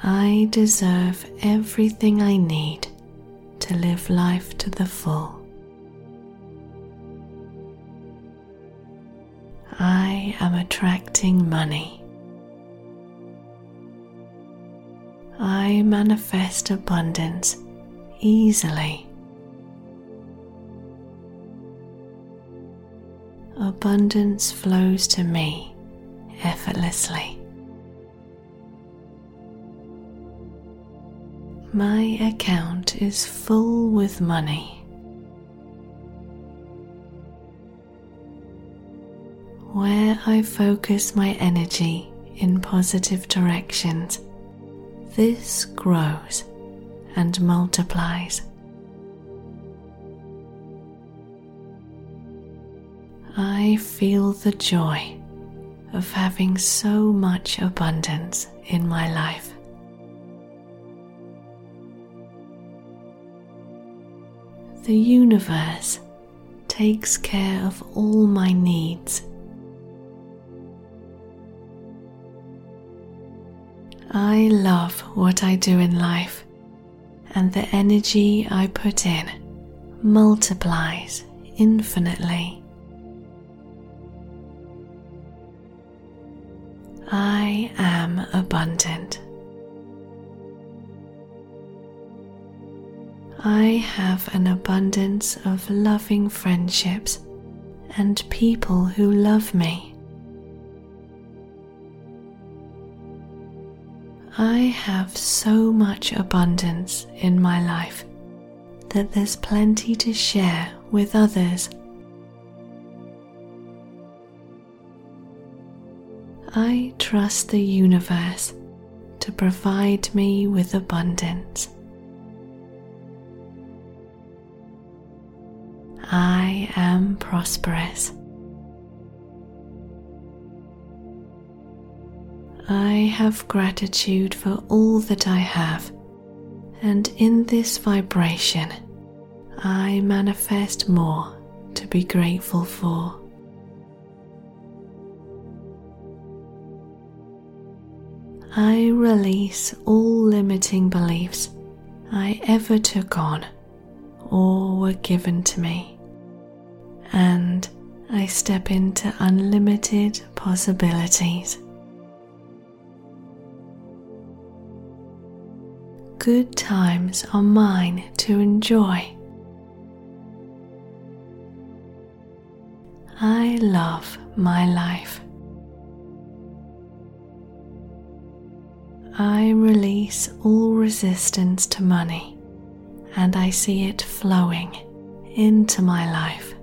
I deserve everything I need to live life to the full. I am attracting money. I manifest abundance easily. Abundance flows to me effortlessly. My account is full with money. Where I focus my energy in positive directions, this grows and multiplies. I feel the joy of having so much abundance in my life. The universe takes care of all my needs. I love what I do in life, and the energy I put in multiplies infinitely. I am abundant. I have an abundance of loving friendships and people who love me. I have so much abundance in my life that there's plenty to share with others. I trust the universe to provide me with abundance. I am prosperous. I have gratitude for all that I have, and in this vibration, I manifest more to be grateful for. I release all limiting beliefs I ever took on or were given to me, and I step into unlimited possibilities. Good times are mine to enjoy. I love my life. I release all resistance to money and I see it flowing into my life.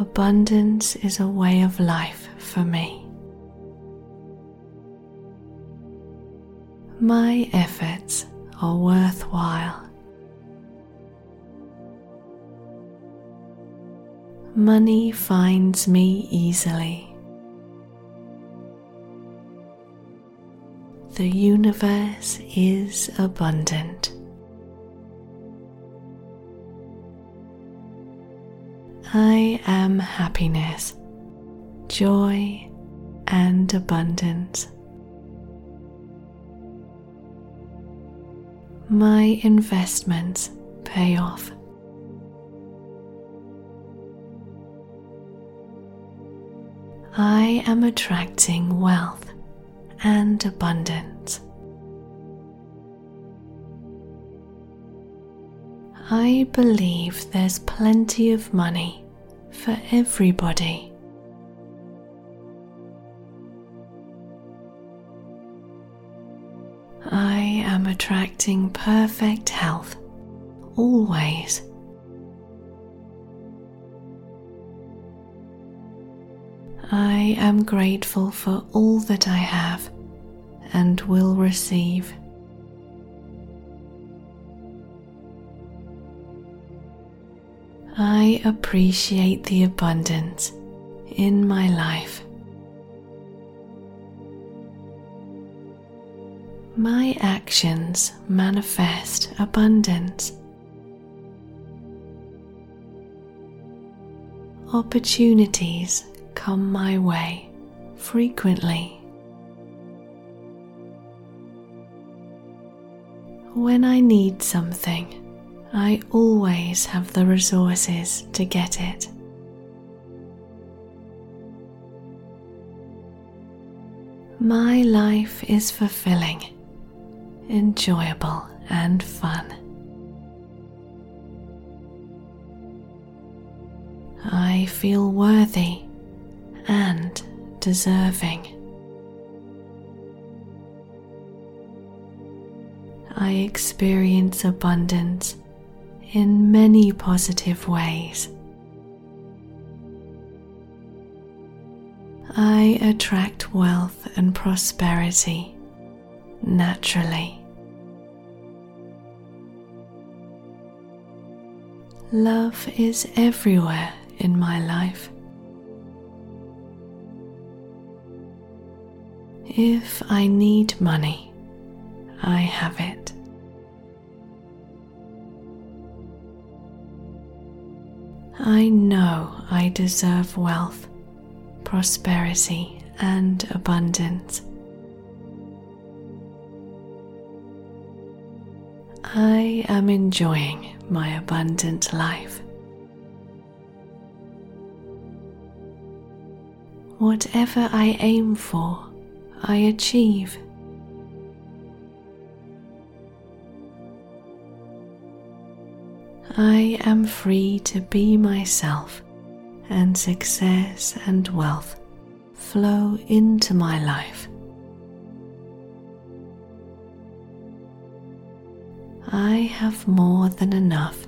Abundance is a way of life for me. My efforts are worthwhile. Money finds me easily. The universe is abundant. I am happiness, joy, and abundance. My investments pay off. I am attracting wealth and abundance. I believe there's plenty of money for everybody. I am attracting perfect health always. I am grateful for all that I have and will receive. I appreciate the abundance in my life. My actions manifest abundance. Opportunities come my way frequently. When I need something, I always have the resources to get it. My life is fulfilling, enjoyable, and fun. I feel worthy and deserving. I experience abundance in many positive ways. I attract wealth and prosperity naturally. Love is everywhere in my life. If I need money, I have it. I know I deserve wealth, prosperity, and abundance. I am enjoying my abundant life. Whatever I aim for, I achieve. I am free to be myself, and success and wealth flow into my life. I have more than enough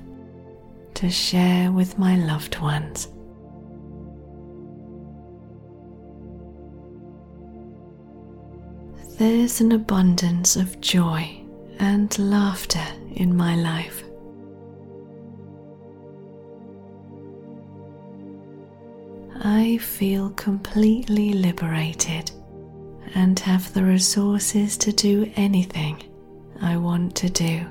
to share with my loved ones. There's an abundance of joy and laughter in my life. I feel completely liberated and have the resources to do anything I want to do.